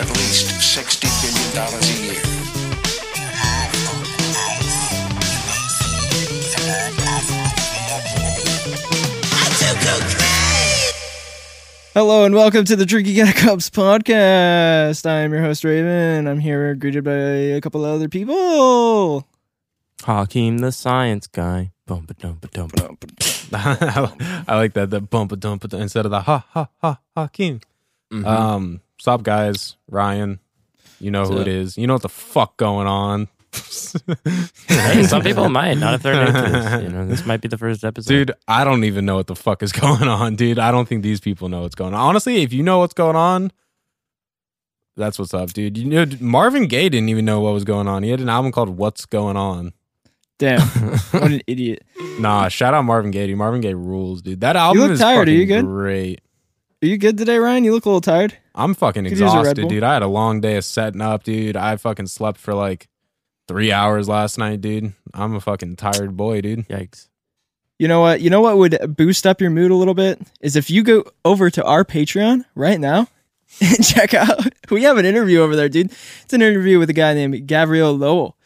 at least $60 billion a year. Hello and welcome to the Drinking Cat Cups podcast. I'm your host Raven. I'm here greeted by a couple of other people. Hakeem the science guy. Bum ba dum ba dum. I like that. The bump a dump instead of the ha ha ha Hakeem. Mhm. Um, sup guys, Ryan. You know who What's it is. You know what the fuck going on, hey, some people might not if they're new to this. You know, this might be the first episode. dude. I don't even know what the fuck is going on, dude. I don't think these people know what's going on. Honestly, if you know what's going on, that's what's up, dude. You know, Marvin Gaye didn't even know what was going on. He had an album called "What's Going On." Damn, what an idiot. Nah, shout out Marvin Gaye. Dude. Marvin Gaye rules, dude. That album look is tired. Are fucking you good? great. Are you good today, Ryan? You look a little tired. I'm fucking Could use a Red exhausted, Bull. dude. I had a long day of setting up, dude. I fucking slept for like three hours last night, dude. I'm a fucking tired boy, dude. Yikes. You know what? You know what would boost up your mood a little bit is if you go over to our Patreon right now and check out. We have an interview over there, dude. It's an interview with a guy named Gabriel Lowell.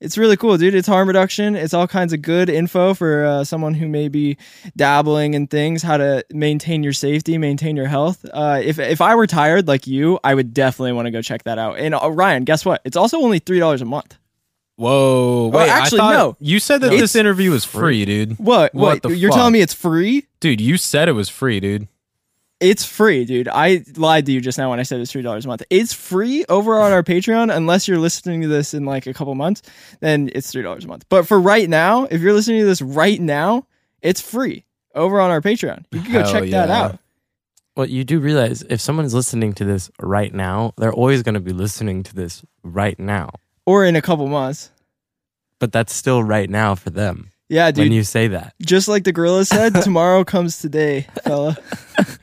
It's really cool, dude. It's harm reduction. It's all kinds of good info for uh, someone who may be dabbling in things, how to maintain your safety, maintain your health. Uh, if if I were tired like you, I would definitely want to go check that out. And uh, Ryan, guess what? It's also only three dollars a month. Whoa, wait. actually, I thought no. You said that It's this interview was free, dude. What? What What? the You're fuck? telling me it's free? Dude, you said it was free, dude. It's free, dude. I lied to you just now when I said it's three dollars a month. It's free over on our Patreon, unless you're listening to this in like a couple months. Then it's three dollars a month. But for right now, if you're listening to this right now, it's free over on our Patreon. You can go Hell check that out. Well, you do realize if someone's listening to this right now, they're always going to be listening to this right now. Or in a couple months. But that's still right now for them Yeah, dude. when you say that. just like the gorilla said, tomorrow comes today, fella.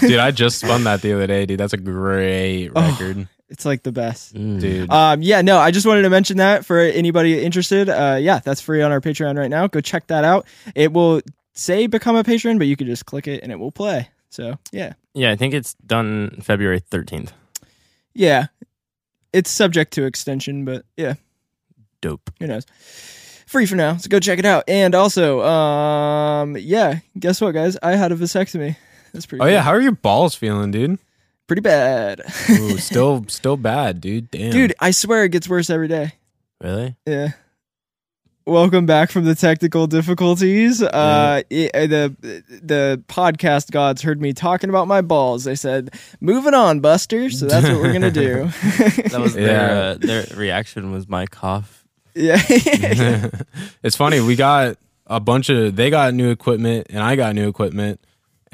Dude, I just spun that the other day, dude. That's a great Oh. record, It's like the best. Mm. dude. Um, yeah, no, I just wanted to mention that for anybody interested. Uh, yeah, that's free on our Patreon right now. Go check that out. It will say become a patron, but you can just click it and it will play. So yeah, Yeah, I think it's done February 13th. yeah, it's subject to extension, but yeah, Dope. who knows? Free for now, so go check it out. And also, um, yeah, guess what, guys? I had a vasectomy. That's pretty. oh yeah, how are your balls feeling, dude? pretty bad, Ooh, still, still bad, dude. Damn, dude. I swear it gets worse every day. Really? Yeah. Welcome back from the technical difficulties. Uh, it- uh, the the podcast gods heard me talking about my balls. They said, "Moving on, Buster." So that's what we're gonna do. That was their Yeah. uh, their reaction was my cough. yeah. it's funny. We got a bunch of they got new equipment and I got new equipment,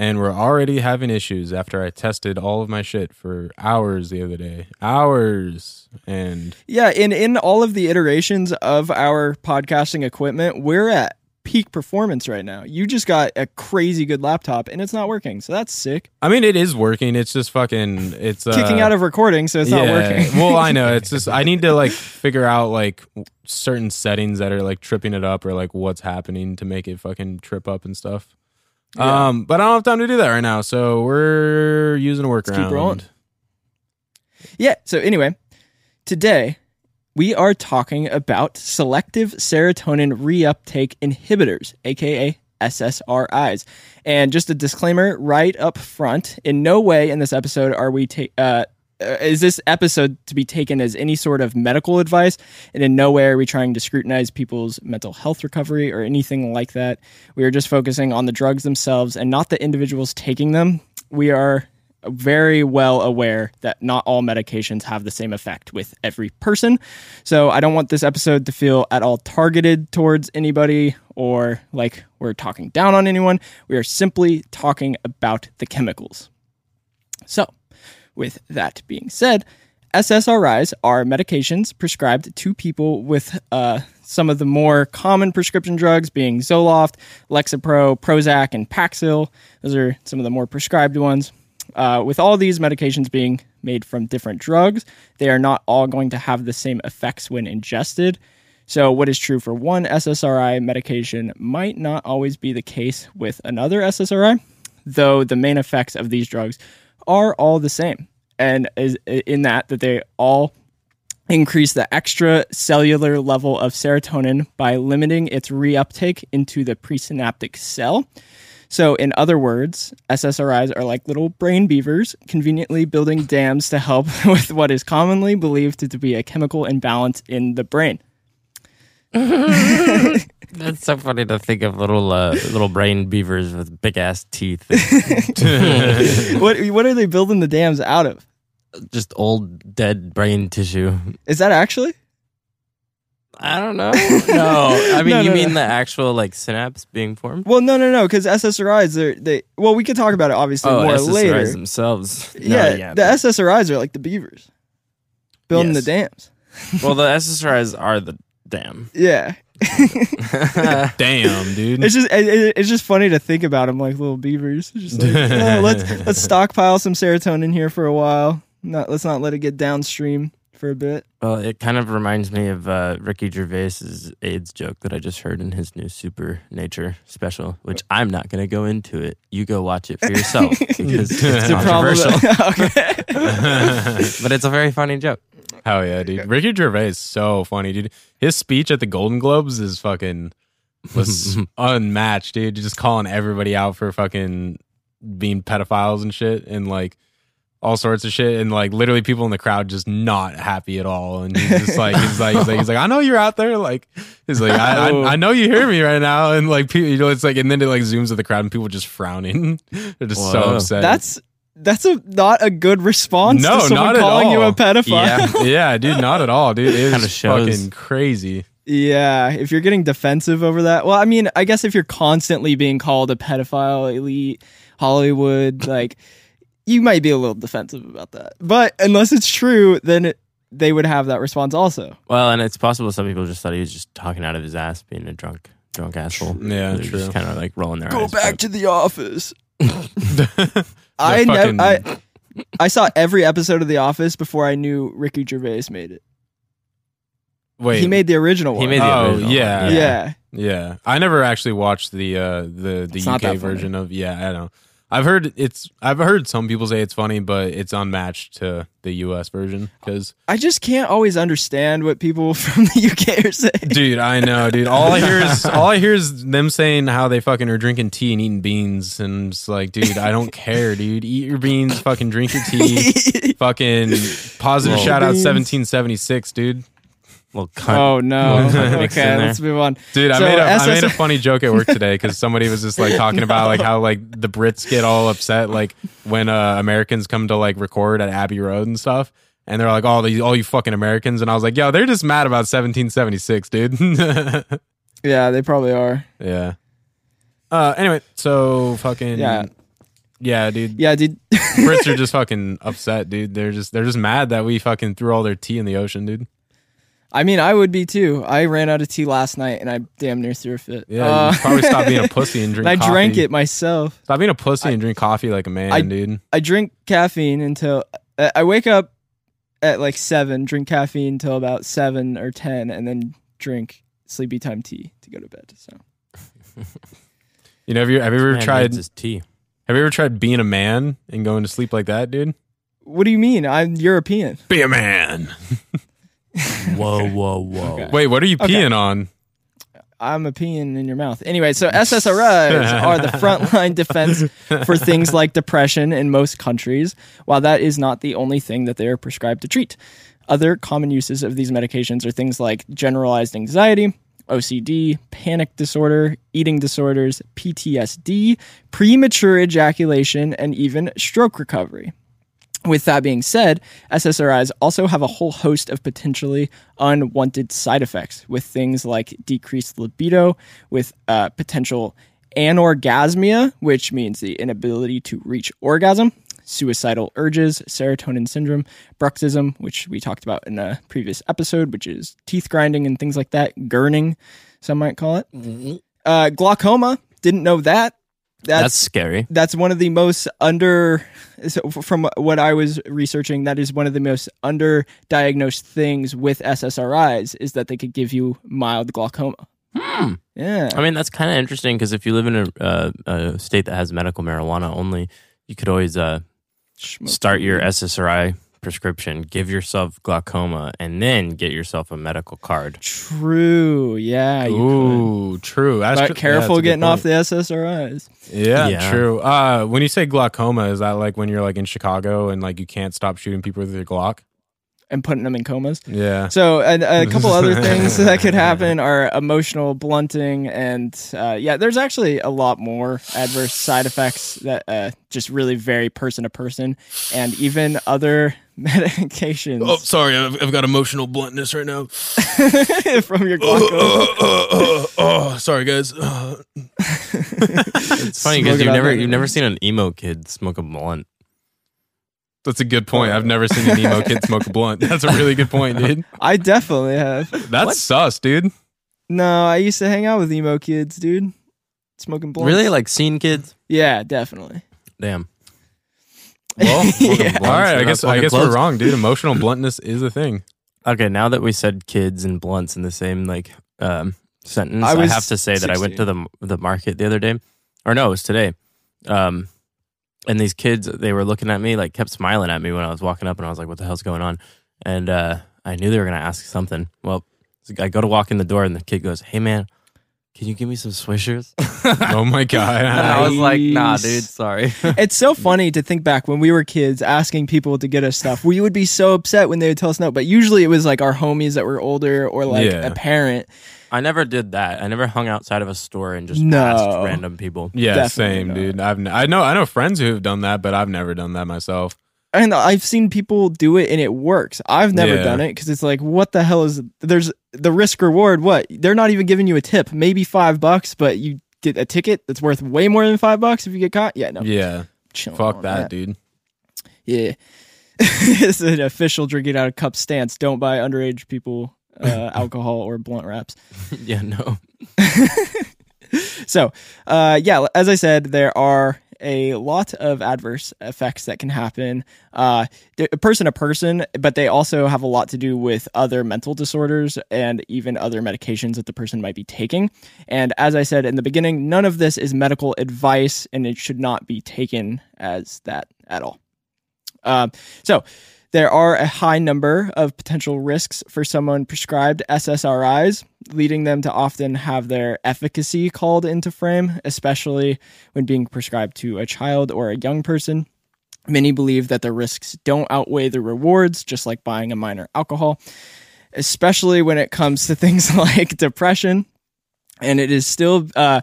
and we're already having issues after I tested all of my shit for hours the other day. Hours and yeah. In in all of the iterations of our podcasting equipment, we're at peak performance right now. You just got a crazy good laptop, and it's not working. So that's sick. I mean it is working. It's just fucking. It's uh, Kicking out of recording, so it's not working. well, I know. It's just I need to like figure out like certain settings that are like tripping it up or like what's happening to make it fucking trip up and stuff. Yeah. Um, but I don't have time to do that right now, so we're using a workaround. keep rolling. Yeah. So anyway, today we are talking about selective serotonin reuptake inhibitors, aka SSRIs. And just a disclaimer right up front: in no way in this episode are we ta- uh, Uh, is this episode to be taken as any sort of medical advice, and in no way are we trying to scrutinize people's mental health recovery or anything like that. We are just focusing on the drugs themselves and not the individuals taking them. We are very well aware that not all medications have the same effect with every person. So I don't want this episode to feel at all targeted towards anybody or like we're talking down on anyone. We are simply talking about the chemicals. So, with that being said, SSRIs are medications prescribed to people with uh, some of the more common prescription drugs, being Zoloft, Lexapro, Prozac, and Paxil. Those are some of the more prescribed ones. Uh, with all these medications being made from different drugs, they are not all going to have the same effects when ingested. So, what is true for one SSRI medication might not always be the case with another SSRI, though the main effects of these drugs are all the same. and is in that that they all increase the extracellular level of serotonin by limiting its reuptake into the presynaptic cell. So, in other words, SSRIs are like little brain beavers, conveniently building dams to help with what is commonly believed to be a chemical imbalance in the brain. That's so funny to think of little uh, little brain beavers with big ass teeth. what what are they building the dams out of? Just old dead brain tissue. Is that actually? I don't know. No, I mean No, you no, mean no. the actual like synapse being formed? Well, no, no, no, because SSRIs are they. Well, we could talk about it obviously more later. SSRIs later. themselves. No, yeah, the SSRIs are like the beavers building Yes. the dams. well, the SSRIs are the dam. Yeah, Damn, dude. it's just it, it- it's just funny to think about them like little beavers. Just like, oh, let's let's stockpile some serotonin here for a while. Not let's not let it get downstream for a bit. Well, it kind of reminds me of uh, Ricky Gervais's AIDS joke that I just heard in his new Super Nature special, which I'm not going to go into it. You go watch it for yourself because it's The problem- controversial. okay. but it's a very funny joke. Hell yeah, dude. Ricky Gervais is so funny, dude. His speech at the Golden Globes is fucking was unmatched, dude. Just calling everybody out for fucking being pedophiles and shit and like all sorts of shit. And like literally people in the crowd just not happy at all. And he's just like he's like he's like, he's like I know you're out there like he's like I, I, I know you hear me right now. And like people you know it's like and then it like zooms at the crowd and people just frowning. They're just so upset. That's that's a not a good response No, to someone not at calling you all. a pedophile. Yeah. yeah dude not at all dude it Kinda was fucking crazy Yeah, if you're getting defensive over that, well, I mean, I guess if you're constantly being called a pedophile, elite, Hollywood, like, you might be a little defensive about that. But unless it's true, then it, they would have that response also. Well, and it's possible some people just thought he was just talking out of his ass, being a drunk, drunk asshole. Yeah, They're true. Just kind of like rolling their Go eyes. back but- to the office. The I fucking- never, I, I saw every episode of The Office before I knew Ricky Gervais made it. Wait, he made the original one. He made the Oh, original. yeah. yeah. Yeah, I never actually watched the uh the the It's UK that funny. version of. Yeah, I don't know. I've heard it's. I've heard some people say it's funny, but it's unmatched to the US version. Because, I just can't always understand what people from the UK are saying. dude, I know, dude. All I hear is all I hear is them saying how they fucking are drinking tea and eating beans, and it's like, dude, I don't care, dude. Eat your beans, fucking drink your tea, fucking positive Well, shout out beans. 1776, dude. Little cunt. Oh no! Well, mixed in okay, let's move on. Dude, I made a I SS made a funny joke at work today because somebody was just like talking about like how like the Brits get all upset like when uh, Americans come to like record at Abbey Road and stuff, and they're like, "Oh, these all you fucking Americans," and I was like, "Yo, they're just mad about 1776, dude." Yeah, they probably are. yeah. Uh, anyway, so fucking Yeah. yeah, dude. Yeah, dude. Brits are just fucking upset, dude. They're just they're just mad that we fucking threw all their tea in the ocean, dude. I mean, I would be too. I ran out of tea last night, and I damn near threw a fit. Yeah, Uh, you probably stop being a pussy and drink. and I drank it myself. Stop being a pussy and drink coffee like a man, I- dude. I drink caffeine until uh, I wake up at like seven. Drink caffeine until about seven or ten, and then drink sleepy time tea to go to bed. So You know, have you have you ever Man tried hates his tea. have you ever tried being a man and going to sleep like that, dude? what do you mean? I'm European. Be a man. Whoa, whoa, whoa. Okay. Wait, what are you Okay. peeing on? I'm a peeing in your mouth. Anyway, so SSRIs are the frontline defense for things like depression in most countries, while that is not the only thing that they are prescribed to treat. Other common uses of these medications are things like generalized anxiety, OCD, panic disorder, eating disorders, PTSD, premature ejaculation, and even stroke recovery. With that being said, SSRIs also have a whole host of potentially unwanted side effects, with things like decreased libido, with uh, potential anorgasmia, which means the inability to reach orgasm, suicidal urges, serotonin syndrome, bruxism, which we talked about in a previous episode, which is teeth grinding and things like that, gurning, some might call it. Uh, glaucoma, didn't know that. That's scary. that's one of the most under so from what I was researching that is one of the most underdiagnosed things with SSRIs is that they could give you mild glaucoma. Yeah. I mean, that's kind of interesting because if you live in a, uh, a state that has medical marijuana only, you could always uh, Start your. SSRI prescription, give yourself glaucoma, and then get yourself a medical card. True. Yeah. You could. Ooh, true. That's But tr- yeah, careful that's getting off the SSRIs. Yeah, Yeah. true. Uh, when you say glaucoma, is that like when you're like in Chicago and like you can't stop shooting people with your Glock? and putting them in comas. Yeah. So, and a couple other things that could happen are emotional blunting, and uh, yeah, there's actually a lot more adverse side effects that uh, just really vary person to person, and even other medications Oh, sorry, I've, I've got emotional bluntness right now. from your glaucoma. oh, uh, uh, uh, sorry, guys. It's funny because you've never you've never seen an emo kid smoke a blunt. That's a good point. I've never seen an emo kid smoke a blunt. That's a really good point, dude. I definitely have. That's sus, dude. No, I used to hang out with emo kids, dude. Smoking blunts. Really, like scene kids? Yeah, definitely. Damn. Well, Yeah. all right. I guess I guess we're wrong, dude. Emotional bluntness is a thing. Okay, now that we said kids and blunts in the same like um, sentence, I I, have to say that I went to the the market the other day, or no, it was today. Um, and these kids, they were looking at me, like kept smiling at me when I was walking up, and I was like, "What the hell's going on?" And uh, I knew they were gonna ask something. Well, I go to walk in the door, and the kid goes, "Hey, man, can you give me some swishers?" Oh my god. And I was like, "Nah, dude, sorry." it's so funny to think back when we were kids asking people to get us stuff. We would be so upset when they would tell us no, but usually it was like our homies that were older or like Yeah. a parent. I never did that. I never hung outside of a store and just No. asked random people. Yeah, Definitely same, not. dude. I've n- I know I know friends who have done that, but I've never done that myself. And I've seen people do it and it works. I've never Yeah. done it because it's like, what the hell is there's the risk reward? What they're not even giving you a tip, maybe five bucks, but you get a ticket that's worth way more than five bucks if you get caught. Yeah, no, Yeah, fuck on that, dude. Yeah. it's an official drinking out of cup stance. Don't buy underage people uh, alcohol or blunt wraps. yeah, no. So, uh, yeah, as I said, there are a lot of adverse effects that can happen uh, person to person, but they also have a lot to do with other mental disorders and even other medications that the person might be taking. And as I said in the beginning, none of this is medical advice and it should not be taken as that at all. Um, so, there are a high number of potential risks for someone prescribed SSRIs, leading them to often have their efficacy called into frame, especially when being prescribed to a child or a young person. Many believe that the risks don't outweigh the rewards, just like buying a minor alcohol, especially when it comes to things like depression. And it is still, uh,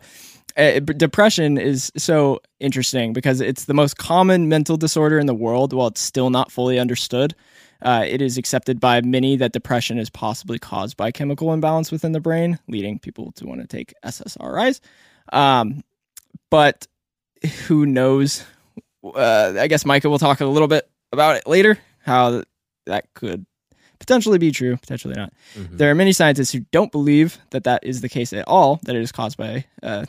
uh, depression is so interesting because it's the most common mental disorder in the world while it's still not fully understood. Uh, it is accepted by many that depression is possibly caused by chemical imbalance within the brain, leading people to want to take SSRIs. Um, but who knows? Uh, I guess Micah will talk a little bit about it later, how that could potentially be true, potentially not. Mhm. There are many scientists who don't believe that that is the case at all, that it is caused by uh,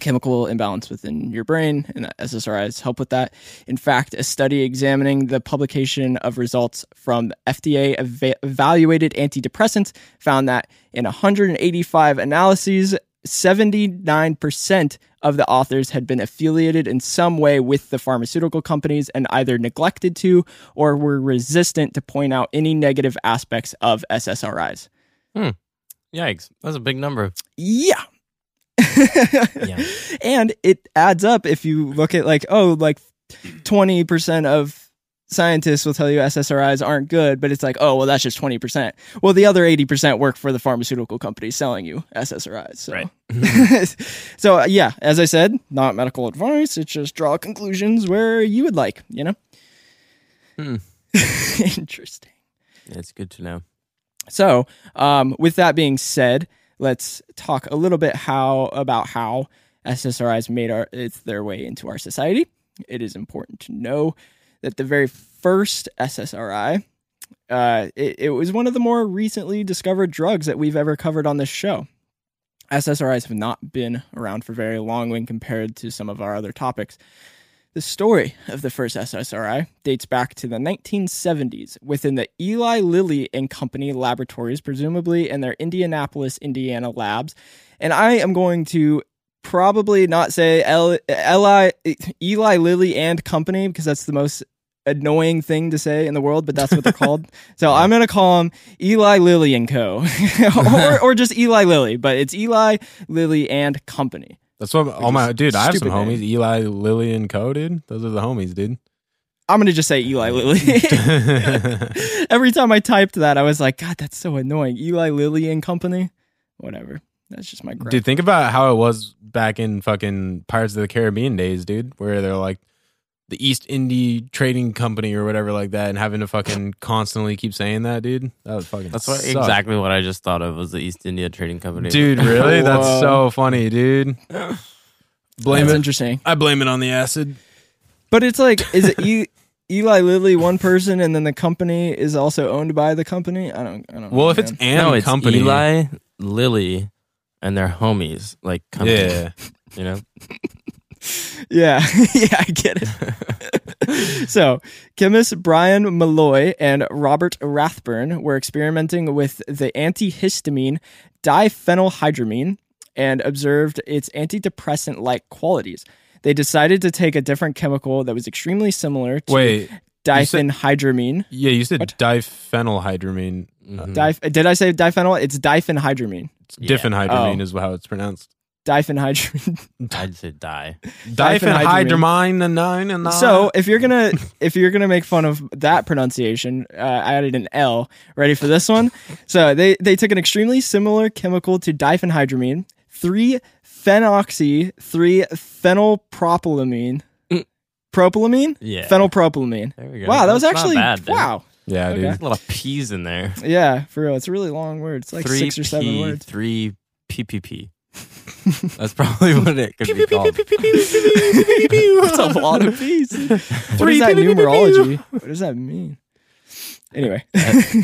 chemical imbalance within your brain, and that SSRIs help with that. In fact, a study examining the publication of results from FDA eva- evaluated antidepressants found that in 185 analyses, 79% of the authors had been affiliated in some way with the pharmaceutical companies and either neglected to or were resistant to point out any negative aspects of SSRIs. Hmm. Yikes. That's a big number. Yeah. Yeah. And it adds up if you look at like, oh, like 20% of scientists will tell you SSRIs aren't good, but it's like, oh, well, that's just 20%. Well, the other 80% work for the pharmaceutical companies selling you SSRIs. So, Right. so uh, yeah, as I said, not medical advice. It's just draw conclusions where you would like, you know? Hmm. Interesting. It's good to know. So, um, with that being said, let's talk a little bit how about how SSRIs made our it's their way into our society. It is important to know that the very first SSRI, uh, it, it was one of the more recently discovered drugs that we've ever covered on this show. SSRIs have not been around for very long when compared to some of our other topics. The story of the first SSRI dates back to the 1970s within the Eli Lilly and Company laboratories, presumably in their Indianapolis, Indiana labs. And I am going to probably not say Eli, Eli Lilly and Company because that's the most annoying thing to say in the world, but that's what they're called. So I'm gonna call them Eli Lilly and Co. or, or just Eli Lilly, but it's Eli Lilly and Company. That's what all my dude. I have some stupid name. homies, Eli, Lily, and Co. Dude, those are the homies, dude. I'm gonna just say Eli Lilly. Every time I typed that, I was like, God, that's so annoying. Eli Lilly and Company. Whatever. That's just my gripe. Dude, think about how it was back in fucking Pirates of the Caribbean days, dude, where they're like the East Indie Trading Company or whatever like that, and having to fucking constantly keep saying that, dude. That was fucking. That's what, exactly what I just thought of was the East India Trading Company. Dude, really? That's so funny, dude. Blame That's it. interesting. I blame it on the acid. But it's like, is it e- Eli Lilly one person, and then the company is also owned by the company? I don't. I don't. Well, know, if it's man. and no, it's company, Eli, Lilly, and their homies, like company. yeah, You know, yeah, yeah, I get it. so, chemists Bryan Molloy and Robert Rathbun were experimenting with the antihistamine diphenylhydramine and observed its antidepressant-like qualities. They decided to take a different chemical that was extremely similar to wait, diphenhydramine. yeah, you said What? diphenylhydramine. Mhm. Diph- did I say diphenyl? It's diphenhydramine. Yeah. Diphenhydramine Oh. is how it's pronounced. Diphenhydramine. I'd say die. Diphenhydramine and nine and nine. So if you're gonna if you're gonna make fun of that pronunciation, uh, I added an L. Ready for this one? So they they took an extremely similar chemical to diphenhydramine, three phenoxy, three phenylpropylamine, Mm. propylamine, Yeah. phenylpropylamine. There we go. Wow, that was That's actually bad, wow. yeah, Okay. dude. There's a lot of P's in there. Yeah, for real, it's a really long word. It's like three six or seven P, words. Three PPP. That's probably what it could be called. It's a lot of P's. What is that numerology? What does that mean? Anyway.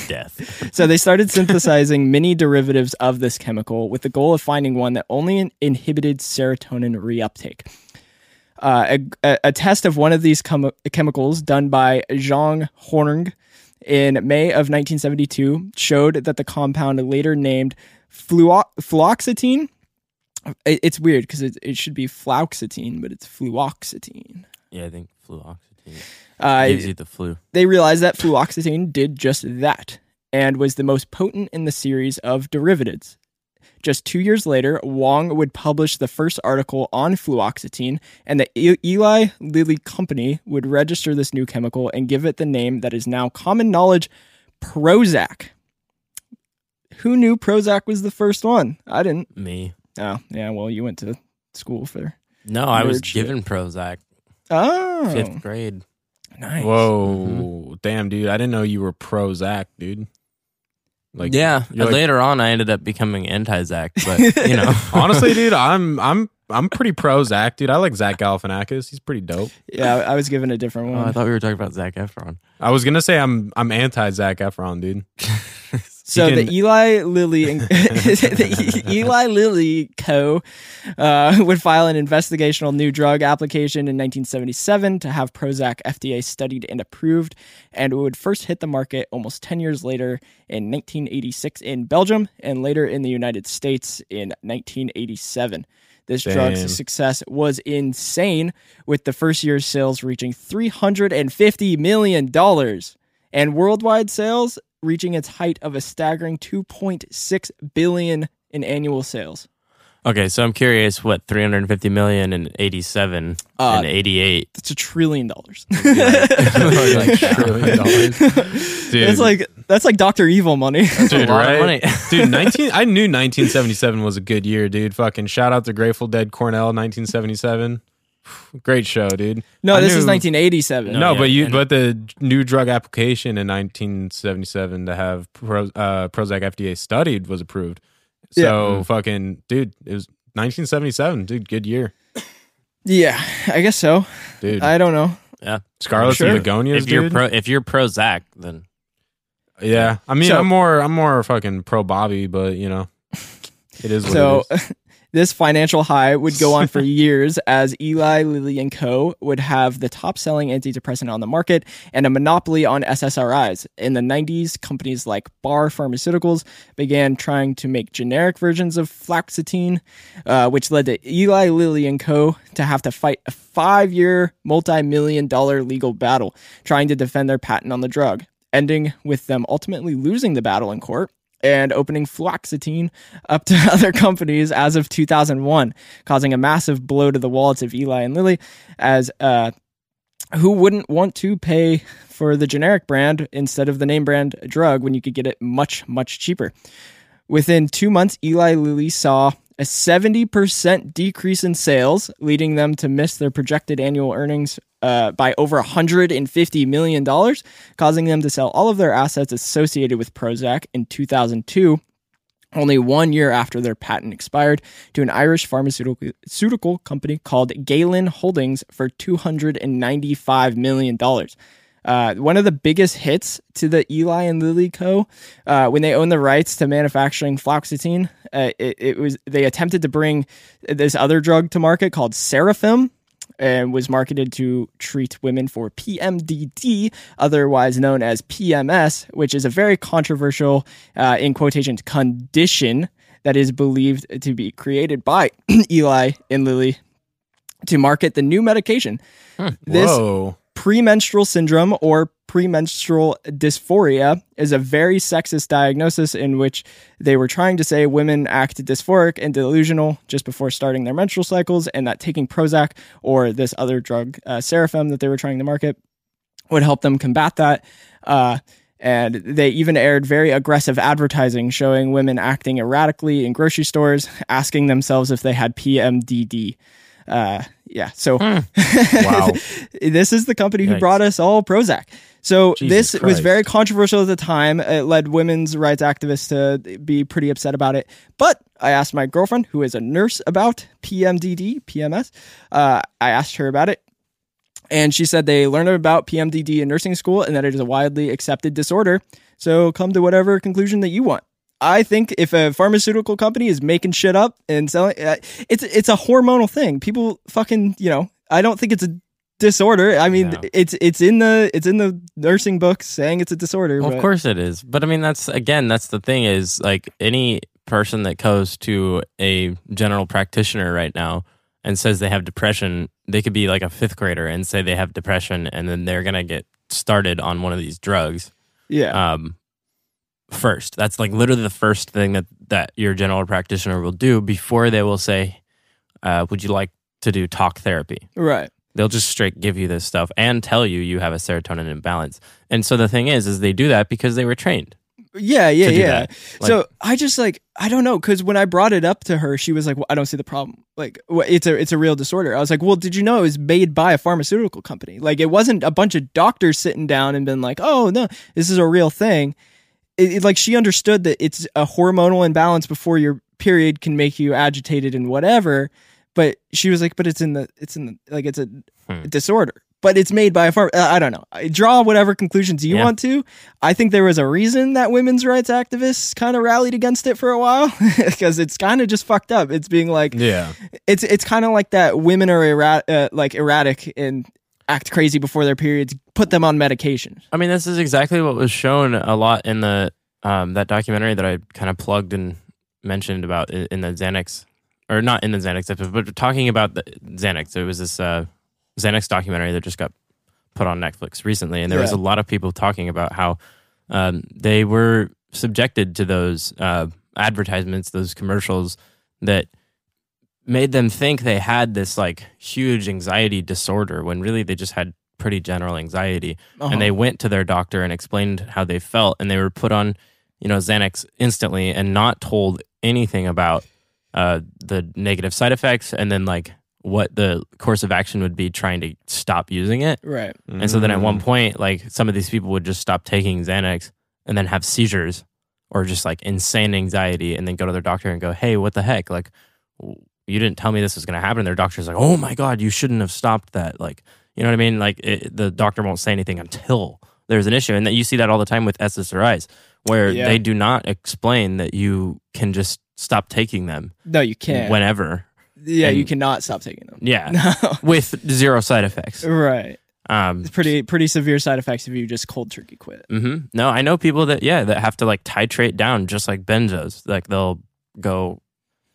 Death. So they started synthesizing many derivatives of this chemical with the goal of finding one that only in- inhibited serotonin reuptake. Uh, a, a, a test of one of these chemi- chemicals done by Zhang Horng in May of 1972 showed that the compound later named fluo- fluoxetine. It- It's weird because it, it should be fluoxetine, but it's fluoxetine. Yeah, I think fluoxetine Uh, gives you the flu. they realized that fluoxetine did just that and was the most potent in the series of derivatives. Just two years later, Wong would publish the first article on fluoxetine, and the Eli Lilly Company would register this new chemical and give it the name that is now common knowledge Prozac. Who knew Prozac was the first one? I didn't. Me. Oh, yeah, well, you went to school for. No, I was shit. given Prozac Oh, fifth grade. nice. Whoa, mm-hmm. damn, dude! I didn't know you were Prozac, dude. Like, yeah, like- later on I ended up becoming anti Zach, but you know, honestly, dude, I'm I'm I'm pretty pro Zach, dude. I like Zach Galifianakis. He's pretty dope. Yeah, I was given a different oh, one. I thought we were talking about Zac Efron. I was gonna say I'm I'm anti Zac Efron, dude. So He the Eli Lilly and the Eli Lilly Co. Uh, would file an investigational new drug application in 1977 to have Prozac FDA studied and approved, and it would first hit the market almost 10 years later in 1986 in Belgium and later in the United States in 1987. This Damn. drug's success was insane, with the first year's sales reaching 350 million dollars and worldwide sales reaching its height of a staggering 2.6 billion in annual sales. Okay, so I'm curious what 350 million in 87 Uh, and 88. That's a trillion dollars. Like, Trillion dollars. Dude, That's like that's like Doctor Evil money. a dude, right? money. dude, 19 I knew 1977 was a good year, dude. Fucking shout out to Grateful Dead Cornell 1977. Great show, dude. no, I this is 1987. No, No, yeah, but you but the new drug application in 1977 to have Pro, uh, Prozac FDA studied was approved. So Yeah. fucking dude, it was 1977, dude. Good year, Yeah, I guess so. dude. I don't know. Yeah. Scarlet Sure. and begonias, If you're dude. pro, if you're pro Zach, then yeah, I mean, So- I'm more I'm more fucking pro Bobby, but you know, It is what so it is. this financial high would go on for years as Eli Lilly and Co. would have the top selling antidepressant on the market and a monopoly on SSRIs. In the 90s, companies like Barr Pharmaceuticals began trying to make generic versions of fluoxetine, uh, which led to Eli Lilly and Co. to have to fight a 5-year, multi-million dollar legal battle trying to defend their patent on the drug, ending with them ultimately losing the battle in court and opening fluoxetine up to other companies as of 2001, causing a massive blow to the wallets of Eli and Lilly, as uh, who wouldn't want to pay for the generic brand instead of the name brand drug when you could get it much, much cheaper. Within two months, Eli Lilly saw a 70% decrease in sales, leading them to miss their projected annual earnings uh, by over $150 million, causing them to sell all of their assets associated with Prozac in 2002, only one year after their patent expired, to an Irish pharmaceutical company called Galen Holdings for $295 million. Uh, one of the biggest hits to the Eli and Lilly Co. Uh, when they owned the rights to manufacturing fluoxetine, uh, it, it was they attempted to bring this other drug to market called Sarafem, and was marketed to treat women for PMDD, otherwise known as PMS, which is a very controversial, uh, in quotations, condition that is believed to be created by Eli and Lilly to market the new medication. This Whoa. Premenstrual syndrome or premenstrual dysphoria is a very sexist diagnosis in which they were trying to say women act dysphoric and delusional just before starting their menstrual cycles and that taking Prozac or this other drug, uh, Sarafem, that they were trying to market would help them combat that. Uh, and they even aired very aggressive advertising showing women acting erratically in grocery stores, asking themselves if they had PMDD. Uh, yeah, so Wow. this is the company who Yikes. brought us all Prozac. So Jesus this was very controversial at the time. It led women's rights activists to be pretty upset about it. But I asked my girlfriend, who is a nurse, about PMDD, PMS. Uh, I asked her about it. And she said they learned about PMDD in nursing school and that it is a widely accepted disorder. So come to whatever conclusion that you want. I think if a pharmaceutical company is making shit up and selling, uh, it's it's a hormonal thing. People fucking, you know, I don't think it's a disorder. I mean, No. it's it's in the it's in the nursing books saying it's a disorder. Well, of course it is. But I mean, that's again, that's the thing is like any person that goes to a general practitioner right now and says they have depression, they could be like a fifth grader and say they have depression, and then they're gonna get started on one of these drugs Yeah, um, first. That's like literally the first thing that that your general practitioner will do before they will say, uh, "Would you like to do talk therapy?" right. They'll just straight give you this stuff and tell you you have a serotonin imbalance. And so the thing is, is they do that because they were trained. Yeah, yeah, yeah. that. so I just like I don't know because when I brought it up to her, she was like, well, "I don't see the problem. Like, wh- it's a it's a real disorder." I was like, "Well, did you know it was made by a pharmaceutical company? Like, it wasn't a bunch of doctors sitting down and been like, "Oh no, this is a real thing." It, it- like she understood that it's a hormonal imbalance before your period can make you agitated and whatever. But she was like, "But it's in the it's in the like it's a Hmm. disorder." But it's made by a farm. I don't know. I draw whatever conclusions you Yeah. want to. I think there was a reason that women's rights activists kind of rallied against it for a while because it's kind of just fucked up. It's being like Yeah. it's it's kind of like that women are errat- uh, like erratic and act crazy before their periods. Put them on medication. I mean, this is exactly what was shown a lot in the um, that documentary that I kind of plugged and mentioned about in, the Xanax, or not in the Xanax episode, but talking about the Xanax. It was this uh, Xanax documentary that just got put on Netflix recently, and there was a lot of people talking about how um, they were subjected to those uh, advertisements, those commercials that made them think they had this like huge anxiety disorder when really they just had pretty general anxiety Uh-huh. and they went to their doctor and explained how they felt and they were put on you know xanax instantly and not told anything about uh, the negative side effects and then like what the course of action would be trying to stop using it right. and so then at Mm. one point like some of these people would just stop taking xanax and then have seizures or just like insane anxiety and then go to their doctor and go hey what the heck like w- you didn't tell me this was going to happen and their doctor's like oh my god you shouldn't have stopped that like you know what i mean like it, the doctor won't say anything until there's an issue and that you see that all the time with ssris where Yeah. they do not explain that you can just stop taking them No, you can't. whenever. yeah, you cannot stop taking them. Yeah, No. with zero side effects. right. Um, It's pretty pretty severe side effects if you just cold turkey quit. hmm No, I know people that yeah that have to like titrate down just like benzos. Like they'll go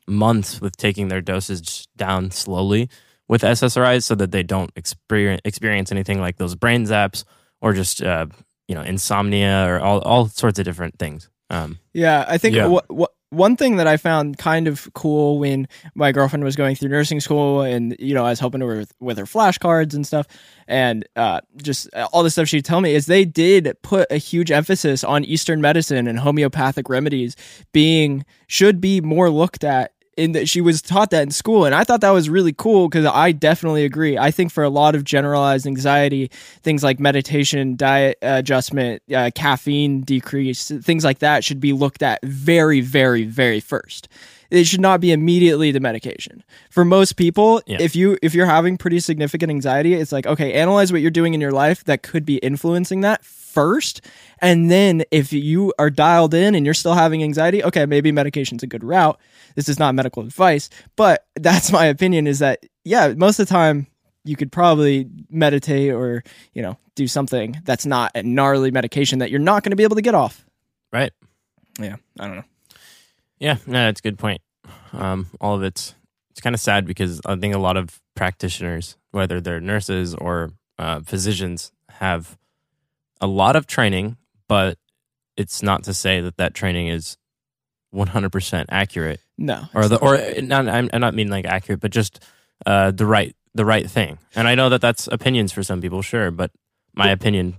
months with taking their dosage down slowly with SSRIs so that they don't experience experience anything like those brain zaps or just uh, you know insomnia or all all sorts of different things. Um, Yeah, I think Yeah. wha- wha- one thing that I found kind of cool when my girlfriend was going through nursing school, and you know, I was helping her with, with her flashcards and stuff, and uh, just all the stuff she'd tell me is they did put a huge emphasis on Eastern medicine and homeopathic remedies being should be more looked at. In that she was taught that in school, and I thought that was really cool because I definitely agree. I think for a lot of generalized anxiety, things like meditation, diet uh, adjustment, uh, caffeine decrease, things like that should be looked at very, very, very first. It should not be immediately the medication. For most people, Yeah. if you if you're having pretty significant anxiety, it's like okay, analyze what you're doing in your life that could be influencing that first, and then if you are dialed in and you're still having anxiety, okay, maybe medication's a good route. This is not medical advice, but that's my opinion. Is that yeah, most of the time you could probably meditate or you know do something that's not a gnarly medication that you're not going to be able to get off. right? Yeah, I don't know. Yeah, no, that's a good point. Um, all of it's it's kind of sad because I think a lot of practitioners, whether they're nurses or uh, physicians, have a lot of training, but it's not to say that that training is one hundred percent accurate, No, or the or not. I'm, I not mean like accurate, but just uh, the right the right thing. And I know that that's opinions for some people, sure, but my opinion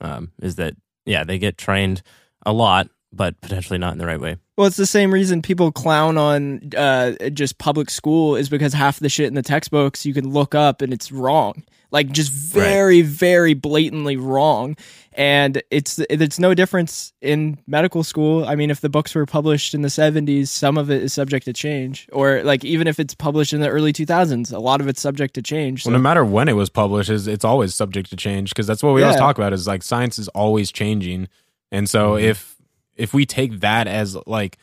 um, is that yeah, they get trained a lot, but potentially not in the right way. Well, it's the same reason people clown on uh, just public school is because half the shit in the textbooks you can look up and it's wrong, like just very, very blatantly wrong. And it's it's no difference in medical school. I mean, if the books were published in the '70s, some of it is subject to change, or like even if it's published in the early 2000s, a lot of it's subject to change. So, Well, no matter when it was published, is it's always subject to change because that's what we always talk about. Is like science is always changing, and so Mm-hmm. if if we take that as like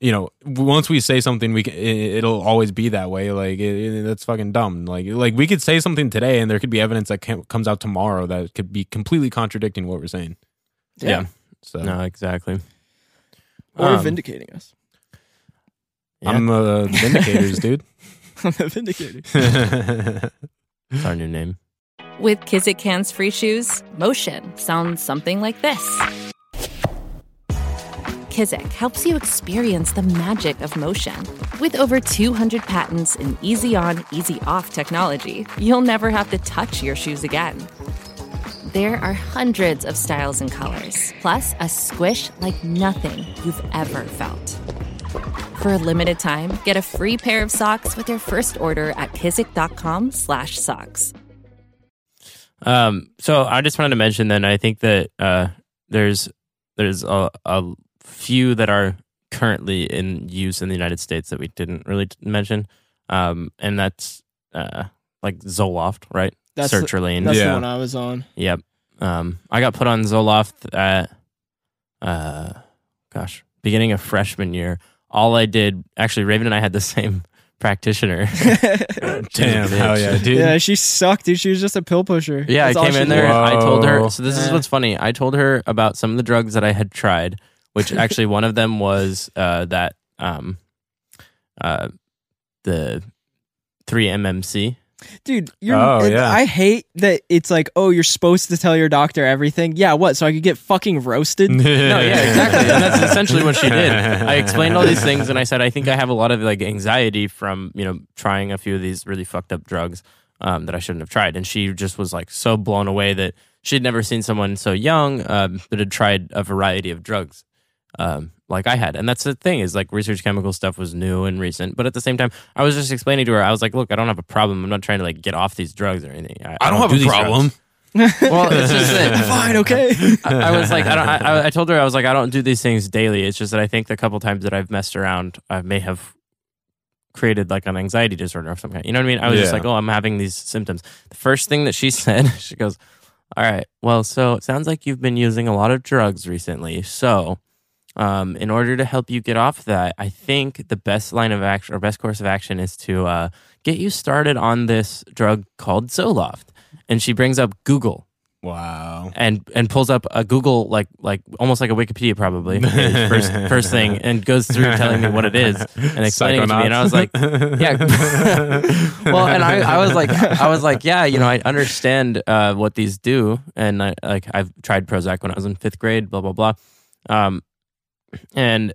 you know once we say something we can, it, it'll always be that way like it, it- that's fucking dumb like like we could say something today and there could be evidence that can, comes out tomorrow that could be completely contradicting what we're saying yeah, so No, exactly. or Um, vindicating us. Yeah. i'm uh, vindicators dude I'm vindicating. It's our new name. With Kizik hands free shoes, motion sounds something like this. Kizik helps you experience the magic of motion. With over 200 patents and easy on, easy off technology, you'll never have to touch your shoes again. There are hundreds of styles and colors, plus a squish like nothing you've ever felt. For a limited time, get a free pair of socks with your first order at kizik.com slash socks. Um, so I just wanted to mention then I think that uh, there's there's a, a few that are currently in use in the United States that we didn't really mention, um, and that's uh, like Zoloft, right? That's the- Sertraline. That's the one I was on. Yep. Um, I got put on Zoloft at, uh, gosh, beginning of freshman year. All I did, actually, Raven and I had the same practitioner. damn hell yeah dude Yeah, she sucked, dude. She was just a pill pusher. Yeah, That's I all came in there. did. I told her. So this is what's funny. I told her about some of the drugs that I had tried, which actually one of them was uh, that um, uh, the three MMC. Dude, you're, Oh, it- yeah. I hate that it's like, oh, you're supposed to tell your doctor everything. Yeah, what? So I could get fucking roasted? No, yeah, exactly. And that's essentially what she did. I explained all these things, and I said I think I have a lot of like anxiety from you know trying a few of these really fucked up drugs um, that I shouldn't have tried. And she just was like so blown away that she'd never seen someone so young um, that had tried a variety of drugs um, like I had. And that's the thing is like research chemical stuff was new and recent, but at the same time, I was just explaining to her, I was like, look, I don't have a problem. I'm not trying to like get off these drugs or anything. I, i don't have do a these problem drugs. Well, it's just that Fine, okay. I, I was like, I don't. I, I- I told her I was like, I don't do these things daily. It's just that I think the couple times that I've messed around, I may have created like an anxiety disorder of some kind. You know what I mean? I was just like, oh, I'm having these symptoms. The first thing that she said, she goes, "All right, well, so it sounds like you've been using a lot of drugs recently. So Um, in order to help you get off that, I think the best line of action or best course of action is to uh, get you started on this drug called Zoloft. And she brings up Google. Wow. and and pulls up a Google like like almost like a Wikipedia probably first first thing and goes through telling me what it is and explaining it to me. And I was like yeah. Well and I, I was like I was like yeah you know I understand uh, what these do. And I, like I've tried Prozac when I was in fifth grade blah blah blah. Um and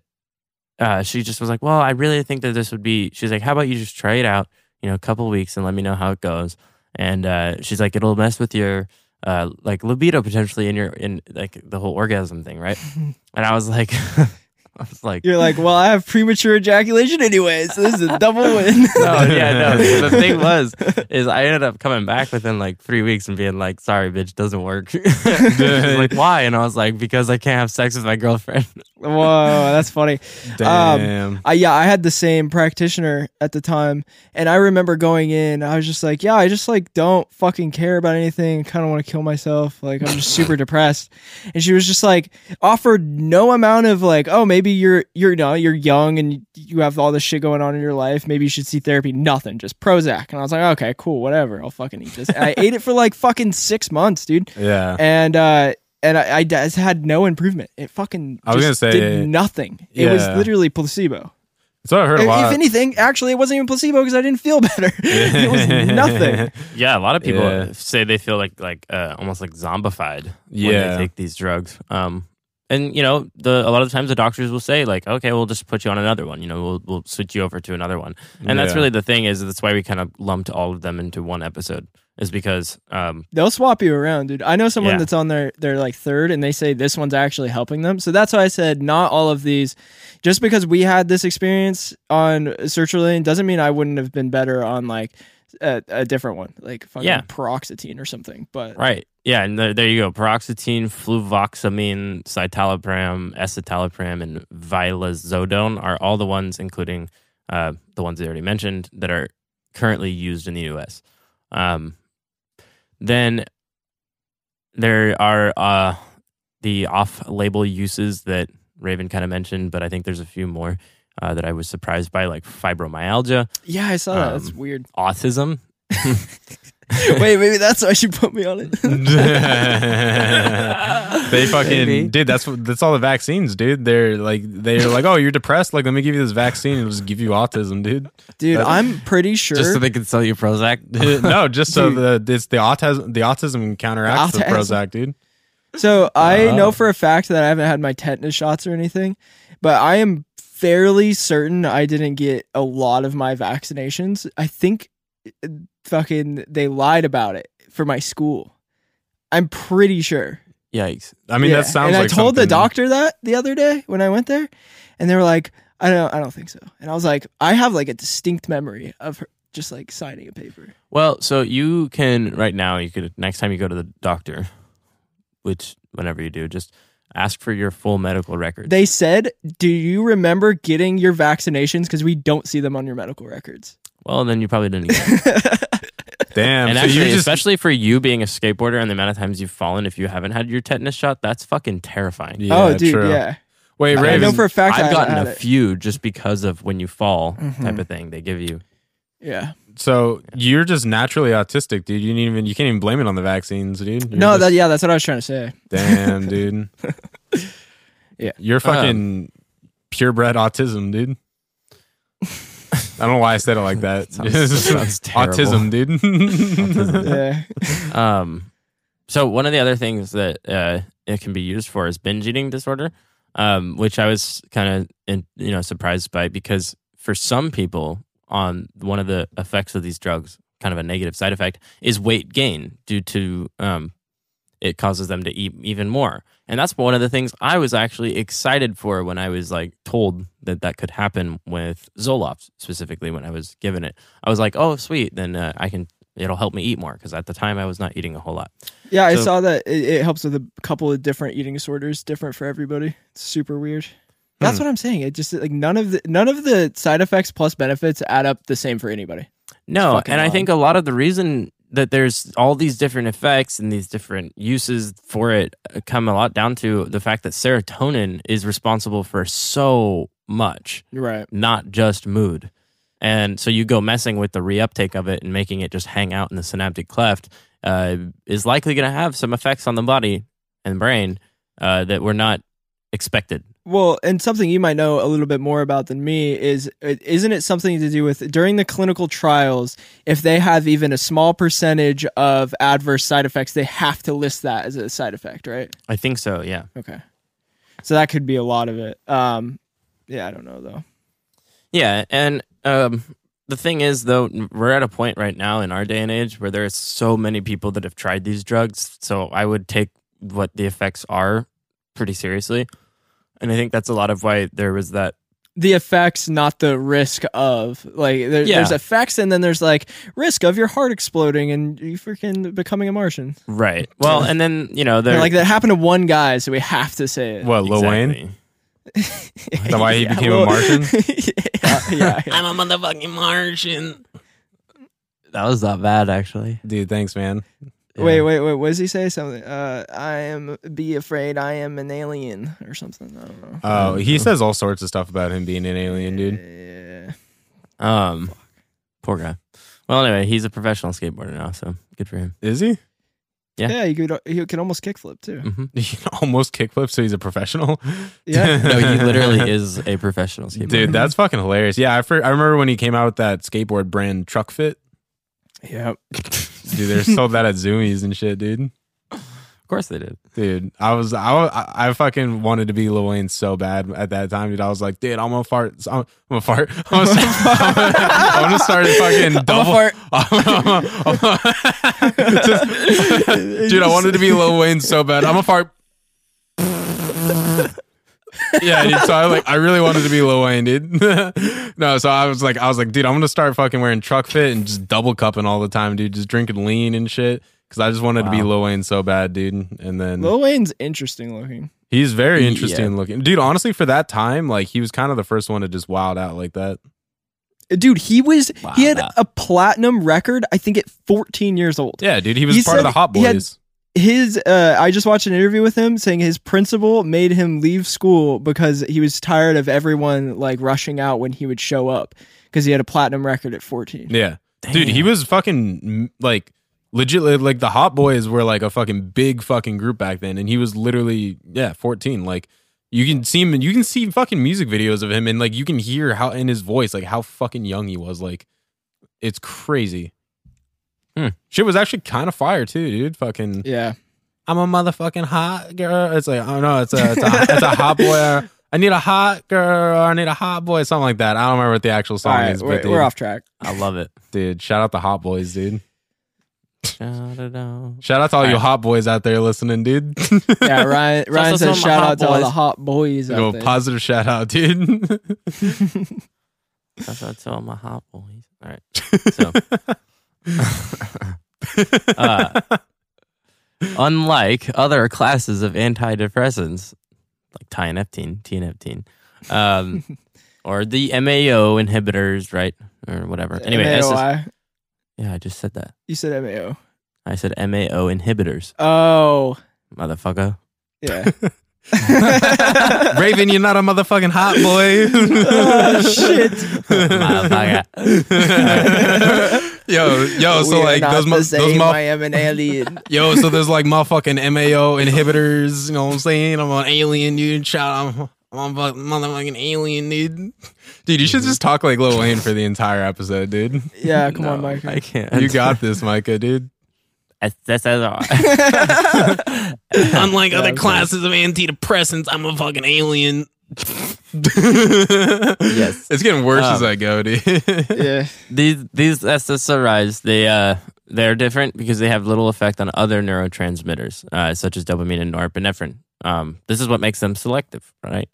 uh, she just was like well I really think that this would be she's like how about you just try it out you know a couple weeks and let me know how it goes and uh, she's like it'll mess with your uh, like libido potentially in your in like the whole orgasm thing, right? and I was like, I was like, You're like, well, I have premature ejaculation anyway, so this is a double win. no, yeah, no. The thing was, is I ended up coming back within like three weeks and being like, sorry, bitch, doesn't work. Like, why? And I was like, because I can't have sex with my girlfriend. Whoa, that's funny. Damn. I yeah, I had the same practitioner at the time, and I remember going in. I was just like, yeah, I just like don't fucking care about anything. Kind of want to kill myself. Like I'm just super depressed. And she was just like offered no amount of like, oh, maybe you're you're you know you're young and you have all this shit going on in your life. Maybe you should see therapy. Nothing, just Prozac. And I was like, okay, cool, whatever. I'll fucking eat this. I ate it for like fucking six months, dude. yeah. And uh and I, I just had no improvement. It fucking I was gonna say- did nothing. It was literally placebo. So I heard a If, lot. if anything, actually, it wasn't even placebo because I didn't feel better. it was nothing. Yeah, a lot of people Yeah. say they feel like like uh, almost like zombified when they take these drugs. Um, and you know, the a lot of times the doctors will say like, okay, we'll just put you on another one. You know, we'll we'll switch you over to another one. And that's really the thing is that's why we kind of lumped all of them into one episode is because um, They'll swap you around, dude. I know someone Yeah. that's on their their like third, and they say this one's actually helping them. So that's why I said not all of these. Just because we had this experience on sertraline doesn't mean I wouldn't have been better on like a, a different one, like fucking Yeah. paroxetine or something. But Right. Yeah, and there, there you go. Paroxetine, fluvoxamine, citalopram, escitalopram, and vilazodone are all the ones, including uh, the ones I already mentioned, that are currently used in the U.S. Um, then there are uh, the off-label uses that Raven kind of mentioned, but I think there's a few more uh, that I was surprised by, like fibromyalgia, yeah, I saw that. That's Um, weird. autism. Wait, maybe that's why she put me on it. they fucking Maybe. dude. That's what that's all the vaccines, dude. They're like they're like, oh, you're depressed. Like, let me give you this vaccine. It'll just give you autism, dude. Dude, I'm pretty sure. Just so they can sell you Prozac. no, just so Dude. the it's the autism the autism counteracts the Autism. Prozac, dude. So I Oh. know for a fact that I haven't had my tetanus shots or anything, but I am fairly certain I didn't get a lot of my vaccinations. I think uh, fucking they lied about it for my school. I'm pretty sure. Yikes. I mean, Yeah. that sounds And like I told the doctor that the other day when I went there, and they were like, "I don't, I don't think so." And I was like, "I have like a distinct memory of her just like signing a paper." Well, so you can right now. You could next time you go to the doctor, which whenever you do, just ask for your full medical record. They said, "Do you remember getting your vaccinations? Because we don't see them on your medical records." Well, then you probably didn't. Get it. Damn. and so actually, just especially for you being a skateboarder and the amount of times you've fallen, if you haven't had your tetanus shot, that's fucking terrifying. yeah, oh, dude, true. yeah. Wait, I Raven. know for a fact I've I gotten a it. few just because of when you fall type Mhm. of thing. They give you. Yeah. so you're just naturally autistic, dude. You didn't even you can't even blame it on the vaccines, dude. You're no, just- that yeah, that's what I was trying to say. Damn, dude. Yeah. You're fucking purebred autism, dude. I don't know why I said it like that. Sounds- sounds autism, dude. yeah. Um, so one of the other things that uh, it can be used for is binge eating disorder, um, which I was kind of you know surprised by because for some people, on one of the effects of these drugs, kind of a negative side effect, is weight gain due to um, it causes them to eat even more. And that's one of the things I was actually excited for when I was like told that that could happen with Zoloft specifically when I was given it. I was like, oh sweet, then uh, I can it'll help me eat more because at the time I was not eating a whole lot. Yeah, I saw that it, it helps with a couple of different eating disorders, different for everybody. It's super weird. That's what I'm saying. It just like none of the none of the side effects plus benefits add up the same for anybody. No, and I think a lot of the reason that there's all these different effects and these different uses for it uh, come a lot down to the fact that serotonin is responsible for so much, Right. not just mood. And so you go messing with the reuptake of it and making it just hang out in the synaptic cleft uh, is likely going to have some effects on the body and brain uh, that were not expected. Well, and something you might know a little bit more about than me is isn't it something to do with during the clinical trials if they have even a small percentage of adverse side effects they have to list that as a side effect, right? I think so, yeah. Okay. So that could be a lot of it. Um yeah, I don't know though. Yeah, and um, the thing is, though, we're at a point right now in our day and age where there are so many people that have tried these drugs. So I would take what the effects are pretty seriously, and I think that's a lot of why there was that. The effects, not the risk of like there, Yeah. there's effects and then there's like risk of your heart exploding and you freaking becoming a Martian. Right. Well, and then you know, there like that happened to one guy, so we have to say it. What, Lil Wayne? Exactly. Is that why he Yeah, became well- a Martian? yeah, yeah, yeah. I'm a motherfucking Martian. That was not bad, actually. Dude, thanks, man. Wait, wait, wait. What does he say? Something. Uh, I am. Be afraid. I am an alien or something. I don't know. Oh, he says all sorts of stuff about him being an alien, dude. Yeah. Um, poor guy. Well, anyway, he's a professional skateboarder now, so good for him. Is he? Yeah. Yeah. He could. He could almost kickflip too. hmm He can almost kickflip, so he's a professional. Yeah. No, he literally is a professional skateboarder. Dude, that's fucking hilarious. Yeah, I, fir- I remember when he came out with that skateboard brand Trukfit. Yep. Dude, they sold that at Zumiez and shit, dude. of course they did. Dude, I was I, I fucking wanted to be Lil Wayne so bad at that time, dude. I was like, dude, I'm gonna fart. I'm, I'm gonna fart. I'm gonna, I'm gonna start fucking double. fart. Just- dude, I wanted to be Lil Wayne so bad. I'm a fart. Yeah, so I like I really wanted to be Lil Wayne, dude. no, so I was like, I was like, dude, I'm gonna start fucking wearing Trukfit and just double cupping all the time, dude. Just drinking lean and shit. Cause I just wanted to be Wow. Lil Wayne so bad, dude. And then Lil Wayne's interesting looking. He's very Yeah. interesting looking. Dude, honestly, for that time, like he was kind of the first one to just wild out like that. Uh, dude, he was. Wow, he had that- a platinum record. I think at 14 years old. Yeah, dude, he was He part of the Hot Boys. His uh I just watched an interview with him saying his principal made him leave school because he was tired of everyone like rushing out when he would show up because he had a platinum record at 14. yeah. Dude, he was fucking like legit like the Hot Boys were like a fucking big fucking group back then and he was literally yeah, 14. Like you can see him you can see fucking music videos of him and like you can hear how in his voice like how fucking young he was like it's crazy. Hmm. Shit was actually kind of fire too, dude. Fucking Yeah. I'm a motherfucking hot girl. It's like, oh no, it's a, it's a, it's a hot boy. I need a hot girl. I need a hot boy. Something like that. I don't remember what the actual song right, is, we're, but dude, we're off track. I love it. dude, shout out the hot boys, dude. Shout out. Shout out to all you Alright. hot boys out there listening, dude. Yeah, Ryan. Ryan also says shout hot out to all the hot boys out Go there. positive shout out, dude. That's what I tell my hot boys. All right. So, uh, unlike other classes of antidepressants, like tianeptine, tianeptine, um, or the MAO inhibitors, right, or whatever. Anyway, SS MAOI. yeah, I just said that. You said MAO. I said MAO inhibitors, Oh, motherfucker. yeah. Raven, you're not a motherfucking hot boy. oh, shit. motherfucker. Yo, yo, so We are like those, the mo- those same. mo- I am an alien. Yo, so there's like motherfucking MAO inhibitors. You know what I'm saying? I'm an alien, dude. Shout out. I'm a motherfucking alien, dude. Dude, you should mm-hmm. just talk like Lil Wayne for the entire episode, dude. Yeah, come on, No, Mike. I can't. You got this, Micah, dude. SSRI. Unlike other classes of antidepressants, I'm a fucking alien. Yes. It's getting worse Um, as I go, dude. yeah. these these SSRIs they uh they're different because they have little effect on other neurotransmitters uh, such as dopamine and norepinephrine. Um, this is what makes them selective, right?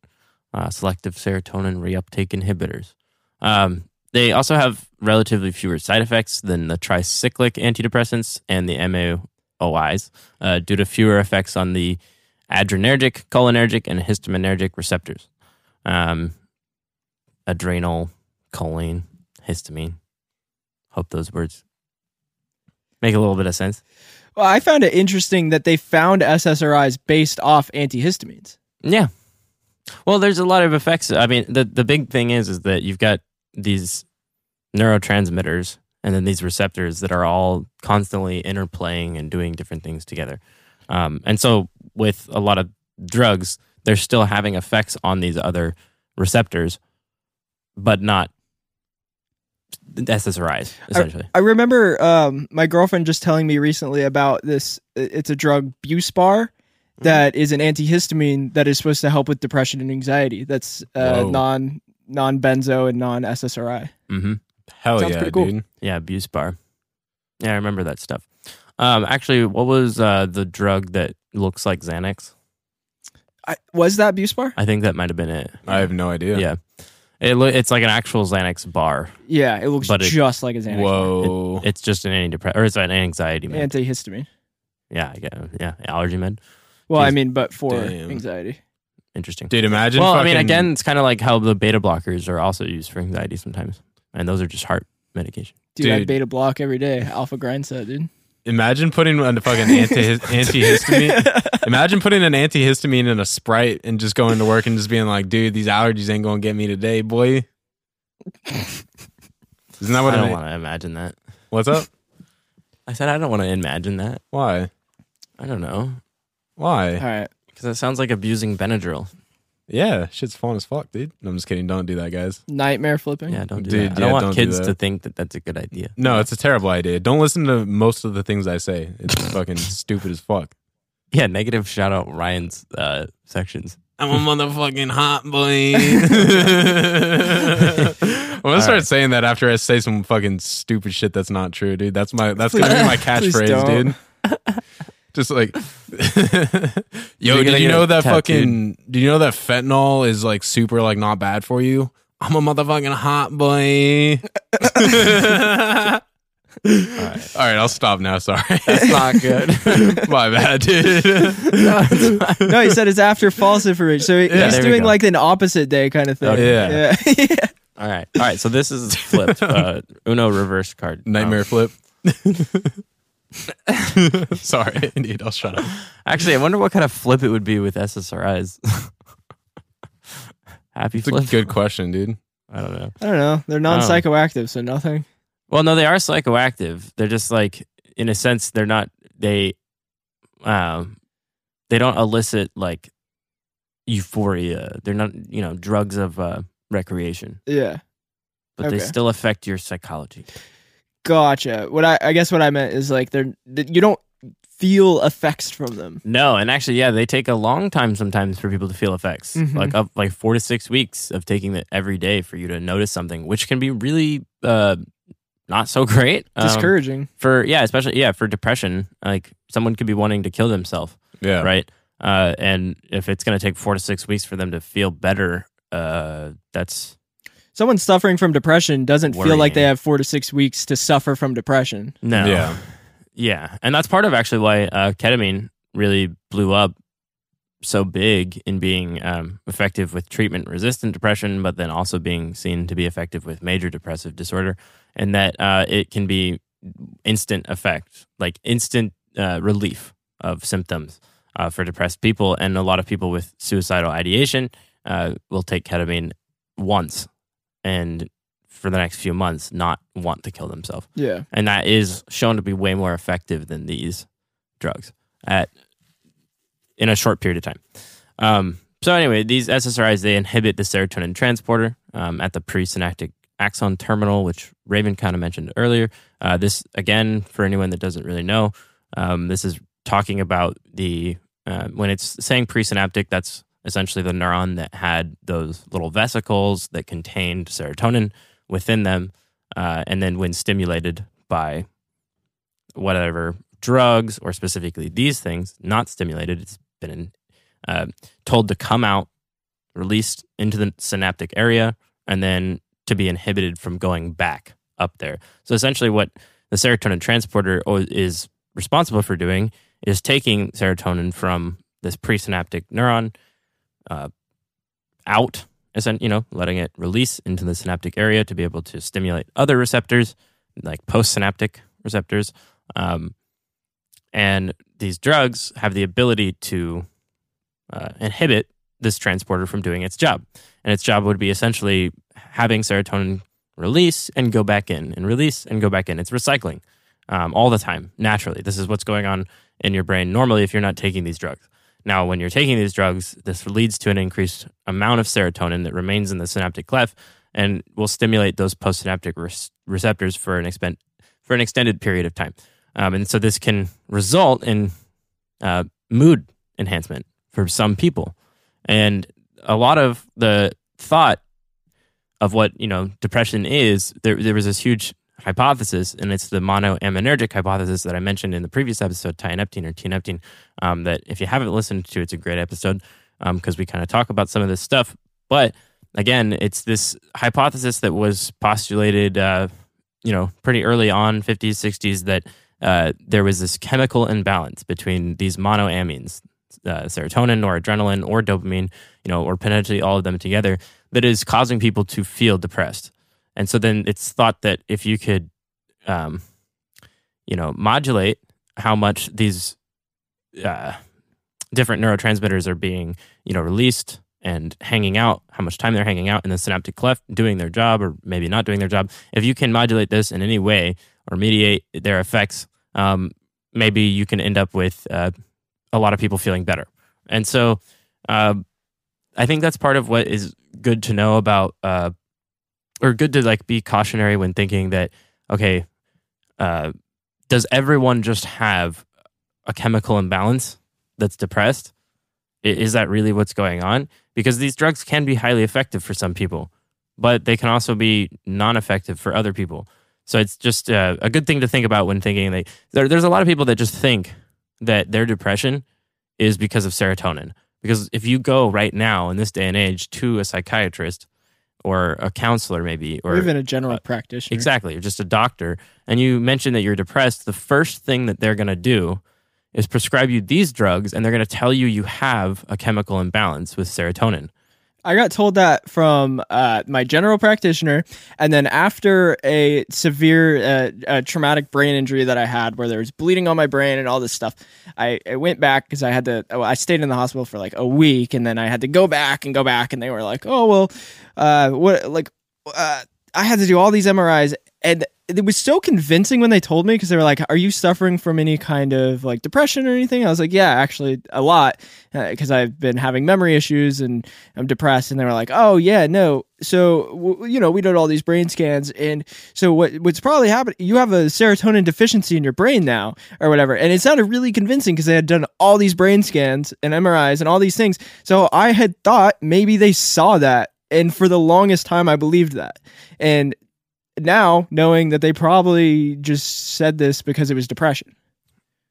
Uh, selective serotonin reuptake inhibitors. Um, they also have relatively fewer side effects than the tricyclic antidepressants and the MAOIs uh, due to fewer effects on the adrenergic, cholinergic, and histaminergic receptors. Um, adrenal, choline, histamine. Hope those words make a little bit of sense. Well, I found it interesting that they found SSRIs based off antihistamines. Yeah. Well, there's a lot of effects. I mean, the the big thing is is that you've got these neurotransmitters and then these receptors that are all constantly interplaying and doing different things together. Um, and so, with a lot of drugs, they're still having effects on these other receptors, but not SSRIs, essentially. I remember um, my girlfriend just telling me recently about this. It's a drug, Buspar, that is an antihistamine that is supposed to help with depression and anxiety. That's uh, non non benzo and non SSRI. mm-hmm. Hell Sounds yeah, pretty cool. dude. Yeah, Buspar. Yeah, I remember that stuff. Um, actually, what was uh, the drug that looks like Xanax? I, was that Buspar? I think that might have been it. I have no idea. Yeah. It lo- it's like an actual Xanax bar. Yeah, it looks But it- just like a Xanax. Whoa. It's just an antidepressant or it's an anxiety med. Antihistamine. yeah, I get yeah, allergy med. Well, I Jeez. mean, but for Damn. anxiety. Interesting. dude, imagine. well, I mean, fucking- again, it's kind of like how the beta blockers are also used for anxiety sometimes, and those are just heart medication. Dude, I Dude. beta block every day. Alpha grind set, dude. Imagine putting a fucking anti- antihistamine. Imagine putting an antihistamine in a sprite and just going to work and just being like, dude, these allergies ain't gonna get me today, boy. Isn't that what I don't want to imagine that. What's up? I said I don't want to imagine that. Why? I don't know Why? All right. because that sounds like abusing Benadryl. Yeah, shit's fun as fuck, dude. No, I'm just kidding. Don't do that, guys. Nightmare flipping. Yeah, don't do Dude, that. I don't yeah, want don't do kids that. to think that that's a good idea. No, it's a terrible idea. Don't listen to most of the things I say. It's fucking stupid as fuck. Yeah, negative shout out Ryan's uh, sections. I'm a motherfucking hot boy. I'm gonna start right. saying that after I say some fucking stupid shit that's not true, dude. That's my that's gonna be my Please catchphrase, don't. dude. Just like, yo, You're did you know that tattooed. fucking? Do you know that fentanyl is like super like not bad for you? I'm a motherfucking hot boy. All right, all right, I'll stop now. Sorry, That's not good. my bad, dude. no, he said it's after false information, So Yeah, he's doing like an opposite day kind of thing. Okay. Yeah. Yeah. Yeah. All right, all right. So this is flipped. Uh, Uno reverse card. Nightmare Um, flip. Sorry, dude. I'll shut up. actually, I wonder what kind of flip it would be with SSRIs. Happy flip. It's a good question, dude. I don't know. I don't know. They're non psychoactive, so nothing. Well, no, they are psychoactive. They're just like, in a sense, they're not. They, um, they don't elicit like euphoria. They're not, you know, drugs of uh, recreation, Yeah. but they still affect your psychology. Gotcha. What I I guess what I meant is like they're you don't feel effects from them. No, and actually, yeah, they take a long time sometimes for people to feel effects, Mhm. like up like four to six weeks of taking it every day for you to notice something, which can be really uh, not so great. Um, Discouraging. for yeah, especially yeah for depression. Like someone could be wanting to kill themselves, Yeah. right? Uh, and if it's going to take four to six weeks for them to feel better, uh, that's Someone suffering from depression doesn't feel like they have four to six weeks to suffer from depression. no, Yeah. Yeah, and that's part of actually why uh, ketamine really blew up so big in being um, effective with treatment resistant depression, but then also being seen to be effective with major depressive disorder, and that uh, it can be instant effect, like instant uh, relief of symptoms uh, for depressed people. And a lot of people with suicidal ideation uh, will take ketamine once and for the next few months not want to kill themselves Yeah. and that is shown to be way more effective than these drugs at in a short period of time. Um, so anyway, these SSRIs they inhibit the serotonin transporter um, at the presynaptic axon terminal, which Raven kind of mentioned earlier. Uh, this again, for anyone that doesn't really know, um, this is talking about the uh, when it's saying presynaptic, that's essentially the neuron that had those little vesicles that contained serotonin within them, uh, and then when stimulated by whatever drugs or specifically these things, not stimulated, it's been uh, told to come out, released into the synaptic area, and then to be inhibited from going back up there. So essentially, what the serotonin transporter is responsible for doing is taking serotonin from this presynaptic neuron uh, out, you know, letting it release into the synaptic area to be able to stimulate other receptors like postsynaptic receptors, Um, and these drugs have the ability to uh, inhibit this transporter from doing its job. And its job would be essentially having serotonin release and go back in, and release and go back in. It's recycling um, all the time, naturally. This is what's going on in your brain normally if you're not taking these drugs. Now, when you're taking these drugs, this leads to an increased amount of serotonin that remains in the synaptic cleft and will stimulate those postsynaptic re- receptors for an, expen- for an extended period of time. Um, and so this can result in uh, mood enhancement for some people. And a lot of the thought of what you know depression is, there there was this huge hypothesis, and it's the monoaminergic hypothesis that I mentioned in the previous episode, tianeptine or tianeptine. Um, that if you haven't listened to, it's a great episode because we kind of talk about some of this stuff. But again, it's this hypothesis that was postulated, uh, you know, pretty early on, 50s, 60s, that uh, there was this chemical imbalance between these monoamines, uh, serotonin, noradrenaline, or dopamine, you know, or potentially all of them together, that is causing people to feel depressed. And so then it's thought that if you could, um, you know, modulate how much these uh, different neurotransmitters are being, you know, released and hanging out, how much time they're hanging out in the synaptic cleft, doing their job or maybe not doing their job. If you can modulate this in any way or mediate their effects, um, maybe you can end up with uh, a lot of people feeling better. And so uh, I think that's part of what is good to know about, uh, or good to like be cautionary when thinking that, okay, uh, does everyone just have a chemical imbalance that's depressed? Is that really what's going on? Because these drugs can be highly effective for some people, but they can also be non effective for other people. So it's just uh, a good thing to think about when thinking that there, there's a lot of people that just think that their depression is because of serotonin. Because if you go right now in this day and age to a psychiatrist or a counselor, maybe, or or even a general uh, practitioner. Exactly, or just a doctor, and you mention that you're depressed, the first thing that they're going to do is prescribe you these drugs, and they're going to tell you you have a chemical imbalance with serotonin. I got told that from uh, my general practitioner, and then after a severe uh, uh, traumatic brain injury that I had, where there was bleeding on my brain and all this stuff, I, I went back because I had to. oh, I stayed in the hospital for like a week, and then I had to go back and go back, and they were like, "Oh well, uh, what like." Uh, I had to do all these MRIs, and it was so convincing when they told me because they were like, "Are you suffering from any kind of like depression or anything?" I was like, "Yeah, actually, a lot," uh, because I've been having memory issues and I'm depressed. And they were like, "Oh yeah, no." So w- you know, we did all these brain scans, and so what what's probably happening? You have a serotonin deficiency in your brain now, or whatever. And it sounded really convincing because they had done all these brain scans and MRIs and all these things. So I had thought maybe they saw that, and for the longest time, I believed that. And now knowing that they probably just said this because it was depression.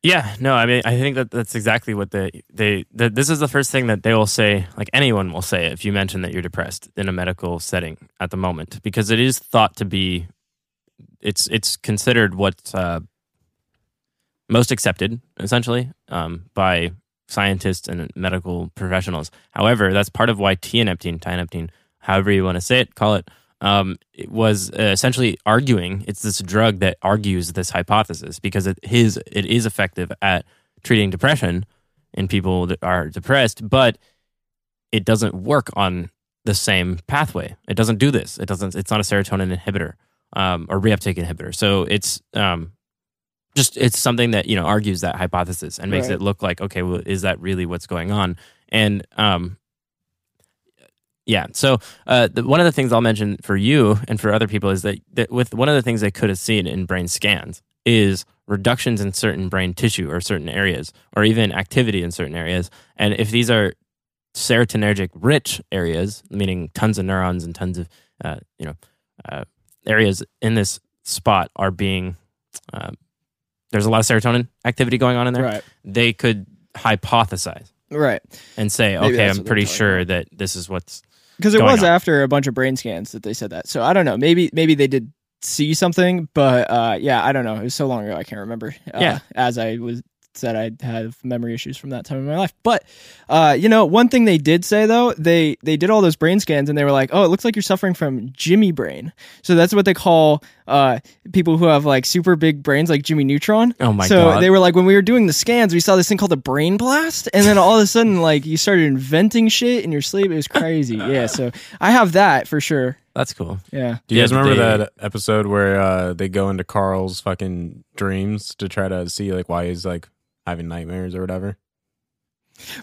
Yeah, no, I mean, I think that that's exactly what they they that this is the first thing that they will say. Like anyone will say if you mention that you're depressed in a medical setting at the moment, because it is thought to be, it's it's considered what's uh, most accepted essentially um, by scientists and medical professionals. However, that's part of why tianeptine, tianeptine, however you want to say it, call it, um, it was uh, essentially arguing it's this drug that argues this hypothesis because it is it is effective at treating depression in people that are depressed, but it doesn't work on the same pathway. It doesn't do this. It doesn't. It's not a serotonin inhibitor um, or reuptake inhibitor. So it's um, just it's something that you know argues that hypothesis and makes Right. it look like okay, well, is that really what's going on? And um, yeah. So uh, the, one of the things I'll mention for you and for other people is that, that with one of the things they could have seen in brain scans is reductions in certain brain tissue or certain areas, or even activity in certain areas. And if these are serotonergic rich areas, meaning tons of neurons and tons of uh, you know uh, areas in this spot are being uh, there's a lot of serotonin activity going on in there. Right. They could hypothesize Right. and say, Maybe okay, I'm pretty sure that this is what's Because it was on. after a bunch of brain scans that they said that. So I don't know. Maybe maybe they did see something, but uh, yeah, I don't know. It was so long ago I can't remember. Uh, Yeah. As I was said I have memory issues from that time in my life. But uh, you know, one thing they did say though, they they did all those brain scans and they were like, "Oh, it looks like you're suffering from Jimmy brain." So that's what they call uh, people who have like super big brains, like Jimmy Neutron. Oh my so God. they were like, when we were doing the scans, we saw this thing called a brain blast, and then all of a sudden, like you started inventing shit in your sleep. It was crazy. yeah. So I have that for sure. That's cool. Yeah. Do you guys remember they- that episode where uh, they go into Carl's fucking dreams to try to see like why he's like having nightmares or whatever?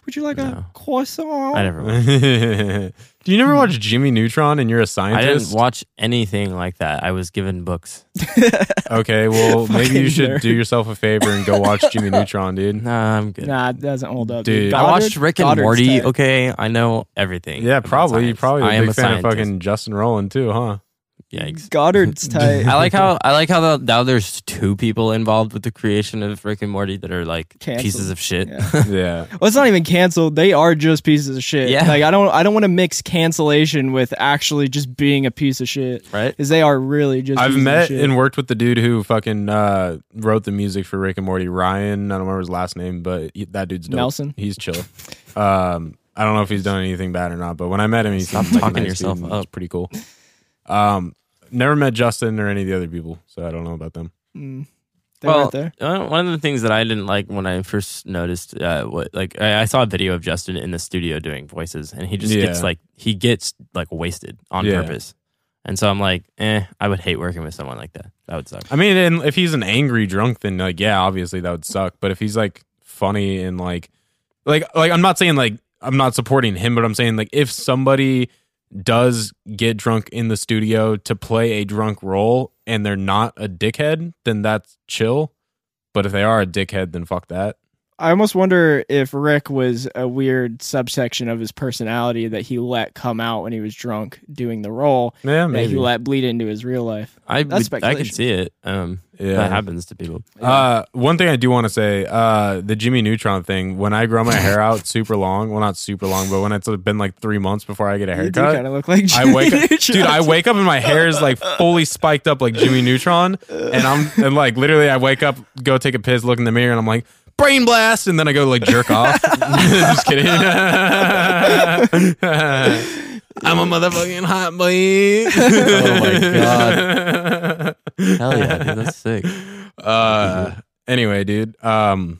Would you like a No. croissant? I never. Do you never watch Jimmy Neutron and you're a I scientist? I didn't watch anything like that. I was given books. okay, well maybe you Fucking should nerd. do yourself a favor and go watch Jimmy Neutron, dude. Nah, I'm good. Nah, it doesn't hold up, Dude. dude. I watched Goddard- Rick and Goddard's Morty. tight. Okay, I know everything. Yeah, about probably. You're science. probably I a am big a fan of fucking Justin Roiland too, huh? Yikes. Goddard's tight. I like how I like how the, now there's two people involved with the creation of Rick and Morty that are like Canceled. pieces of shit. Yeah. Yeah. Well, it's not even canceled. They are just pieces of shit. Yeah. Like I don't, I don't want to mix cancellation with actually just being a piece of shit. right? Because they are really just. I've pieces of met shit. and worked with the dude who fucking uh, wrote the music for Rick and Morty. Ryan, I don't remember his last name, but he, that dude's dope. Nelson? He's chill. Um, I don't know if he's done anything bad or not, but when I met him, he Stop seemed like talking nice yourself dude and he was up. pretty cool. Um, never met Justin or any of the other people, so I don't know about them. Mm. They're well, there. uh, one of the things that I didn't like when I first noticed, uh, what like I, I saw a video of Justin in the studio doing voices, and he just gets like he gets like wasted on Yeah. purpose, and so I'm like, eh, I would hate working with someone like that. That would suck. I mean, and if he's an angry drunk, then like, yeah, obviously that would suck. But if he's like funny and like, like, like, I'm not saying like I'm not supporting him, but I'm saying like if somebody does get drunk in the studio to play a drunk role and they're not a dickhead, then that's chill. But if they are a dickhead, then fuck that. I almost wonder if Rick was a weird subsection of his personality that he let come out when he was drunk doing the role Yeah, that maybe. he let bleed into his real life. I That's would, I could speculation. see it. Um, Yeah. that happens to people. Uh, one thing I do want to say, uh, the Jimmy Neutron thing. When I grow my hair out super long, well, not super long, but when it's been like three months before I get a haircut, kind of look like I Jimmy wake up, Neutron. dude. I wake up and my hair is like fully spiked up like Jimmy Neutron, and I'm and like literally I wake up, go take a piss, look in the mirror, and I'm like brain blast, and then I go like jerk off. Just kidding. I'm a motherfucking hot boy. Oh my god! Hell yeah, dude, that's sick. Uh, anyway, dude. Um,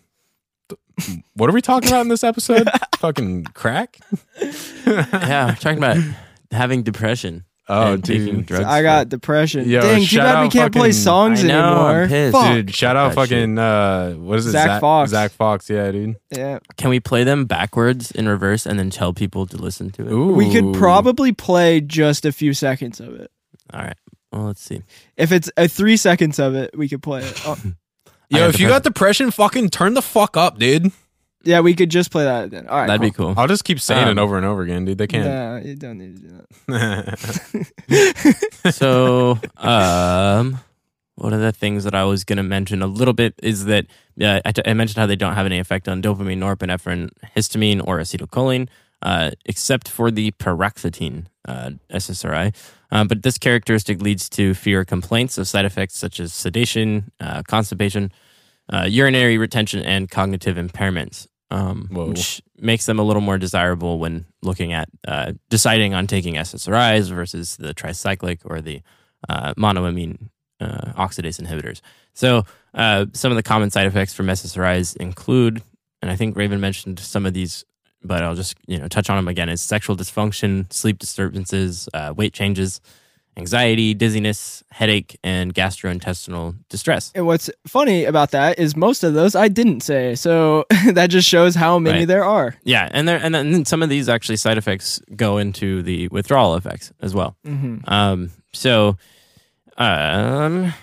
th- what are we talking about in this episode? Fucking crack. Yeah, we're talking about having depression. Oh, and dude. drugs. I got depression. Yo, Dang, too shout bad we can't play songs I know, I'm anymore. pissed. Fuck. Dude, shout out fucking uh, what is it? Zack Fox. Zack Fox, yeah, dude. Yeah. Can we play them backwards in reverse and then tell people to listen to it? Ooh. We could probably play just a few seconds of it. All right. Well, let's see. If it's uh, three seconds of it, we could play it. Oh, Yo, got if you got depression, fucking turn the fuck up, dude. Yeah, we could just play that then. All right. That'd be cool. cool. I'll just keep saying Um, it over and over again, dude. They can't. Nah, you don't need to do that. so, um, one of the things that I was going to mention a little bit is that uh, I, t- I mentioned how they don't have any effect on dopamine, norepinephrine, histamine, or acetylcholine, uh, except for the paroxetine uh, SSRI. Um, but this characteristic leads to fewer complaints of side effects such as sedation, uh, constipation, uh, urinary retention, and cognitive impairments. Um, which makes them a little more desirable when looking at uh, deciding on taking SSRIs versus the tricyclic or the uh, monoamine uh, oxidase inhibitors. So, uh, some of the common side effects from SSRIs include, and I think Raven mentioned some of these, but I'll just you know touch on them again: is sexual dysfunction, sleep disturbances, uh, weight changes, anxiety, dizziness, headache, and gastrointestinal distress. And what's funny about that is most of those I didn't say. So that just shows how many Right. there are. Yeah, and there and then some of these actually side effects go into the withdrawal effects as well. Mm-hmm. Um, so, um,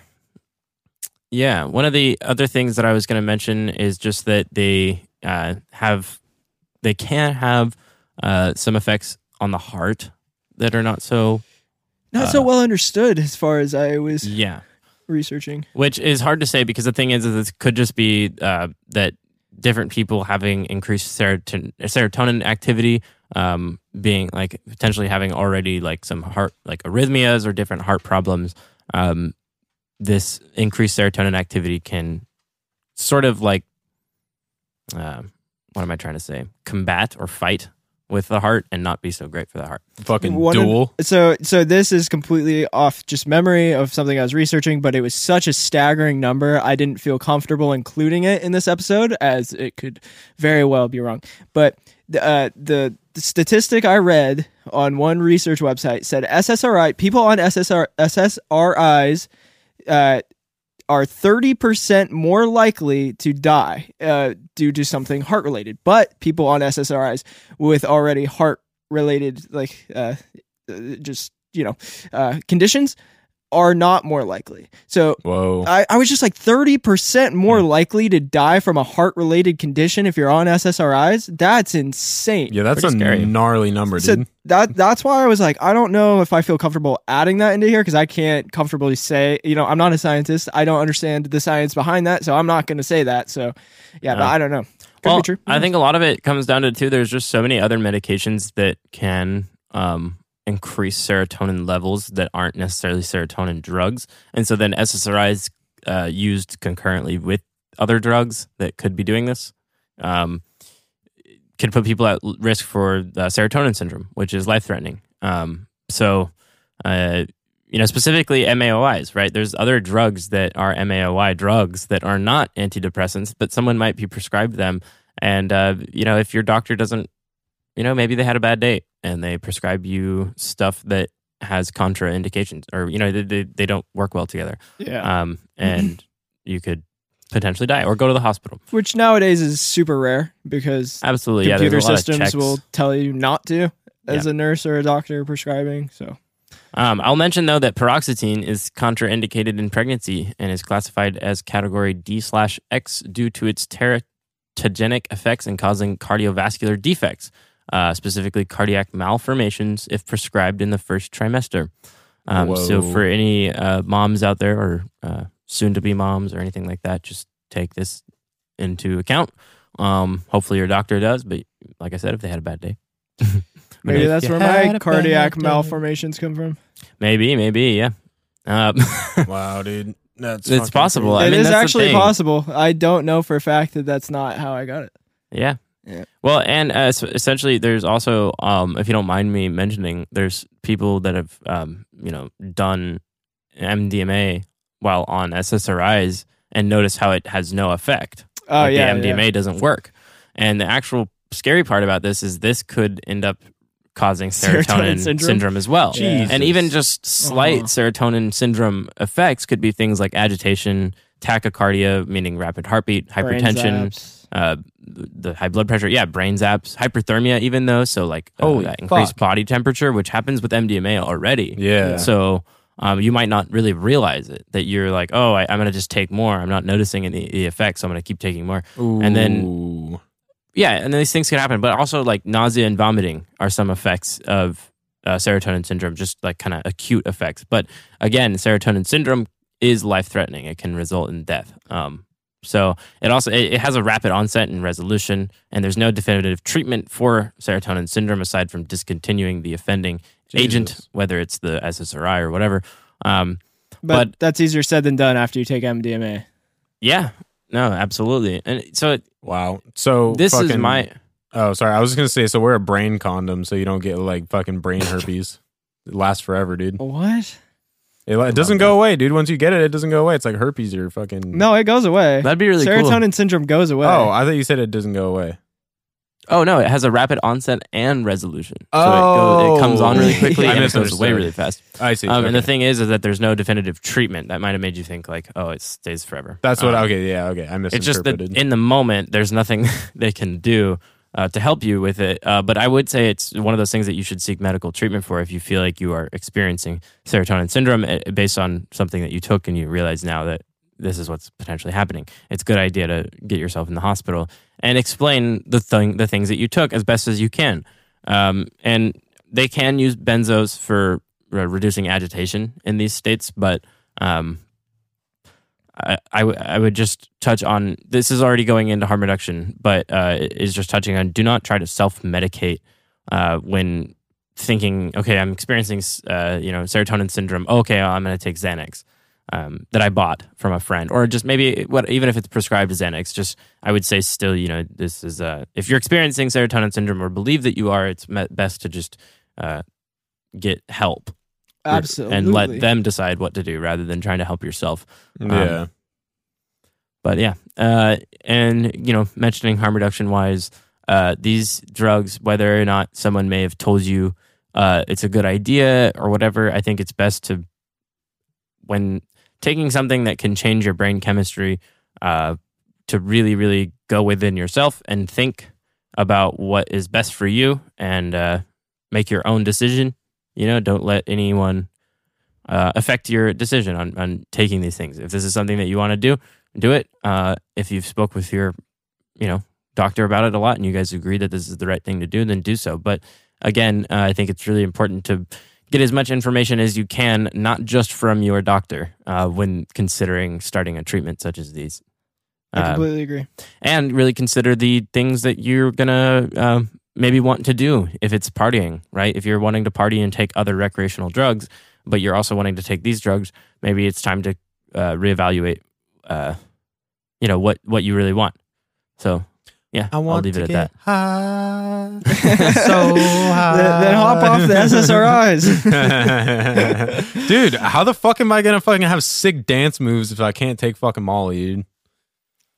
yeah, one of the other things that I was going to mention is just that they uh, have, they can have uh, some effects on the heart that are not so, Not so well understood as far as I was yeah, researching. which is hard to say because the thing is, is it could just be uh, that different people having increased serotonin, serotonin activity um, being like potentially having already like some heart like arrhythmias or different heart problems um, this increased serotonin activity can sort of like uh, what am I trying to say? Combat or fight with the heart and not be so great for the heart. Fucking One of- so so this is completely off just memory of something I was researching, but it was such a staggering number. I didn't feel comfortable including it in this episode as it could very well be wrong. But the uh, the, the statistic I read on one research website said SSRI people on SSR, SSRIs uh, are 30% more likely to die uh, due to something heart related. But people on SSRIs with already heart related, like uh, uh, just, you know, uh, conditions are not more likely. So Whoa. I, I was just like 30% more Hmm. likely to die from a heart related condition if you're on SSRIs. That's insane. yeah, that's a scary. gnarly number, So dude. that that's why I was like, I don't know if I feel comfortable adding that into here because I can't comfortably say, you know, I'm not a scientist. I don't understand the science behind that, so I'm not going to say that. So, yeah, but I don't know. Could well, true. I think a lot of it comes down to too. There's just so many other medications that can um, increase serotonin levels that aren't necessarily serotonin drugs, and so then SSRIs uh, used concurrently with other drugs that could be doing this um, can put people at risk for uh, serotonin syndrome, which is life threatening. Um, so, uh, you know, specifically MAOIs, right? There's other drugs that are MAOI drugs that are not antidepressants, but someone might be prescribed them. And, uh, you know, if your doctor doesn't, you know, maybe they had a bad date and they prescribe you stuff that has contraindications or, you know, they, they, they don't work well together. yeah. Um, and you could potentially die or go to the hospital. Which nowadays is super rare because Absolutely. computer there's a lot of systems will tell you not to as Yeah. a nurse or a doctor prescribing. So, Um, I'll mention though that paroxetine is contraindicated in pregnancy and is classified as category D slash X due to its teratogenic effects and causing cardiovascular defects, uh, specifically cardiac malformations if prescribed in the first trimester. Um, so for any uh, moms out there or uh, soon to be moms or anything like that, just take this into account. Um, hopefully your doctor does, but like I said, if they had a bad day. Maybe if that's you where my cardiac malformations come from. Maybe, maybe, yeah. Uh, wow, dude. That's It's possible. crazy. I It mean, is that's actually possible. I don't know for a fact that that's not how I got it. Yeah. Yeah. Well, and uh, essentially, there's also, um, if you don't mind me mentioning, there's people that have, um, you know, done MDMA while on SSRIs and notice how it has no effect. Oh Like, yeah, the yeah. MDMA doesn't work. And the actual scary part about this is this could end up causing Serotonin serotonin, syndrome? syndrome? as well. Jesus. And even just slight Uh-huh. serotonin syndrome effects could be things like agitation, tachycardia, meaning rapid heartbeat, hypertension. Uh, the high blood pressure, yeah, brain zaps, hyperthermia, even though so like uh, that increased fuck. body temperature, which happens with MDMA already. Yeah. So um, you might not really realize it that you're like, oh, I, I'm going to just take more. I'm not noticing any the effects, so I'm going to keep taking more. And then- Yeah, and then these things can happen, but also like nausea and vomiting are some effects of uh, serotonin syndrome, just like kind of acute effects. But again, serotonin syndrome is life threatening. It can result in death. Um, so it also it, it has a rapid onset and resolution, and there's no definitive treatment for serotonin syndrome aside from discontinuing the offending agent, whether it's the SSRI or whatever. Um, but, but- that's easier said than done after you take MDMA. yeah, no, absolutely. And so it, Wow. So this is my Oh, sorry. I was just gonna say. So wear a brain condom so you don't get like fucking brain herpes. it lasts forever, dude. What? It, it doesn't go away, dude. Once you get it, it doesn't go away. It's like herpes or fucking. No, it goes away. that'd be really Serotonin cool. syndrome goes away. Oh, I thought you said it doesn't go away. Oh no, it has a rapid onset and resolution. So Oh. it, goes, it comes on really quickly and it goes away misunderstood. really fast. I see. Um, And the thing is, is that there's no definitive treatment. That might have made you think like, oh, it stays forever. That's what. Um, okay, yeah, okay. I It's just that in the moment, there's nothing they can do uh, to help you with it. Uh, but I would say it's one of those things that you should seek medical treatment for if you feel like you are experiencing serotonin syndrome uh, based on something that you took and you realize now that this is what's potentially happening. It's a good idea to get yourself in the hospital and explain the thing, the things that you took as best as you can. Um, and they can use benzos for uh, reducing agitation in these states, but um, I, I, w- I would just touch on this is already going into harm reduction, but uh, is just touching on do not try to self medicate uh, when thinking, okay, I'm experiencing uh, you know serotonin syndrome. Okay, I'm going to take Xanax. um, that I bought from a friend, or just maybe what even if it's prescribed Xanax, just I would say still, you know, this is uh, if you're experiencing serotonin syndrome or believe that you are, it's best to just uh, get help Absolutely. and let them decide what to do rather than trying to help yourself. Um, yeah. But yeah, uh, and you know, mentioning harm reduction wise, uh, these drugs, whether or not someone may have told you uh, it's a good idea or whatever, I think it's best to when taking something that can change your brain chemistry, uh, to really, really go within yourself and think about what is best for you and uh, make your own decision. You know, don't let anyone uh, affect your decision on, on taking these things. If this is something that you want to do, do it. Uh, if you've spoke with your, you know, doctor about it a lot and you guys agree that this is the right thing to do, then do so. But again, uh, I think it's really important to get as much information as you can, not just from your doctor, uh, when considering starting a treatment such as these. I Um, completely agree. and really consider the things that you're gonna um, maybe want to do if it's partying, right? If you're wanting to party and take other recreational drugs, but you're also wanting to take these drugs, maybe it's time to uh, reevaluate, uh, you know, what what you really want. So, yeah, I want will leave to it at that. high. so high. then, then hop off the SSRIs. dude, how the fuck am I gonna fucking have sick dance moves if I can't take fucking Molly, dude?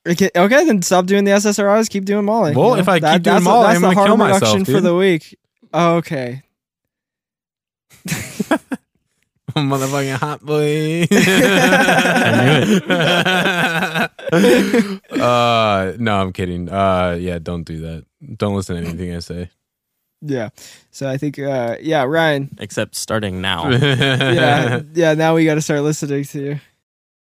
Okay, okay, then stop doing the SSRIs. Keep doing Molly. Well, you if I keep doing that's Molly, that's I'm the gonna kill harm myself, reduction for the week. Oh, okay. Motherfucking hot boy. I knew it. uh, no, I'm kidding. Uh, yeah, don't do that. Don't listen to anything I say. Yeah. So I think, uh, yeah, Ryan. Except starting now. Yeah, yeah. Now we got to start listening to you.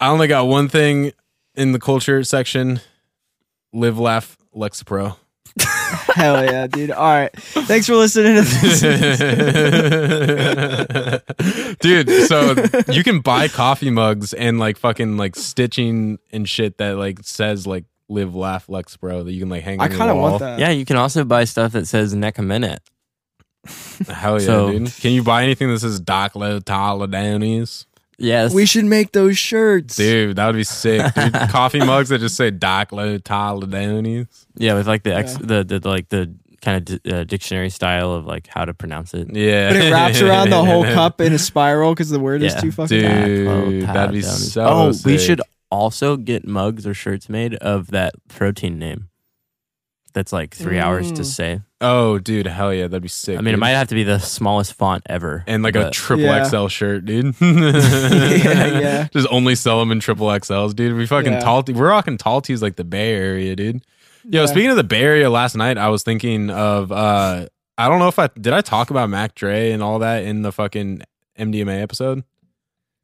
I only got one thing in the culture section. Live, laugh, Lexapro. Hell yeah, dude. All right. Thanks for listening to this. Dude, so you can buy coffee mugs and like fucking like stitching and shit that like says like live, laugh, Lexapro that you can like hang I on your kind of want that. yeah, you can also buy stuff that says neck a minute. Hell yeah, So- dude. Can you buy anything that says Doc Low Toledanies? Yes. We should make those shirts. Dude, that would be sick. Dude, coffee mugs that just say Doc Low Toledanies. Yeah, with like the ex, Yeah. the, the like the kind of uh, dictionary style of like how to pronounce it. Yeah. But it wraps around the whole cup in a spiral because the word is too fucking Dude. bad. That'd be so Oh, we should also get mugs or shirts made of that protein name. That's like three hours to Mm. say. Oh, dude, hell yeah, that'd be sick. I mean, it dude. might have to be the smallest font ever. and like a but- triple Yeah. XL shirt, dude. yeah. Just only sell them in triple XLs, dude. We fucking Yeah. tall. We're rocking tall tees like the Bay Area, dude. Yo, Yeah. speaking of the Bay Area, last night I was thinking of. uh I don't know if I did. I talk about Mac Dre and all that in the fucking MDMA episode.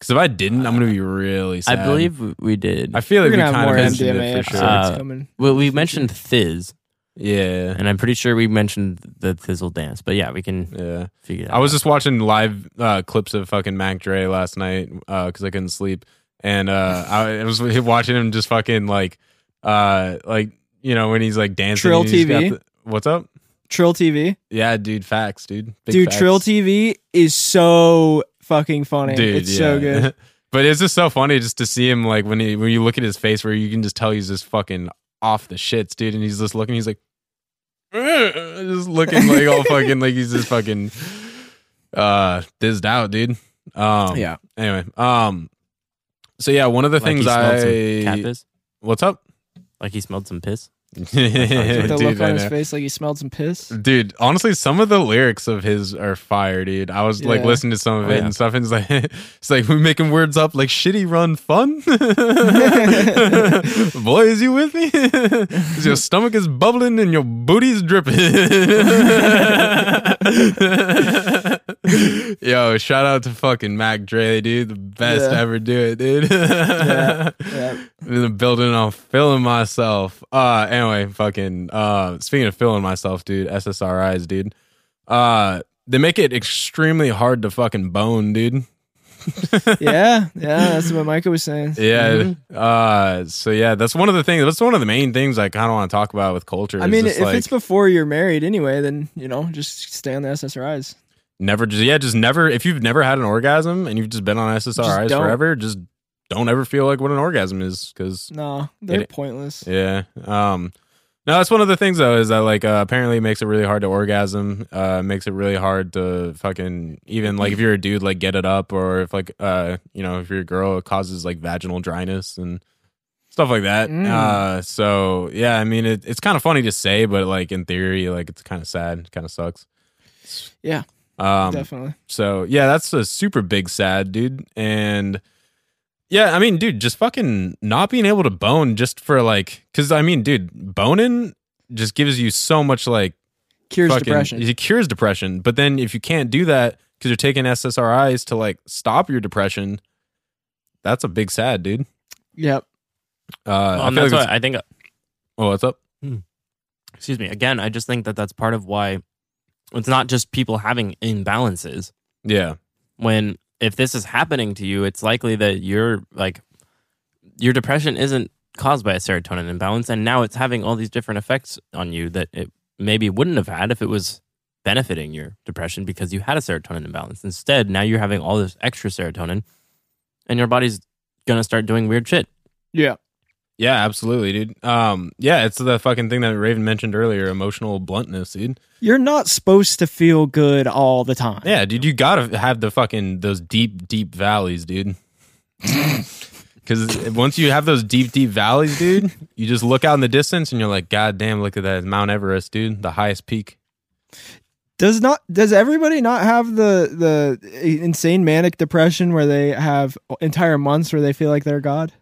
Because if I didn't, I'm gonna be really sad. I sad. believe we- we did. I feel We're like we gonna have kind more of mentioned MDMA it for episodes sure. Uh, coming. well, we mentioned Thizz, yeah, and I'm pretty sure we mentioned the Thizzle dance. But yeah, we can yeah. figure that I was out. just watching live uh, clips of fucking Mac Dre last night because I couldn't sleep, and uh, I was watching him just fucking like, uh, like you know when he's like dancing. Trill and got TV? the- what's up? Treal TV. Yeah, dude, facts, dude. Big Dude, facts. Treal TV is so fucking funny. dude. it's so good. but it's just so funny just to see him like when he when you look at his face where you can just tell he's just fucking off the shits, dude, and he's just looking. He's like, just looking like all fucking like he's just fucking uh thizzed out, dude. Um, Yeah. Anyway, um, so yeah, one of the Like things he smelled some I cat piss. what's up, Like he smelled some piss. The dude, look on his face like he smelled some piss. Dude, honestly, some of the lyrics of his are fire, dude. I was like Yeah. listening to some of Oh, it yeah. and stuff, and it's like it's like we making words up like shitty run fun. Boy, is you with me? your stomach is bubbling and your booty's dripping. Yo, shout out to fucking Mac Dre, dude. The best Yeah. ever do it, dude. Yeah, yeah. In the building, I'm feeling myself. Uh, anyway, fucking. Uh, speaking of feeling myself, dude. SSRIs, dude. Uh, they make it extremely hard to fucking bone, dude. yeah, yeah, that's what Micah was saying. Yeah. Mm-hmm. Uh, so yeah, that's one of the things. That's one of the main things I kind of want to talk about with culture. I mean, if like, it's before you're married anyway, then you know, just stay on the SSRIs. Never just yeah, just never. If you've never had an orgasm and you've just been on SSRIs don't. forever, just don't ever feel like what an orgasm is because No, they're It- pointless. Yeah. Um no, that's one of the things though is that like uh, apparently it makes it really hard to orgasm. Uh makes it really hard to fucking even like if you're a dude like get it up or if like uh you know if you're a girl it causes like vaginal dryness and stuff like that. Mm. Uh so yeah, I mean it, it's kind of funny to say but like in theory like it's kind of sad, kind of sucks. Yeah, Um definitely. so yeah, that's a super big sad, dude. And yeah, I mean, dude, just fucking not being able to bone just for like, because I mean, dude, boning just gives you so much like Cures fucking, depression. It cures depression, but then if you can't do that because you're taking SSRIs to like stop your depression, that's a big sad, dude. Yep. Uh, I Well, and feel that's like why I think. oh, what's up? Excuse me. Again, I just think that that's part of why it's not just people having imbalances. Yeah, when if this is happening to you, it's likely that you're like your depression isn't caused by a serotonin imbalance, and now it's having all these different effects on you that it maybe wouldn't have had if it was benefiting your depression because you had a serotonin imbalance. Instead, now you're having all this extra serotonin, and your body's gonna start doing weird shit. Yeah. Yeah, absolutely, dude. Um, yeah, it's the fucking thing that Raven mentioned earlier, emotional bluntness, dude. You're not supposed to feel good all the time. Yeah, dude, you gotta have the fucking those deep, deep valleys, dude. Because once you have those deep, deep valleys, dude, you just look out in the distance and you're like, God damn, look at that Mount Everest, dude, the highest peak. Does not does everybody not have the the insane manic depression where they have entire months where they feel like they're God,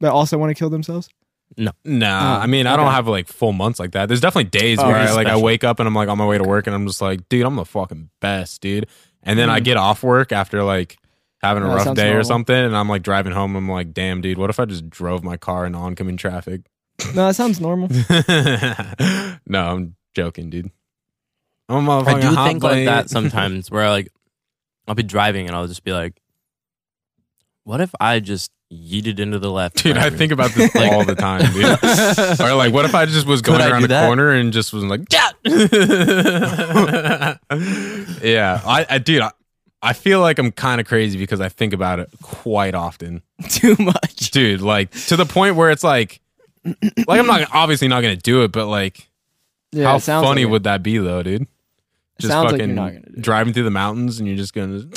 but also want to kill themselves? No. Nah, Oh, I mean, I don't have like full months like that. There's definitely days Oh, where I like I wake up and I'm like on my way to work and I'm just like, dude, I'm the fucking best, dude. And then I Mm. get off work after like having a That rough sounds day or normal. something, and I'm like driving home. I'm like, damn, dude, what if I just drove my car in oncoming traffic? No, that sounds normal. no, I'm joking, dude. I'm a I motherfucking do hot think like plate. that sometimes, where like I'll be driving and I'll just be like, "What if I just yeeted into the left?" Dude, I think about this like, all the time, dude. or like, what if I just was going around the that? corner and just was like, yeah, yeah. I, I, dude, I, I feel like I'm kind of crazy because I think about it quite often, Too much. dude. Like to the point where it's like, like I'm not obviously not gonna do it, but like, Yeah, how sounds funny like it. would that be, though, dude? Just sounds like fucking you're not gonna do it. driving through the mountains and you're just gonna just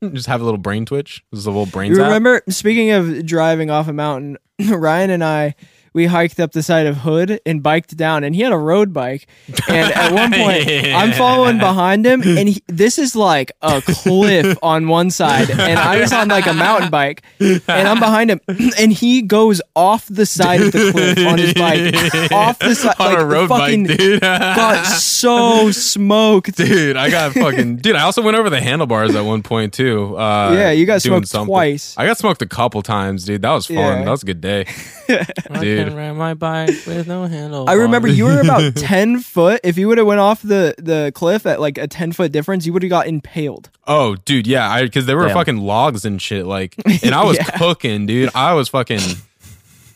have a little brain twitch. This is a little brain You remember speaking of driving off a mountain, Ryan and I we hiked up the side of Hood and biked down and he had a road bike and at one point I'm following behind him and he, this is like a cliff on one side and I was on like a mountain bike and I'm behind him and he goes off the side of the cliff on his bike off the side on like a road fucking bike, dude. got so smoked dude, I got fucking dude. I also went over the handlebars at one point too. Uh, Yeah, you got smoked twice. I got smoked a couple times, dude. That was fun. Yeah. That was a good day, dude. Can ride my bike with no handle. I remember you were about ten foot. If you would have went off the the cliff at like a ten foot difference, you would have got impaled. Oh, dude, yeah, I because there were Damn. fucking logs and shit. Like, and I was Yeah. cooking, dude. I was fucking,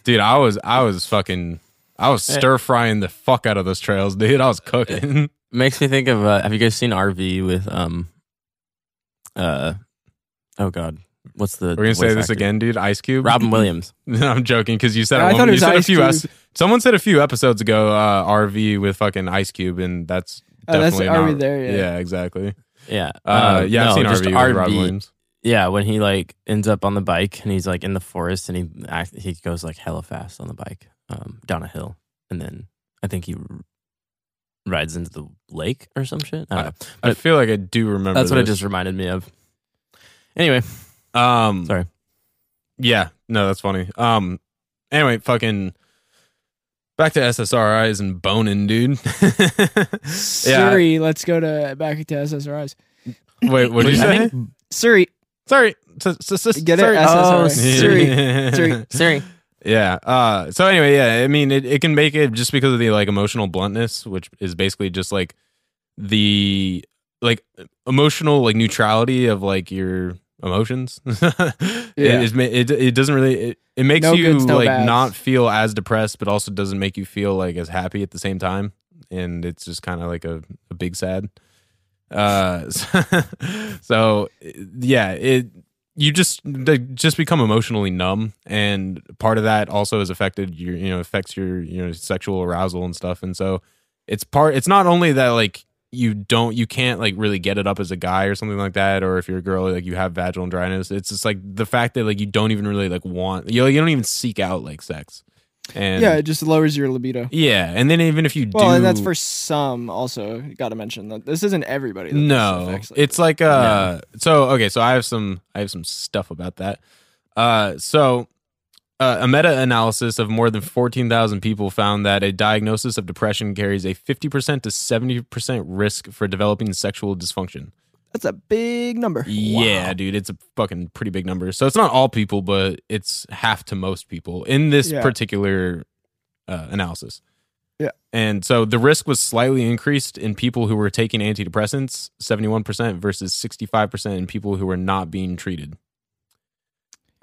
dude. I was, I was fucking, I was stir frying the fuck out of those trails, dude. I was cooking. makes me think of. Uh, have you guys seen RV with um, uh, oh god, what's the? We're gonna say this actor? again, dude. Ice Cube. Robin Williams. I'm joking because you said I thought one, it you was said a Ice few. Cube. es- someone said a few episodes ago, uh, RV with fucking Ice Cube, and that's Oh, that's definitely RV not- there, yeah. exactly. Yeah, Uh, yeah, I've no, seen RV, with Robin Williams. Yeah, when he like ends up on the bike and he's like in the forest and he act, he goes like hella fast on the bike um, down a hill and then I think he r- rides into the lake or some shit. I don't know. I But feel like I do remember. that's what it this. just reminded me of. Anyway, Um, sorry. Yeah, no, that's funny. Um, anyway, fucking back to SSRIs and boning, dude. Siri, let's go to back to SSRIs. Wait, what did you I say? think- Siri, Sorry. S- s- s- Get it? sorry. Oh, Siri. Siri. Siri. Yeah. Uh, so anyway, yeah. I mean, it, it can make it just because of the like emotional bluntness, which is basically just like the like emotional like neutrality of like your emotions. it, Yeah. ma- it it doesn't really it, it makes No you goods, no like bads. not feel as depressed, but also doesn't make you feel like as happy at the same time, and it's just kind of like a, a big sad. Uh, so yeah, it you just they just become emotionally numb and part of that also is affected your you know affects your you know sexual arousal and stuff and so it's part it's not only that like you don't you can't like really get it up as a guy or something like that or if you're a girl like you have vaginal dryness it's just like the fact that like you don't even really like want you know, you don't even seek out like sex and yeah, it just lowers your libido. yeah and then even if you Well, do and that's for some. Also, got to mention that this isn't everybody. That no affects, like, it's like uh so okay so i have some i have some stuff about that uh so uh, a meta-analysis of more than 14,000 people found that a diagnosis of depression carries a 50% to 70% risk for developing sexual dysfunction. that's a big number. Yeah, dude, it's a fucking pretty big number. So it's not all people, but it's half to most people in this Yeah. particular uh, analysis. Yeah. And so the risk was slightly increased in people who were taking antidepressants, 71% versus 65% in people who were not being treated.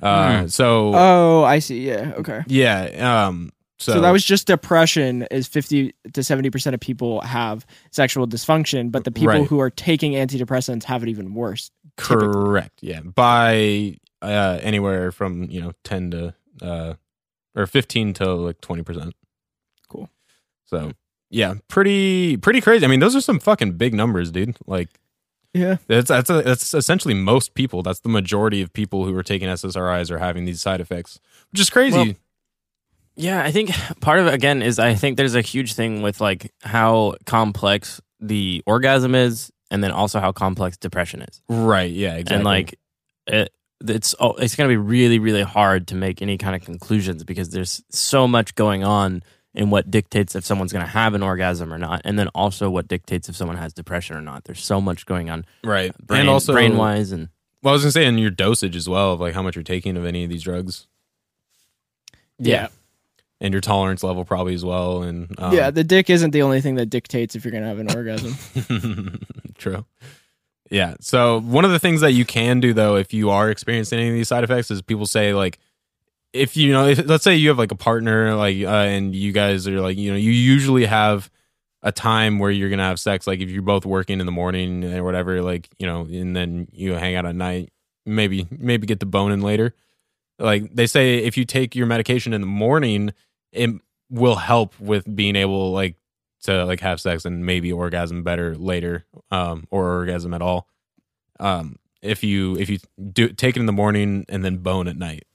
Uh, so Oh, I see. Yeah. Okay. yeah, um so, So, that was just depression. Is fifty to seventy percent of people have sexual dysfunction, but the people Right. who are taking antidepressants have it even worse. typically. correct. Yeah, by uh anywhere from, you know, 10 to uh or 15 to like 20%. Cool. So yeah, pretty pretty crazy. I mean, those are some fucking big numbers, dude. Like Yeah. that's that's that's essentially most people. That's the majority of people who are taking SSRIs are having these side effects, which is crazy. Well, Yeah, I think part of it again is I think there's a huge thing with like how complex the orgasm is, and then also how complex depression is, right? Yeah, exactly. and like it, it's it's going to be really really hard to make any kind of conclusions because there's so much going on in what dictates if someone's going to have an orgasm or not, and then also what dictates if someone has depression or not. There's so much going on, right, brain, and also brain wise, and Well, I was gonna say, and your dosage as well of like how much you're taking of any of these drugs, Yeah. and your tolerance level probably as well, and um, yeah. The dick isn't the only thing that dictates if you're gonna have an orgasm. True. Yeah. So one of the things that you can do though, if you are experiencing any of these side effects, is people say like, if you know, if, let's say you have like a partner, like, uh, and you guys are like, you know, you usually have a time where you're gonna have sex, like if you're both working in the morning or whatever, like you know, and then you hang out at night, maybe maybe get the bone in later. Like they say, if you take your medication in the morning, it will help with being able like to like have sex and maybe orgasm better later um or orgasm at all um if you if you do take it in the morning and then bone at night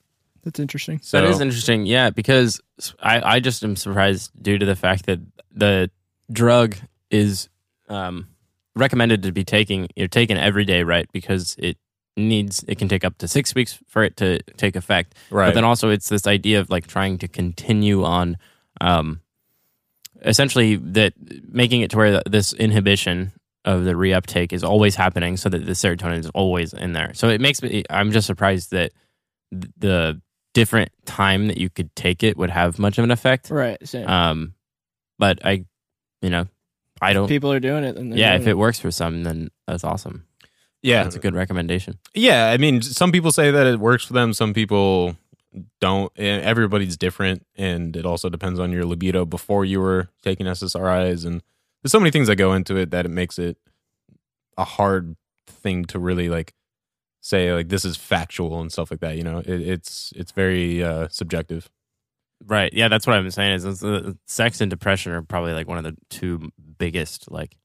That's interesting. so that is interesting. Yeah, because I, I just am surprised due to the fact that the drug is um, recommended to be taking you're taken every day, right? Because it needs it can take up to six weeks for it to take effect. right But then also it's this idea of like trying to continue on, um, essentially that making it to where this inhibition of the reuptake is always happening, so that the serotonin is always in there. So it makes me. I'm just surprised that the different time that you could take it would have much of an effect. Right. Same. Um, but I, you know, I don't. People are doing it. And yeah, doing if it works for some, then that's awesome. yeah That's a good recommendation. yeah i mean some people say that it works for them some people don't and everybody's different and it also depends on your libido before you were taking ssris and there's so many things that go into it that it makes it a hard thing to really like say like this is factual and stuff like that you know it, it's it's very uh subjective Right. Yeah, that's what I'm saying. Is, is uh, sex and depression are probably like one of the two biggest, like,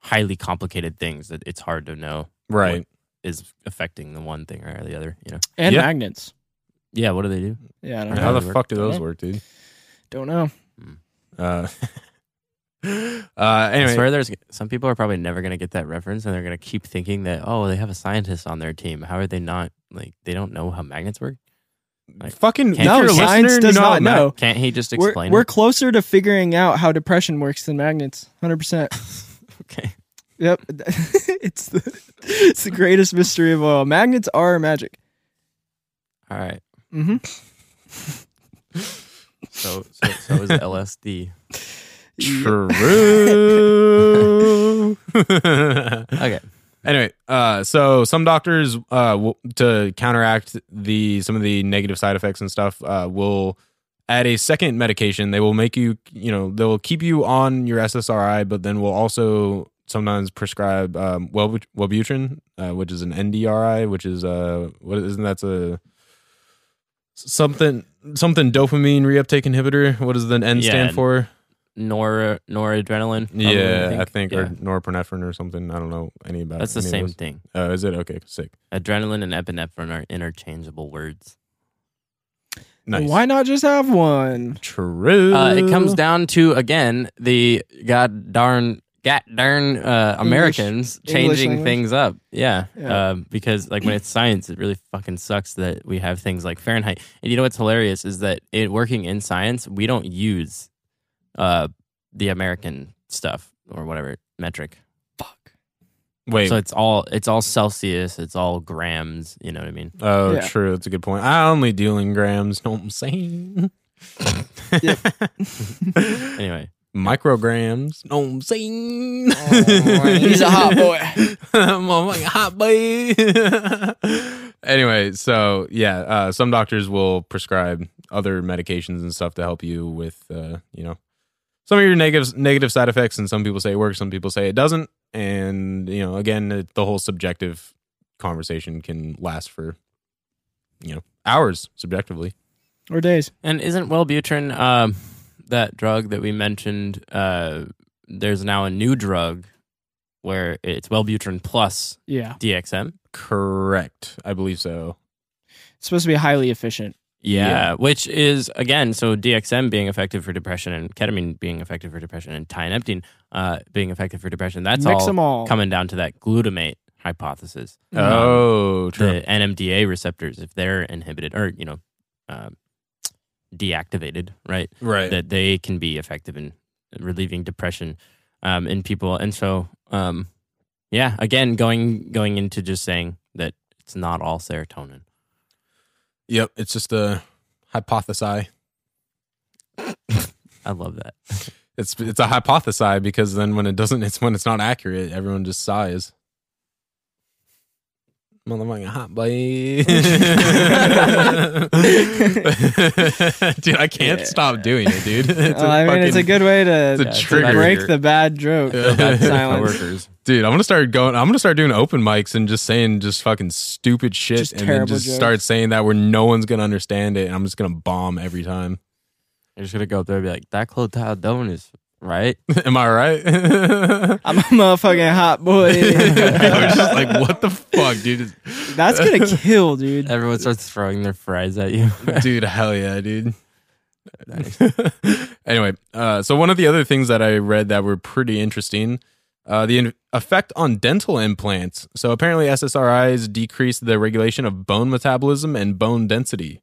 highly complicated things that it's hard to know right is affecting the one thing or the other. You know. and Yeah. magnets. Yeah. What do they do? Yeah. I don't Yeah, how know. the they fuck do those work dude Don't know. uh uh I swear, there's some people are probably never going to get that reference, and they're going to keep thinking that oh, they have a scientist on their team. How are they not like they don't know how magnets work? Like, fucking No, if you're a science does you know not ma- know. Can't he just We're, explain? we're closer to figuring out how depression works than magnets. Hundred percent. okay. Yep. it's the it's the greatest mystery of all. Magnets are magic. All right. Mm-hmm. So so, so is LSD. True. Okay. Anyway, uh, so some doctors, uh, to counteract the some of the negative side effects and stuff, uh, will add a second medication. They will make you, you know, they'll keep you on your SSRI, but then will also sometimes prescribe um, Wellbutrin, uh, which is an NDRI, which is uh, what isn't that's a something something dopamine reuptake inhibitor. What does the N Yeah, stand for? Nor noradrenaline. probably, yeah, I think, Yeah. or norepinephrine or something. I don't know any about. That's the any same thing. Oh, is it okay? Sick. Adrenaline and epinephrine are interchangeable words. Nice. Why not just have one? True. Uh, it comes down to again the god darn god darn uh, Americans English changing language? things up. Yeah, Yeah. Um, because like when it's science, it really fucking sucks that we have things like Fahrenheit. And you know what's hilarious is that it working in science, we don't use uh, the American stuff or whatever metric. Fuck. Wait. So it's all it's all Celsius, it's all grams. You know what I mean? oh, Yeah. true. That's a good point. I only deal in grams. Know what I'm saying? Anyway, Micrograms. Know what I'm saying? He's a hot boy. I'm a fucking hot boy. anyway, so yeah, uh, some doctors will prescribe other medications and stuff to help you with, uh, you know, some of your negative negative side effects. And some people say it works, some people say it doesn't. And you know, again, it, the whole subjective conversation can last for, you know, hours subjectively. Or days. and isn't Wellbutrin um, that drug that we mentioned? Uh, there's now a new drug where it's Wellbutrin plus Yeah. DXM. Correct, I believe so. It's supposed to be highly efficient. Yeah, which is again so DXM being effective for depression and ketamine being effective for depression and tianeptine uh, being effective for depression. That's Mix all, them all. coming down to that glutamate hypothesis. Oh, true. the NMDA receptors, if they're inhibited or you know um, deactivated, right? right. that they can be effective in relieving depression um, in people. And so, um, yeah, again, going going into just saying that it's not all serotonin. Yep, it's just a hypothesi. I love that. It's it's a hypothesi because then when it doesn't, it's when it's not accurate. Everyone just sighs. Motherfucking hot boy. dude, I can't Yeah. stop doing it, dude. It's Well, uh, I mean, it's a good way to, it's a to break the bad joke. the bad silence. Coworkers. dude. I'm gonna start going. I'm gonna start doing open mics and just saying just fucking stupid shit, Just and then just jokes. start saying that where no one's gonna understand it, and I'm just gonna bomb every time. You're just gonna go up there and be like, "That clotadone is right." Am I right? I'm a motherfucking hot boy. I was just like, what the fuck, dude? That's gonna kill, dude. Everyone starts throwing their fries at you. dude hell yeah dude anyway uh, so one of the other things that i read that were pretty interesting uh, the in- effect on dental implants so apparently ssris decrease the regulation of bone metabolism and bone density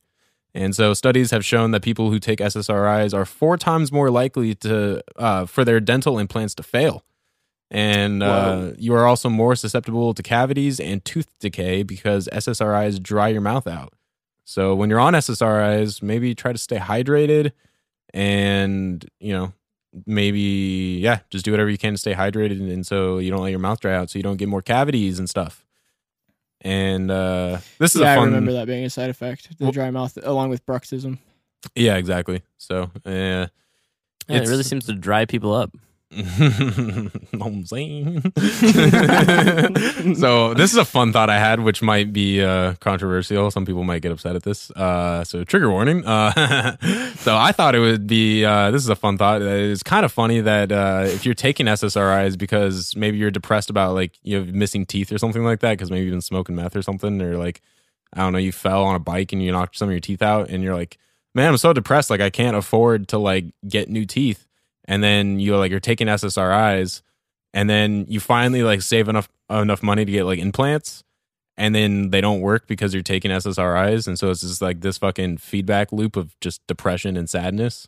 and so studies have shown that people who take ssris are four times more likely to uh, for their dental implants to fail and uh, you are also more susceptible to cavities and tooth decay because ssris dry your mouth out so when you're on SSRIs, maybe try to stay hydrated and, you know, maybe, yeah, just do whatever you can to stay hydrated. And so you don't let your mouth dry out so you don't get more cavities and stuff. And uh, this is Yeah, a I fun. I remember that being a side effect. The Well- dry mouth, along with bruxism. Yeah, exactly. So, yeah. Yeah, it really seems to dry people up. I'm saying? so this is a fun thought I had, which might be uh, controversial. Some people might get upset at this. Uh, so trigger warning. Uh, so I thought it would be. Uh, this is a fun thought. It's kind of funny that uh, if you're taking SSRIs because maybe you're depressed about like you have missing teeth or something like that, because maybe you've been smoking meth or something, or like I don't know, you fell on a bike and you knocked some of your teeth out, and you're like, man, I'm so depressed. Like I can't afford to like get new teeth and then you're like you're taking SSRIs, and then you finally like save enough enough money to get like implants, and then they don't work because you're taking SSRIs, and so it's just like this fucking feedback loop of just depression and sadness.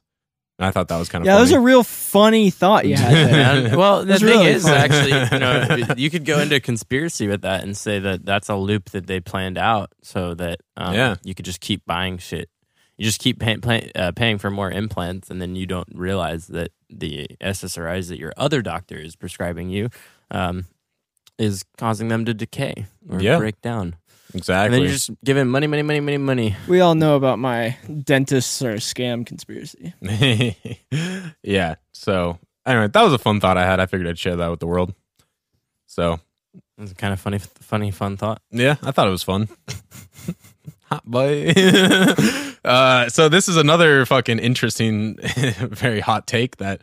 And I thought that was kind of Yeah, that was a real funny thought you had there. Well, the thing really is, fun. actually, you know, you could go into conspiracy with that and say that that's a loop that they planned out so that um, Yeah. you could just keep buying shit. You just keep pay, pay, uh, paying for more implants, and then you don't realize that the SSRIs that your other doctor is prescribing you um, is causing them to decay or Yeah. break down. Exactly. And exactly. then you're just give him money, money, money, money, money. we all know about my dentists are a scam conspiracy. yeah. So anyway, that was a fun thought I had. I figured I'd share that with the world. So It's kind of funny, funny, fun thought. yeah, I thought it was fun. Hot boy. uh, so this is another fucking interesting, very hot take that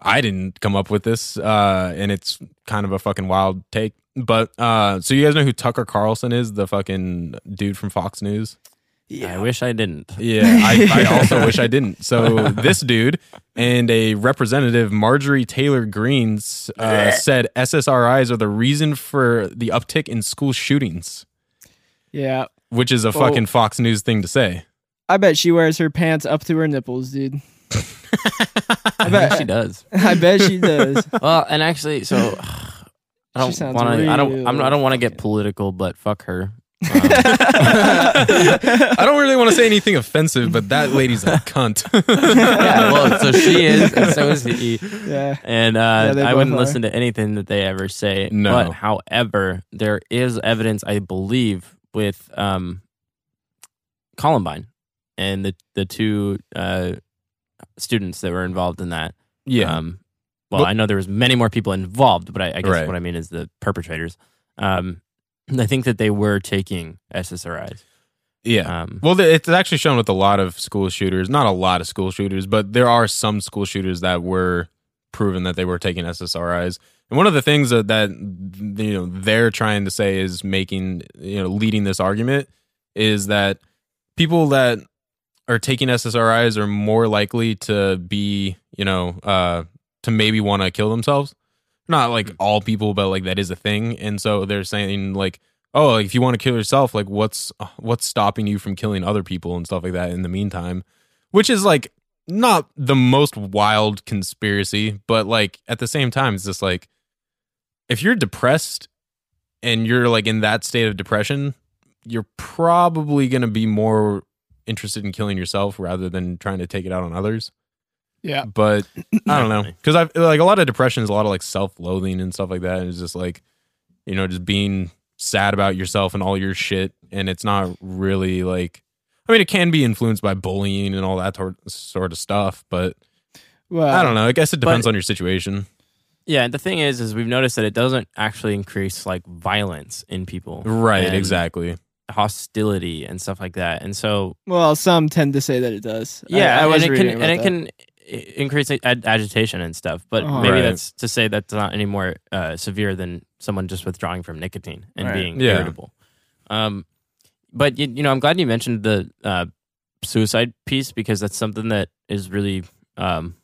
I didn't come up with this, uh, and it's kind of a fucking wild take. But uh, so you guys know who Tucker Carlson is, the fucking dude from Fox News? Yeah. I wish I didn't. Yeah, I, I also wish I didn't. So this dude and a representative, Marjorie Taylor Greens, uh, said SSRIs are the reason for the uptick in school shootings, Yeah. Which is a Well- fucking Fox News thing to say. I bet she wears her pants up to her nipples, dude. I bet- she does. I bet she does. Well, and actually, so I don't want to. I don't. I'm, I don't want to get political, but fuck her. Um, I don't really want to say anything offensive, but that lady's a cunt. yeah, well, so she is, and so is he. Yeah. And uh, Yeah, I wouldn't are. listen to anything that they ever say. No. But however, there is evidence, I believe, with um, Columbine and the the two uh, students that were involved in that. yeah, Um, well, But- I know there was many more people involved, but I, I guess Right. what I mean is the perpetrators. Um, I think that they were taking SSRIs. yeah. Um, Well, it's actually shown with a lot of school shooters. Not a lot of school shooters, but there are some school shooters that were proven that they were taking SSRIs. And one of the things that, that you know they're trying to say is making you know leading this argument is that people that are taking SSRIs are more likely to be you know uh, to maybe want to kill themselves. Not like all people, but like that is a thing. And so they're saying like oh, if you want to kill yourself, like what's what's stopping you from killing other people and stuff like that in the meantime, which is like not the most wild conspiracy, but like at the same time, it's just like if you're depressed and you're like in that state of depression, you're probably going to be more interested in killing yourself rather than trying to take it out on others. Yeah. But I don't know because I've like a lot of depression is a lot of like self-loathing and stuff like that. And it's just like you know just being sad about yourself and all your shit, and it's not really like. I mean, it can be influenced by bullying and all that tor- sort of stuff, but Well, I don't know. I guess it depends but- on your situation. Yeah, the thing is, is we've noticed that it doesn't actually increase like violence in people, Right, exactly. hostility and stuff like that. And so, Well, some tend to say that it does. Yeah, I, was and it can reading and it about can increase ag- agitation and stuff. But Uh-huh. maybe Right. that's to say that's not any more uh, severe than someone just withdrawing from nicotine and Right. being Yeah. irritable. Um, but you, you know, I'm glad you mentioned the uh, suicide piece because that's something that is really um,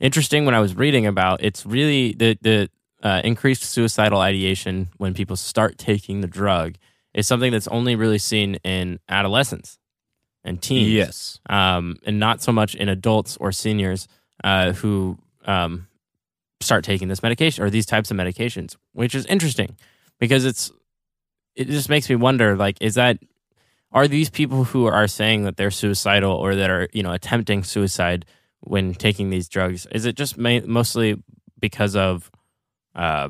interesting. When I was reading about, it's really the the uh, increased suicidal ideation when people start taking the drug is something that's only really seen in adolescents and teens Yes. um, and not so much in adults or seniors uh, who um, start taking this medication or these types of medications, which is interesting because it's it just makes me wonder like is that are these people who are saying that they're suicidal or that are you know attempting suicide when taking these drugs is it just ma- mostly because of uh,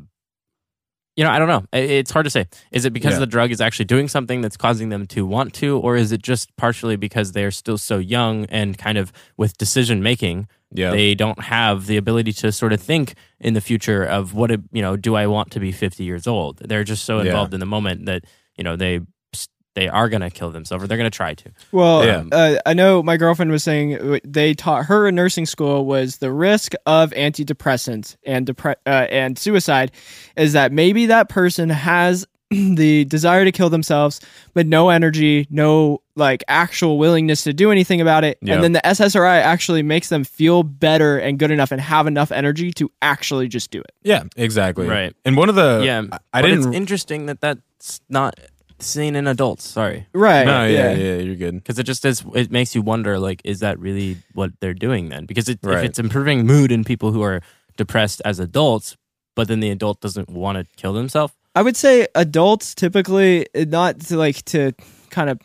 you know, I don't know. It's hard to say. Is it because Yeah. the drug is actually doing something that's causing them to want to, or is it just partially because they're still so young and kind of with decision making, Yeah. they don't have the ability to sort of think in the future of what, it, you know, do I want to be 50 years old? They're just so Yeah. involved in the moment that, you know, they they are going to kill themselves or they're going to try to. Well, Yeah. uh, I know my girlfriend was saying uh, they taught her in nursing school was the risk of antidepressants and depre- uh, and suicide is that maybe that person has the desire to kill themselves, but no energy, no like actual willingness to do anything about it, Yeah. and then the SSRI actually makes them feel better and good enough and have enough energy to actually just do it. yeah, exactly. Right. And one of the yeah. I, I but didn't It's interesting that that's not seen in adults. Sorry, right. no, yeah, yeah, you're good. because it just is. It makes you wonder, like, is that really what they're doing then? Because it, if it's improving mood in people who are depressed as adults, but then the adult doesn't want to kill themselves. I would say adults typically uh, not to like to kind of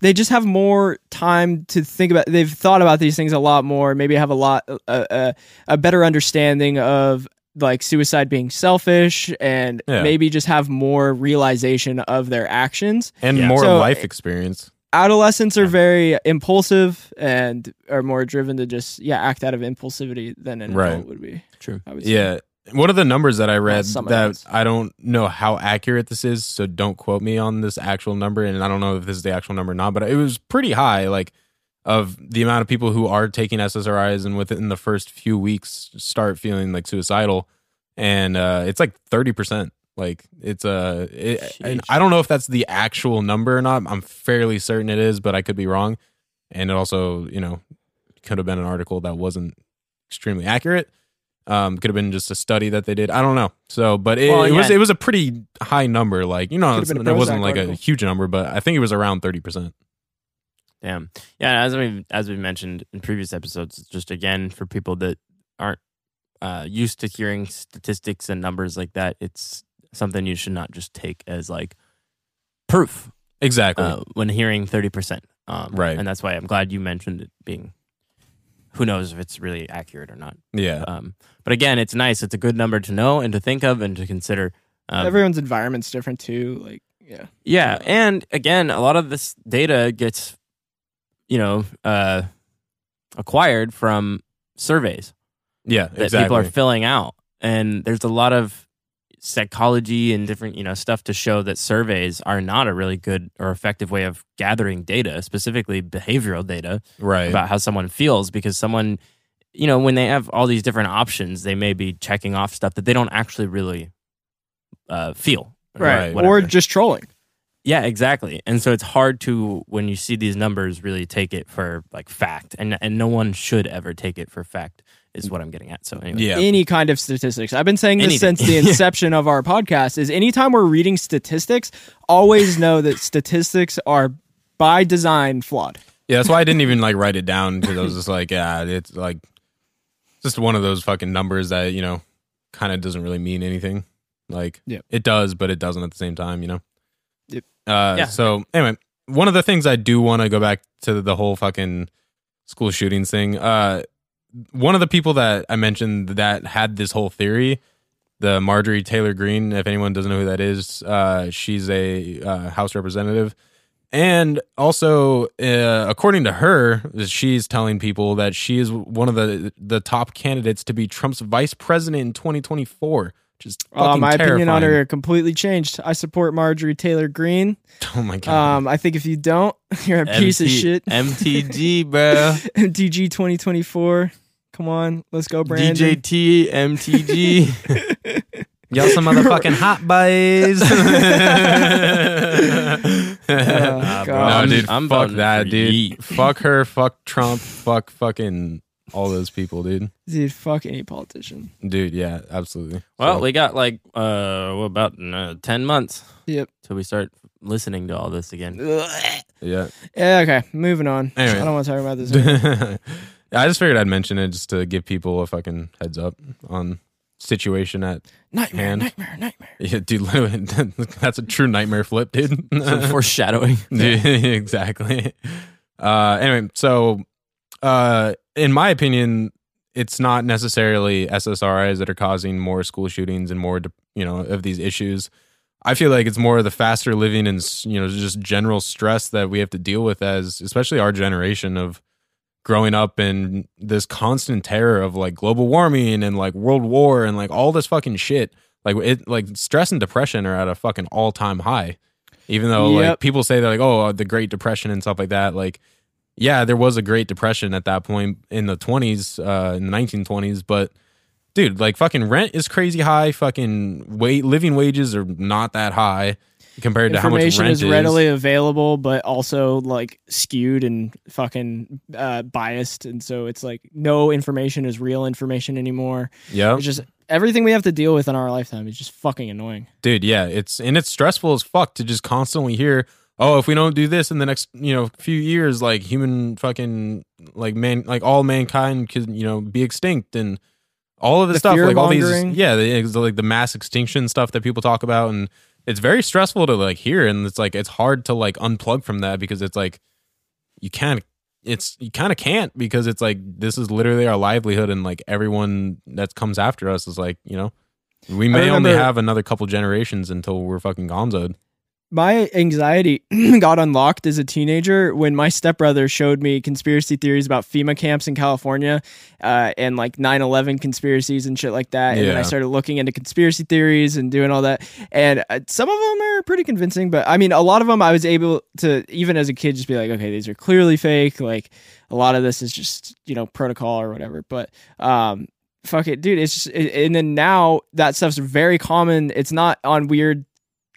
they just have more time to think about they've thought about these things a lot more maybe have a lot uh, uh, a better understanding of like suicide being selfish and Yeah. maybe just have more realization of their actions And Yeah. more So- life experience. adolescents are very impulsive and are more driven to just yeah act out of impulsivity than an Right. adult would be True. I would say. Yeah. One of the numbers that I read some that adults. I don't know how accurate this is, so don't quote me on this actual number, and I don't know if this is the actual number or not, but it was pretty high, like of the amount of people who are taking SSRIs and within the first few weeks start feeling like suicidal, and uh, it's like thirty percent. Like it's a, it, and I don't know if that's the actual number or not. I'm fairly certain it is, but I could be wrong. And it also, you know, could have been an article that wasn't extremely accurate. Um, could have been just a study that they did. I don't know. So, but it, Well, it was it was a pretty high number. Like you know, Could have it's- been a it wasn't like a huge number, but I think it was around thirty percent. Damn. Yeah, as we as we mentioned in previous episodes, just again for people that aren't uh, used to hearing statistics and numbers like that, it's something you should not just take as like proof Exactly. uh, when hearing thirty percent. Um, Right. and that's why I'm glad you mentioned it being. Who knows if it's really accurate or not? yeah. Um, but again, it's nice. It's a good number to know and to think of and to consider. Um, everyone's environment's different too like yeah Yeah, and again, a lot of this data gets, you know, uh, acquired from surveys yeah. that Exactly. people are filling out, and there's a lot of psychology and different, you know, stuff to show that surveys are not a really good or effective way of gathering data, specifically behavioral data right. about how someone feels, because someone, you know, when they have all these different options, they may be checking off stuff that they don't actually really uh, feel, right, or whatever. just trolling Yeah, exactly. And so it's hard to when you see these numbers really take it for like fact, and and no one should ever take it for fact. Is what I'm getting at. So anyway, yeah. any kind of statistics. I've been saying this Anything. since the inception of our podcast is anytime we're reading statistics, always know that statistics are by design flawed. Yeah, that's why I didn't even like write it down because I was just like, yeah, it's like just one of those fucking numbers that you know kind of doesn't really mean anything. Like, Yep. it does, but it doesn't at the same time. You know. Uh, Yeah. So anyway, one of the things I do want to go back to the whole fucking school shootings thing. Uh, one of the people that I mentioned that had this whole theory, the Marjorie Taylor Greene. If anyone doesn't know who that is, uh, she's a uh, House representative. And also, uh, according to her, she's telling people that she is one of the the top candidates to be Trump's vice president in 2024. Which is Uh, fucking my opinion on her completely changed. I support Marjorie Taylor Greene. Oh my god! Um, I think if you don't, you're a piece of shit. MTG, bro. MTG 2024. Come on, let's go, Brandon. DJT, MTG. Y'all some motherfucking hot boys. Oh, bro. no, dude, I'm fuck that, dude. Yeet. Fuck her. Fuck Trump. fuck fucking all those people, dude. Dude, fuck any politician. Dude, yeah, absolutely. well, So- we got like uh what, about uh, ten months Yep. till we start listening to all this again. yeah. Yeah, okay, moving on. Anyway. I don't want to talk about this. I just figured I'd mention it just to give people a fucking heads up on situation at nightmare, Hand. nightmare, nightmare. yeah, dude. Literally, that's a true nightmare flip, dude. Some foreshadowing. Dude, exactly. Uh, anyway, so uh, in my opinion, it's not necessarily SSRIs that are causing more school shootings and more, you know, of these issues. I feel like it's more of the faster living and you know just general stress that we have to deal with as, especially our generation of growing up in this constant terror of like global warming and like world war and like all this fucking shit. Like it, like stress and depression are at a fucking all time high. Even though like people say they're like, oh, the Great Depression and stuff like that. Like, yeah, there was a Great Depression at that point in the twenties, uh, in the nineteen twenties, but dude, like fucking rent is crazy high. Fucking wait, living wages are not that high compared to how much Information rent is readily available, but also like skewed and fucking uh, biased, and so it's like no information is real information anymore. Yeah, It's just everything we have to deal with in our lifetime is just fucking annoying. dude yeah it's and it's stressful as fuck to just constantly hear oh if we don't do this in the next you know few years like human fucking like man like all mankind could you know be extinct and all of this The stuff like all these yeah the, like the mass extinction stuff that people talk about and it's very stressful to like hear and it's like it's hard to like unplug from that because it's like you can't it's you kind of can't because it's like this is literally our livelihood and like everyone that comes after us is like you know we may only have another couple generations until we're fucking gonzoed. My anxiety got unlocked as a teenager when my stepbrother showed me conspiracy theories about FEMA camps in California uh, and like 9/11 conspiracies and shit like that. And then I started looking into conspiracy theories and doing all that. And uh, some of them are pretty convincing, but I mean, a lot of them I was able to even as a kid just be like, okay, these are clearly fake. Like a lot of this is just you know protocol or whatever. But um, fuck it, dude. It's just, and then now that stuff's very common. It's not on weird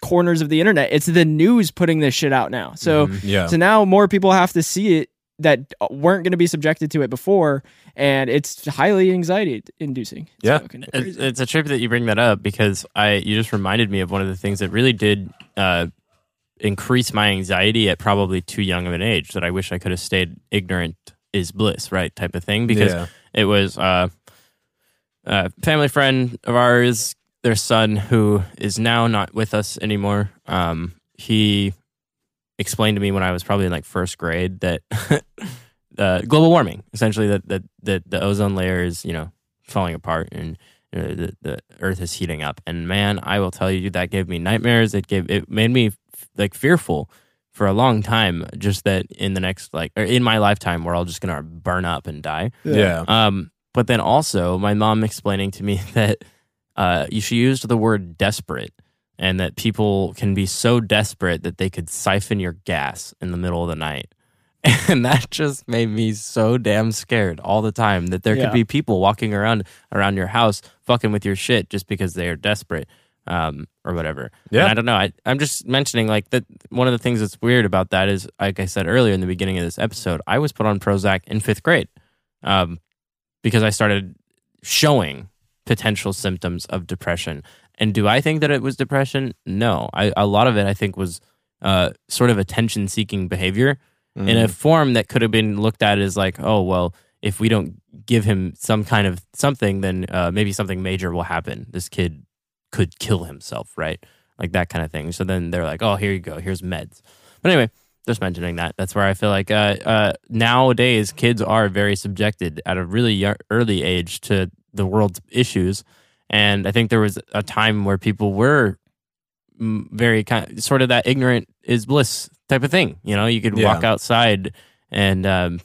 corners of the internet. It's the news putting this shit out now. So Yeah. so now more people have to see it that weren't going to be subjected to it before, and it's highly anxiety inducing. It's Yeah. It's, it's a trip that you bring that up because I you just reminded me of one of the things that really did uh, increase my anxiety at probably too young of an age that I wish I could have stayed ignorant is bliss, right? Type of thing because Yeah. it was uh, a family friend of ours, their son who is now not with us anymore. Um, he explained to me when I was probably in like first grade that uh, global warming, essentially that, that that the ozone layer is you know falling apart and you know, the the Earth is heating up. And man, I will tell you that gave me nightmares. It gave it made me like fearful for a long time. Just that in the next like or in my lifetime, we're all just gonna burn up and die. Yeah. Um, but then also my mom explaining to me that uh, she used the word desperate and that people can be so desperate that they could siphon your gas in the middle of the night. And that just made me so damn scared all the time that there Yeah. could be people walking around around your house fucking with your shit just because they are desperate um, or whatever. Yeah. And I don't know. I, I'm just mentioning like that. One of the things that's weird about that is, like I said earlier in the beginning of this episode, I was put on Prozac in fifth grade um, because I started showing potential symptoms of depression. And do I think that it was depression? No. I, a lot of it, I think, was uh, sort of attention seeking behavior in a form that could have been looked at as like, oh, well, if we don't give him some kind of something, then uh, maybe something major will happen. This kid could kill himself, right? Like that kind of thing. So then they're like, oh, here you go. Here's meds. But anyway, just mentioning that. That's where I feel like uh, uh, nowadays kids are very subjected at a really y- early age to the world's issues. And I think there was a time where people were very kind sort of that ignorant is bliss type of thing. You know, you could Yeah. walk outside and, um,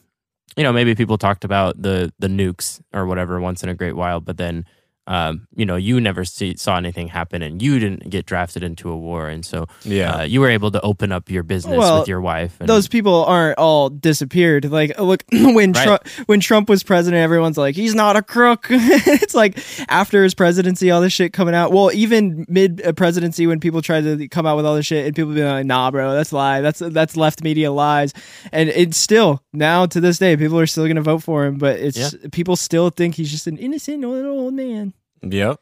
you know, maybe people talked about the the nukes or whatever once in a great while, but then, um, you know, you never see, saw anything happen, and you didn't get drafted into a war, and so Yeah. uh, you were able to open up your business Well, with your wife. And, Those people aren't all disappeared. Like, look, when Right. Trump when Trump was president, everyone's like, he's not a crook. it's like after his presidency, all this shit coming out. Well, even mid uh, presidency, when people tried to come out with all this shit, and people be like, nah, bro, that's lie. That's that's left media lies. And it's still now to this day, people are still gonna vote for him. But it's people still think he's just an innocent little old man. Yep.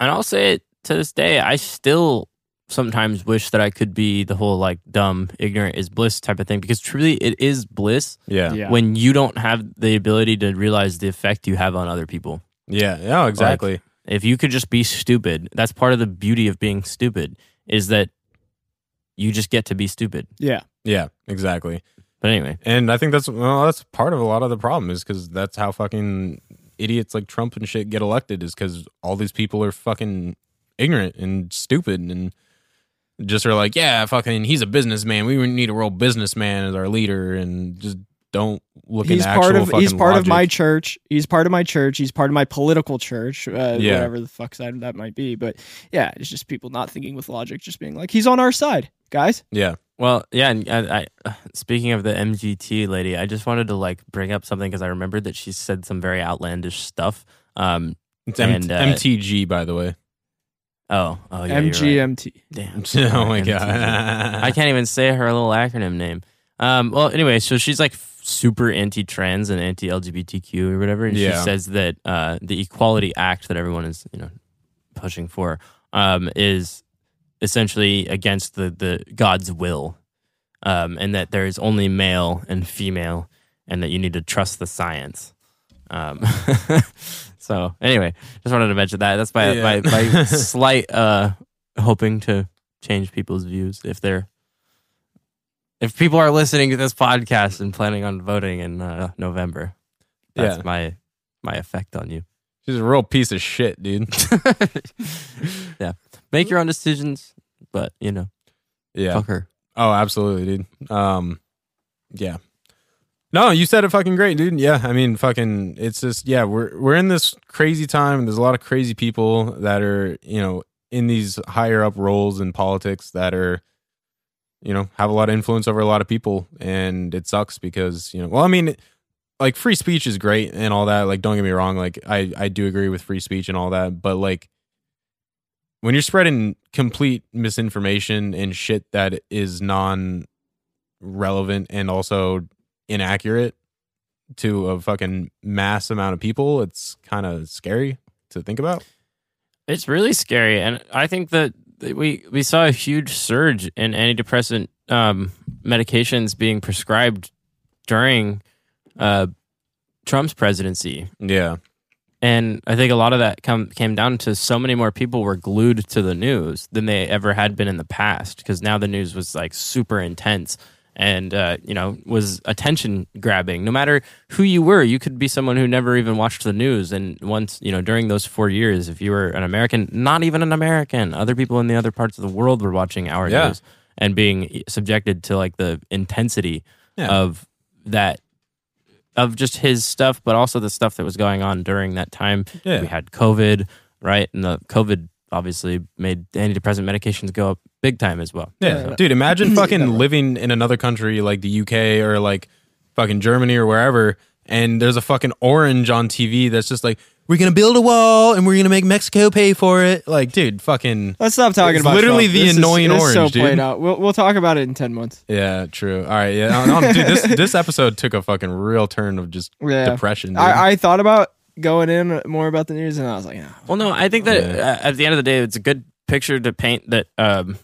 and I'll say it to this day, I still sometimes wish that I could be the whole like dumb, ignorant is bliss type of thing because truly it is bliss Yeah. Yeah. when you don't have the ability to realize the effect you have on other people. Yeah. Yeah. Exactly. If you could just be stupid, that's part of the beauty of being stupid is that you just get to be stupid. Yeah. yeah. Exactly. But anyway, And I think that's well, that's part of a lot of the problem is because that's how fucking idiots like Trump and shit get elected is because all these people are fucking ignorant and stupid and just are like, yeah, fucking, he's a businessman. We need a real businessman as our leader, and just don't look he's part of he's part of my church. He's part of my church. He's part of my political church uh, Yeah. whatever the fuck side that might be. But yeah it's just people not thinking with logic just being like he's on our side guys. Yeah, Well, yeah, and I, I speaking of the MGT lady, I just wanted to like bring up something because I remembered that she said some very outlandish stuff. Um, it's M- And, uh, MTG by the way. oh, oh, yeah, you're right. mgmt Damn. oh my MTG. god, I can't even say her little acronym name. Um, well, anyway, so she's like f- super anti-trans and anti-LGBTQ or whatever, and Yeah. she says that uh, the Equality Act that everyone is you know pushing for um, is essentially against the the God's will, um, and that there is only male and female, and that you need to trust the science. Um, so anyway, just wanted to mention that. That's my Yeah. my, my slight uh, hoping to change people's views if they're if people are listening to this podcast and planning on voting in uh, November. That's Yeah. my my effect on you. She's a real piece of shit, dude. yeah, make your own decisions, but you know, Yeah. fuck her. Oh, absolutely, dude. Um, yeah. No, you said it fucking great, dude. Yeah, I mean, fucking, it's just yeah, we're we're in this crazy time. And there's a lot of crazy people that are you know in these higher up roles in politics that are you know have a lot of influence over a lot of people, and it sucks because you know, well, I mean, like free speech is great and all that. Like, don't get me wrong, like I I do agree with free speech and all that, but like when you're spreading complete misinformation and shit that is non relevant and also inaccurate to a fucking mass amount of people, it's kind of scary to think about. It's really scary, and I think that we we saw a huge surge in antidepressant um, medications being prescribed during uh, Trump's presidency. Yeah. And I think a lot of that come, came down to so many more people were glued to the news than they ever had been in the past because now the news was like super intense and uh, you know was attention grabbing. No matter who you were, you could be someone who never even watched the news. And once you know during those four years, if you were an American, not even an American, other people in the other parts of the world were watching our Yeah. news and being subjected to like the intensity Yeah. of that of just his stuff, but also the stuff that was going on during that time. Yeah. We had COVID, right? And the COVID obviously made antidepressant medications go up big time as well. Yeah. Yeah. Dude, imagine fucking living in another country like the UK or like fucking Germany or wherever, and there's a fucking orange on TV that's just like, we're going to build a wall and we're going to make Mexico pay for it. Like, dude, fucking. Let's stop talking It's about literally Trump. the This annoying is orange, so dude. played out. We'll we'll talk about it in ten months. Yeah, true. All right. Yeah. No, no, dude, this, this episode took a fucking real turn of just Yeah. depression. Dude. I, I thought about going in more about the news, and I was like, nah. Well, no, I think that Yeah. uh, at the end of the day, it's a good picture to paint that um,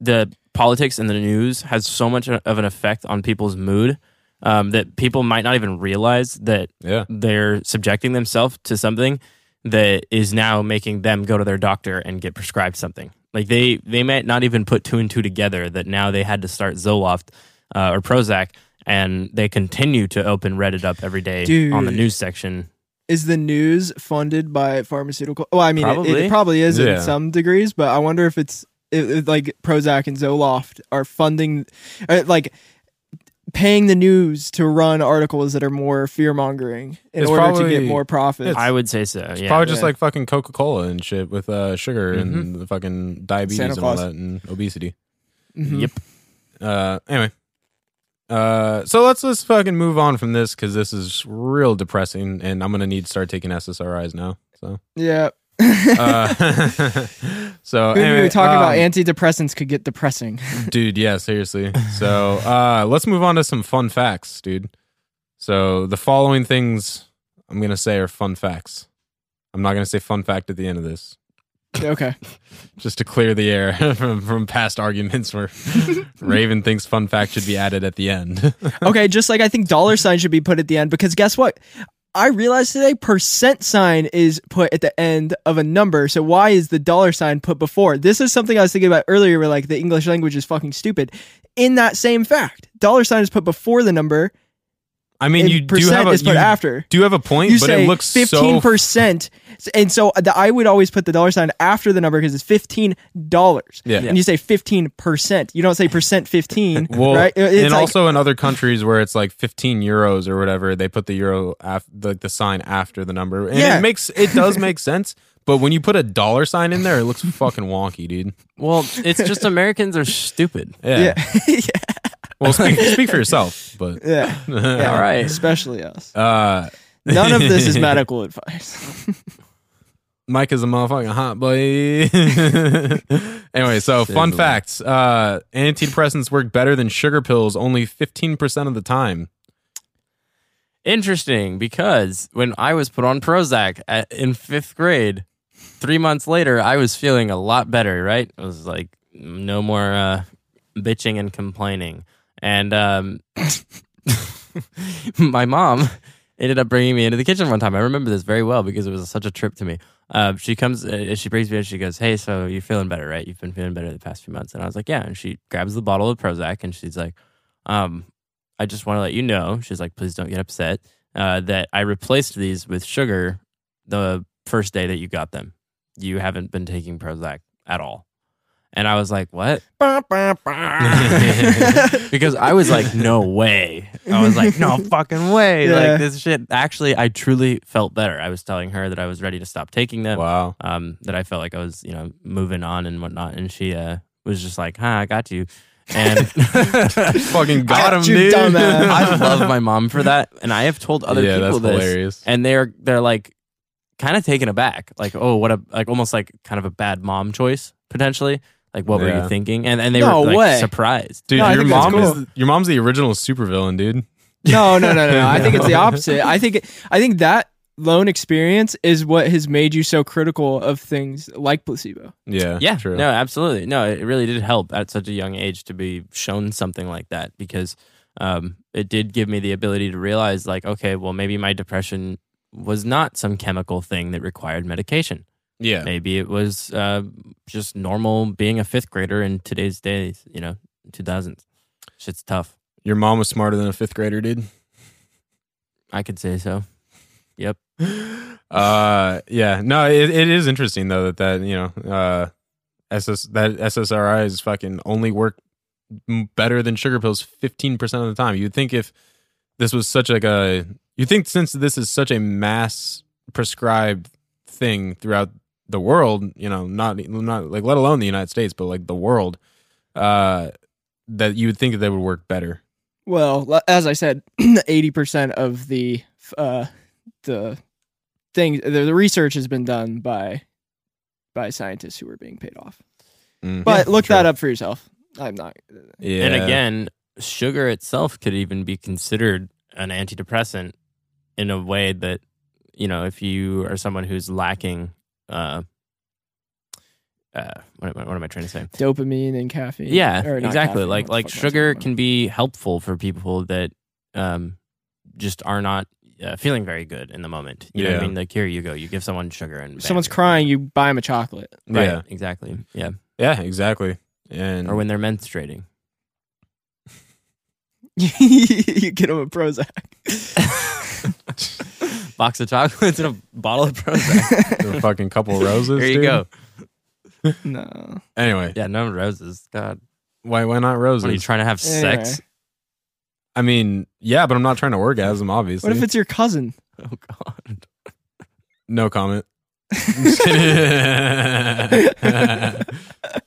the politics and the news has so much of an effect on people's mood um, that people might not even realize that yeah. they're subjecting themselves to something that is now making them go to their doctor and get prescribed something. Like they they might not even put two and two together that now they had to start Zoloft uh, or Prozac, and they continue to open Reddit up every day on the news section. Is the news funded by pharmaceutical? Well, I mean, it- It, Probably. probably is Yeah. in some degrees, but I wonder if it's if, if, like Prozac and Zoloft are funding, uh, like paying the news to run articles that are more fear mongering in It's order to probably- get more profits. I would say so. Yeah. Probably just Yeah. like fucking Coca Cola and shit with uh, sugar and the fucking diabetes Santa and all Claus. that and obesity. Mhm. Yep. Uh, anyway, uh, so let's just fucking move on from this because this is real depressing, and I'm gonna need to start taking SSRIs now. So, Yeah. Uh, so Who knew anyway, talking about um, antidepressants could get depressing? dude. Yeah, seriously. So, uh, let's move on to some fun facts, dude. So the following things I'm gonna say are fun facts. I'm not gonna say fun fact at the end of this. okay. just to clear the air from, from past arguments where Raven thinks fun fact should be added at the end. Okay, just like I think dollar sign should be put at the end because guess what? I realized today percent sign is put at the end of a number. So why is the dollar sign put before? This is something I was thinking about earlier where like the English language is fucking stupid. In that same fact, dollar sign is put before the number I mean, you do have a is put you after. do have a point, You but say it looks fifteen so percent, and so uh, the, I would always put the dollar sign after the number because it's fifteen dollars. Yeah. and you say fifteen percent. You don't say percent fifteen, well, right? It's and like- also in other countries where it's like 15 euros or whatever, they put the euro after the, the sign after the number, and Yeah. it makes it does make sense. But when you put a dollar sign in there, it looks fucking wonky, dude. Well, it's just Americans are stupid. Yeah. yeah, Well, speak, speak for yourself, but yeah, yeah. All right. especially us. uh, None of this is medical advice. Mike is a motherfucking hot boy. anyway, so fun facts. Uh, antidepressants work better than sugar pills only 15% of the time. Interesting, because when I was put on Prozac at, in fifth grade, three months later, I was feeling a lot better. Right, I was like, no more uh, bitching and complaining, and um, my mom ended up bringing me into the kitchen one time. I remember this very well because it was such a trip to me. Uh, she comes, uh, she brings me in. She goes, "Hey, so you're feeling better, right? You've been feeling better the past few months." And I was like, "Yeah." And she grabs the bottle of Prozac and she's like, um, "I just want to let you know." She's like, "Please don't get upset uh, that I replaced these with sugar the first day that you got them. You haven't been taking Prozac at all." And I was like, "What?" because I was like, no way. I was like, no fucking way. Yeah. Like this shit. Actually, I truly felt better. I was telling her that I was ready to stop taking them. Wow. Um, that I felt like I was, you know, moving on and whatnot. And she uh, was just like, huh, I got you. And Fucking got him, you dude. dumbass. I love my mom for that. And I have told other yeah, people that's this. hilarious. And they're they're like kind of taken aback. Like, oh, what a like almost like kind of a bad mom choice, potentially. Like what were Yeah. you thinking? And and they No were like way. surprised. Dude, No, I your think that's mom cool. is your mom's the original supervillain, dude. No, no, no, no, no. I think it's the opposite. I think I think that lone experience is what has made you so critical of things like placebo. Yeah, Yeah, true. no, absolutely. No, it really did help at such a young age to be shown something like that because um, it did give me the ability to realize, like, okay, well, maybe my depression was not some chemical thing that required medication. Yeah, Maybe it was uh, just normal being a fifth grader in today's days, you know, 2000s. Shit's tough. your mom was smarter than a fifth grader, dude. I could say so. Yep. Uh, yeah, no, it, it is interesting though that that you know, uh, SS that SSRIs fucking only work better than sugar pills fifteen percent of the time. You'd think if this was such like a, you think since this is such a mass prescribed thing throughout the world, you know, not not like let alone the United States, but like the world, uh, that you would think that they would work better. Well, as I said, eighty percent of the uh, the thing, the, the research has been done by by scientists who are being paid off. Mm. But Yeah, look sure. that up for yourself. I'm not. Yeah, And again, sugar itself could even be considered an antidepressant in a way that, you know, if you are someone who's lacking, uh, uh, what, am I- what am I trying to say? Dopamine and caffeine. Yeah, Or exactly. caffeine, Like like fuck am I sugar can be helpful for people that um, just are not uh, feeling very good in the moment. You know what I mean? Like here you go, you give someone sugar and bam, Someone's crying, you buy them a chocolate. Right, Yeah, exactly. Yeah, yeah, exactly. And or when they're menstruating. you get them a Prozac. Box of chocolates and a bottle of Prozac. a fucking couple of roses. Here you dude. go. no. Anyway, Yeah, no roses. God, why why not roses? what are you trying to have Anyway. sex? I mean, yeah, but I'm not trying to orgasm. Obviously, What if it's your cousin? Oh God. no comment. Just kidding.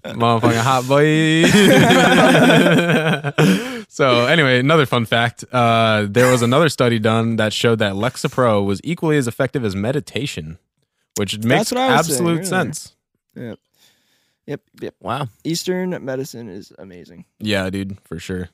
Motherfucking hot boy. so anyway, another fun fact: uh, there was another study done that showed that Lexapro was equally as effective as meditation, which makes what I was saying absolute sense. Yep. Yep. Yep. Wow. Eastern medicine is amazing. Yeah, dude, for sure.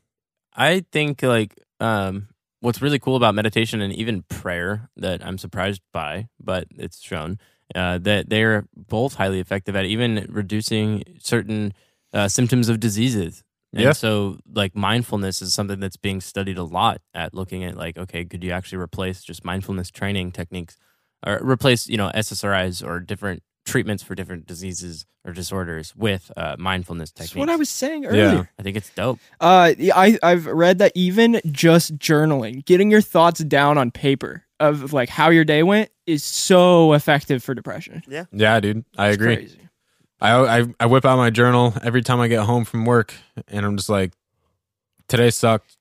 I think like um, what's really cool about meditation and even prayer that I'm surprised by, but it's shown uh, that they're both highly effective at even reducing certain uh, symptoms of diseases. And Yeah. so, like mindfulness is something that's being studied a lot at looking at like, okay, could you actually replace just mindfulness training techniques, or replace you know SSRIs or different treatments for different diseases or disorders with uh, mindfulness That's techniques? what I was saying Yeah. earlier. I think it's dope. Uh, I I've read that even just journaling, getting your thoughts down on paper of like how your day went, is so effective for depression. Yeah, Yeah, dude, I It's agree. crazy. I, I I whip out my journal every time I get home from work, and I'm just like, today sucked.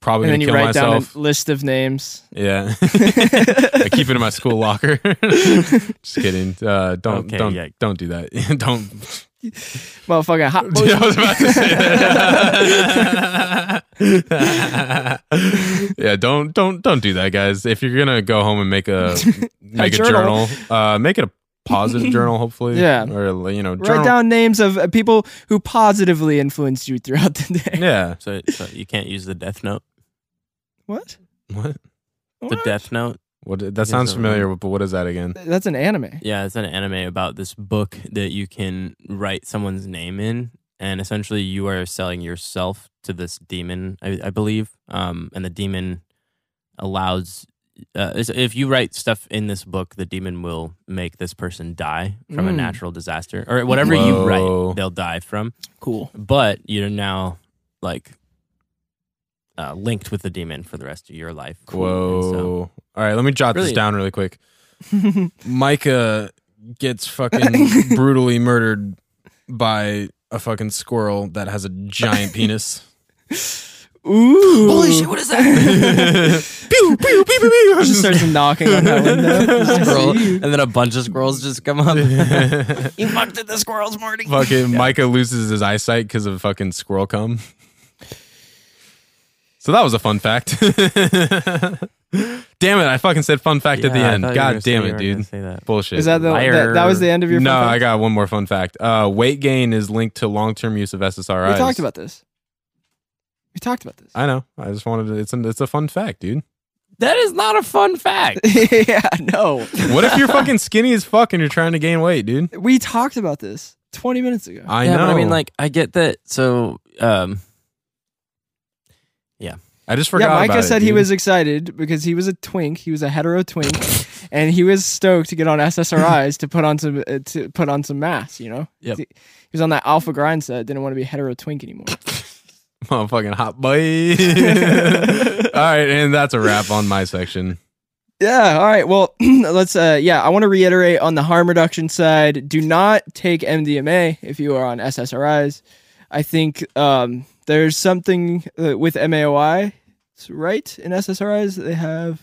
Probably And then gonna you kill write myself. down a list of names. Yeah, I keep it in my school locker. just kidding. Uh, don't Okay, don't yeah. don't do that. don't. Motherfucking hot boy. I was about to say that. yeah, don't don't don't do that, guys. If you're gonna go home and make a make a journal. journal, uh, make it a positive journal, hopefully. Yeah. or you know, Write down names of uh, people who positively influenced you throughout the day. Yeah. So, so you can't use the Death Note. What? What? The What? Death Note. What? That sounds so- familiar, but what is that again? That's an anime. Yeah, it's an anime about this book that you can write someone's name in, and essentially you are selling yourself to this demon, I, I believe. Um, and the demon allows. Uh, if you write stuff in this book, the demon will make this person die from a Mm. natural disaster or whatever you write, they'll die from. Cool. But you're now like uh, linked with the demon for the rest of your life. Whoa. So- All right, let me jot this down really quick. Micah gets fucking brutally murdered by a fucking squirrel that has a giant penis. Ooh. Holy shit! What is that? pew, pew, pew, pew, pew. Just starts knocking on that window. Squirrel, and then a bunch of squirrels just come up. you fucked at the squirrels, Morty. fucking Micah loses his eyesight because of fucking squirrel cum. So that was a fun fact. damn it! I fucking said fun fact at the Yeah, I end. thought you were God gonna say- damn you it, were gonna dude. Say that. Bullshit. Is that the Liar. that, that was the end of your? no, fun I got one more fun fact. Uh, weight gain is linked to long-term use of SSRIs. We talked about this. We talked about this. I know. I just wanted to. It's a, it's a fun fact, dude. That is not a fun fact. yeah, no. What if you're fucking skinny as fuck and you're trying to gain weight, dude? We talked about this 20 minutes ago. I yeah, know. but I mean, like, I get that. So, um, I just forgot. yeah, Micah about it, said he was excited because he was a twink. He was a hetero twink, and he was stoked to get on SSRIs to put on some uh, to put on some mass. You know, Yep. he, he was on that alpha grind set. Didn't want to be a hetero twink anymore. motherfucking hot boy. All right, and that's a wrap on my section. Yeah. All right. Well, let's. Uh, yeah, I want to reiterate on the harm reduction side. Do not take MDMA if you are on SSRIs. I think um, there's something uh, with MAOI, right? In SSRIs, they have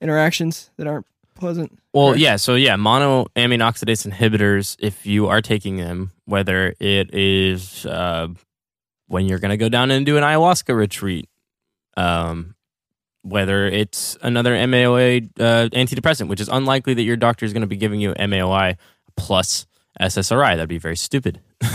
interactions that aren't pleasant. well, Correct. yeah. So, yeah, monoamine oxidase inhibitors, if you are taking them, whether it is uh, when you're going to go down and do an ayahuasca retreat, um, whether it's another MAOA uh, antidepressant, which is unlikely that your doctor is going to be giving you MAOI plus SSRI. That'd be very stupid.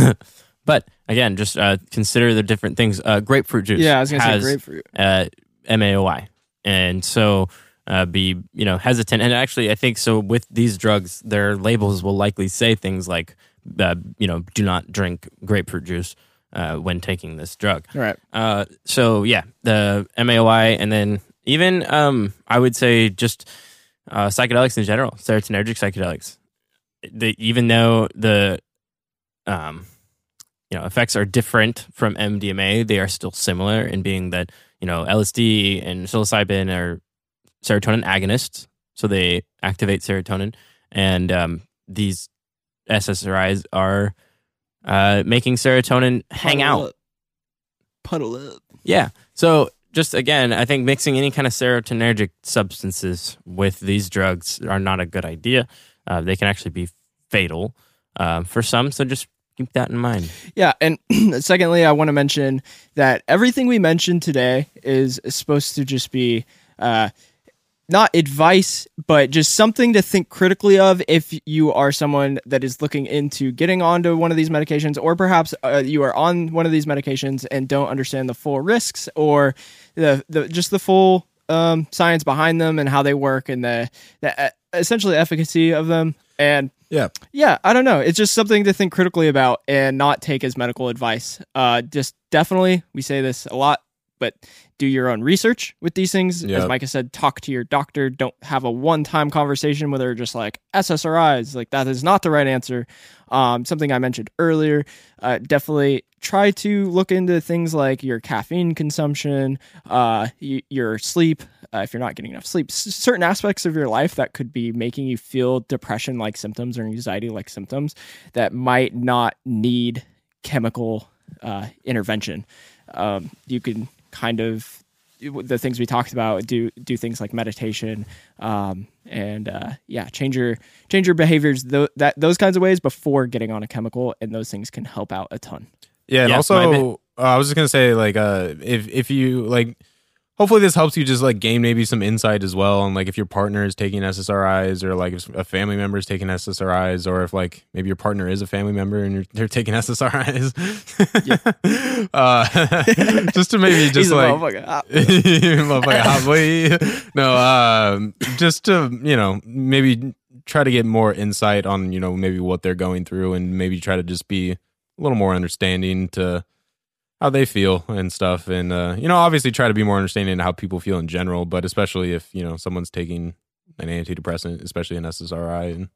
but again, just uh, consider the different things. Uh, grapefruit juice. Yeah, I was gonna say has, grapefruit. Uh, MAOI, and so uh, be you know hesitant. And actually, I think so with these drugs, their labels will likely say things like, uh, you know, do not drink grapefruit juice uh, when taking this drug. All right. Uh, so yeah, the MAOI, and then even um, I would say just uh, psychedelics in general, serotonergic psychedelics. The, even though the um, you know effects are different from MDMA, they are still similar in being that you know LSD and psilocybin are serotonin agonists, so they activate serotonin, and um, these SSRIs are uh, making serotonin hang Puddle out. up. Puddle up. Yeah. So just again, I think mixing any kind of serotonergic substances with these drugs are not a good idea. Uh, they can actually be fatal uh, for some. So just keep that in mind. Yeah, and secondly, I want to mention that everything we mentioned today is supposed to just be uh, not advice, but just something to think critically of if you are someone that is looking into getting onto one of these medications, or perhaps uh, you are on one of these medications and don't understand the full risks or the, the just the full um, science behind them and how they work and the, the uh, essentially efficacy of them. And Yeah. yeah, I don't know. It's just something to think critically about and not take as medical advice. Uh, just definitely, we say this a lot, but do your own research with these things. As Micah said, talk to your doctor. Don't have a one-time conversation where they're just like SSRIs. Like that is not the right answer. Um, something I mentioned earlier. Uh, definitely try to look into things like your caffeine consumption, uh, y- your sleep. Uh, if you're not getting enough sleep, S- certain aspects of your life that could be making you feel depression like symptoms or anxiety like symptoms that might not need chemical uh, intervention. Um, you can kind of the things we talked about do do things like meditation um, and uh, yeah change your change your behaviors th- that those kinds of ways before getting on a chemical and those things can help out a ton. Yeah, and Yeah, also uh, I was just gonna say like uh if if you like hopefully this helps you just like gain maybe some insight as well on like if your partner is taking SSRIs or like if a family member is taking SSRIs or if like maybe your partner is a family member and you're, they're taking SSRIs. uh, just to maybe just He's like motherfucker. Motherfucker, hot no, um, just to you know maybe try to get more insight on you know maybe what they're going through and maybe try to just be a little more understanding to how they feel and stuff and uh, you know obviously try to be more understanding how people feel in general but especially if you know someone's taking an antidepressant especially an ssri and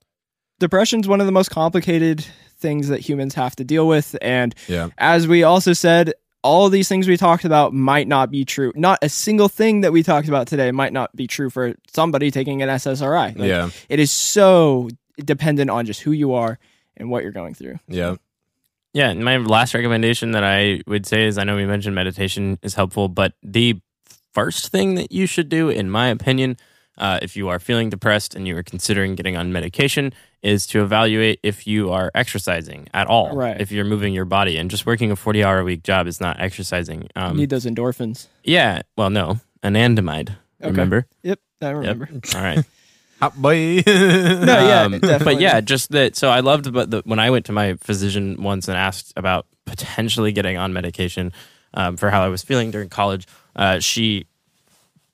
Depression's one of the most complicated things that humans have to deal with. And yeah as we also said, all these things we talked about might not be true. Not a single thing that we talked about today might not be true for somebody taking an SSRI. Like, yeah It is so dependent on just who you are and what you're going through. yeah Yeah, and my last recommendation that I would say is I know we mentioned meditation is helpful, but the first thing that you should do, in my opinion, uh, if you are feeling depressed and you are considering getting on medication, is to evaluate if you are exercising at all. Right. If you're moving your body and just working a 40 hour a week job is not exercising. Um, Need those endorphins. yeah, well, no, anandamide. Okay. Remember? Yep, I remember. All right. hot boy No, yeah, Um, but yeah, just that. So I loved, but the, when I went to my physician once and asked about potentially getting on medication um, for how I was feeling during college, uh, she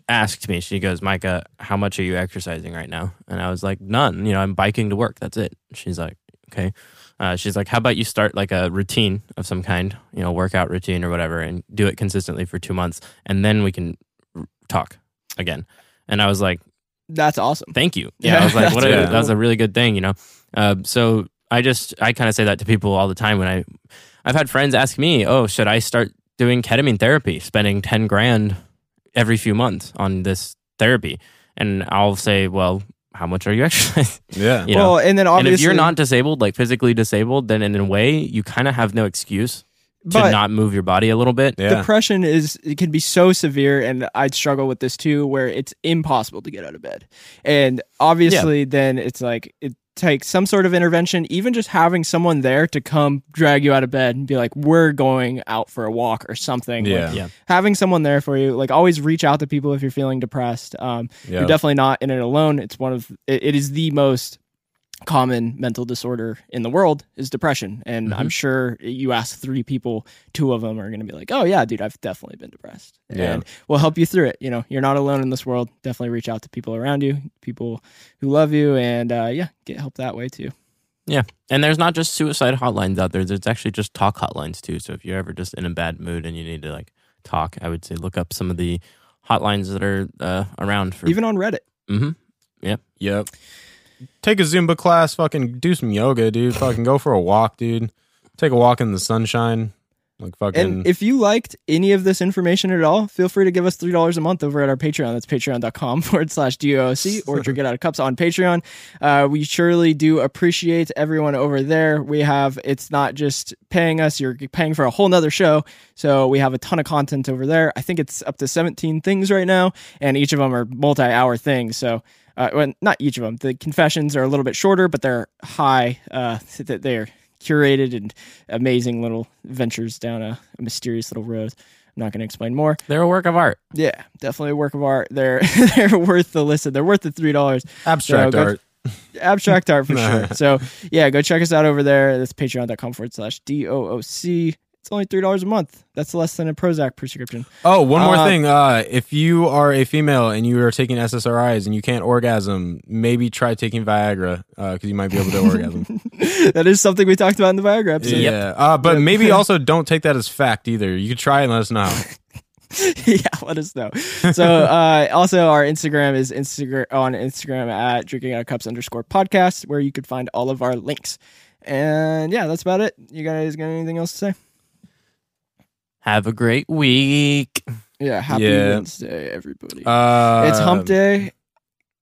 asked me. She goes, "Micah, how much are you exercising right now?" And I was like, "None. You know, I'm biking to work. That's it." She's like, "Okay." Uh, she's like, "How about you start like a routine of some kind, you know, workout routine or whatever, and do it consistently for two months, and then we can r- talk again." And I was like, That's awesome. thank you. Yeah, I was like, what a, Yeah. that was a really good thing, you know. Uh, so I just I kind of say that to people all the time when I I've had friends ask me, oh, should I start doing ketamine therapy, spending ten grand every few months on this therapy, and I'll say, well, how much are you exercising? yeah You know, well, and then and obviously, if you're not disabled, like physically disabled, then in a way you kind of have no excuse to not move your body a little bit. yeah depression is it can be so severe, and I'd struggle with this too, where it's impossible to get out of bed, and obviously, then it's like it takes some sort of intervention, even just having someone there to come drag you out of bed and be like, "We're going out for a walk" or something. Like, Yeah. Yeah. having someone there for you, like always reach out to people if you're feeling depressed. Um, Yeah. You're definitely not in it alone. It's one of it, it is the most common mental disorder in the world is depression, and Mm-hmm. I'm sure you ask three people, two of them are going to be like, "Oh yeah, dude, I've definitely been depressed," Yeah. and we'll help you through it. You know, you're not alone in this world. Definitely reach out to people around you, people who love you, and uh, yeah, get help that way too. Yeah. And there's not just suicide hotlines out there. There's actually just talk hotlines too. So if you're ever just in a bad mood and you need to like talk, I would say look up some of the hotlines that are uh, around for Even on Reddit. Mm hmm. Yep. Yep. Take a Zumba class, fucking do some yoga, dude. Fucking go for a walk, dude. Take a walk in the sunshine. Like fucking And if you liked any of this information at all, feel free to give us $3 a month over at our Patreon. That's patreon.com forward slash DOC or Drinking Out of Cups on Patreon. Uh, we surely do appreciate everyone over there. We have, it's not just paying us, you're paying for a whole nother show. So we have a ton of content over there. I think it's up to 17 things right now, and each of them are multi hour things. So, uh, well, not each of them. The confessions are a little bit shorter, but they're high. Uh, they're curated and amazing little ventures down a, a mysterious little road. I'm not going to explain more. They're a work of art. Yeah, definitely a work of art. They're they're worth the listen. They're worth the three dollars. abstract So art. Abstract art for sure. So yeah, go check us out over there. That's patreon.com forward slash D O O C. It's only three dollars a month. That's less than a Prozac prescription. Oh, one more Uh, thing. Uh, if you are a female and you are taking SSRIs and you can't orgasm, maybe try taking Viagra because you might be able to orgasm. that is something we talked about in the Viagra episode. Yeah. Uh, but Yep. maybe also don't take that as fact either. You could try and let us know. yeah, let us know. So uh, also our Instagram is Instagram on Instagram at drinking out of cups underscore podcast, where you could find all of our links. And yeah, that's about it. You guys got anything else to say? Have a great week. Yeah, happy Yeah. Wednesday, everybody. Uh, it's hump day.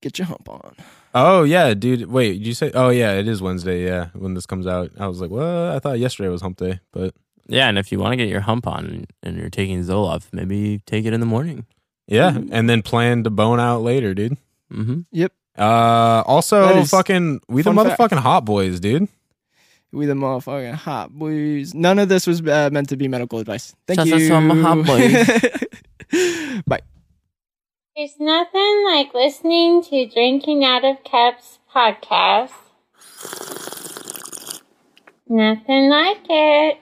Get your hump on. Oh yeah, dude. Wait, did you say? Oh yeah, it is Wednesday. Yeah, when this comes out, I was like, well, I thought yesterday was Hump Day, but Yeah, and if you want to get your hump on and you're taking Zoloft, maybe take it in the morning. yeah, and then plan to bone out later, dude. Mm-hmm. Yep. Uh, also, fucking, we the fun fact. motherfucking hot boys, dude. We the motherfucking hot boys. None of this was uh, meant to be medical advice. Thank Just you. Some hot boys. Bye. There's nothing like listening to Drinking Out of Cups podcast. Nothing like it.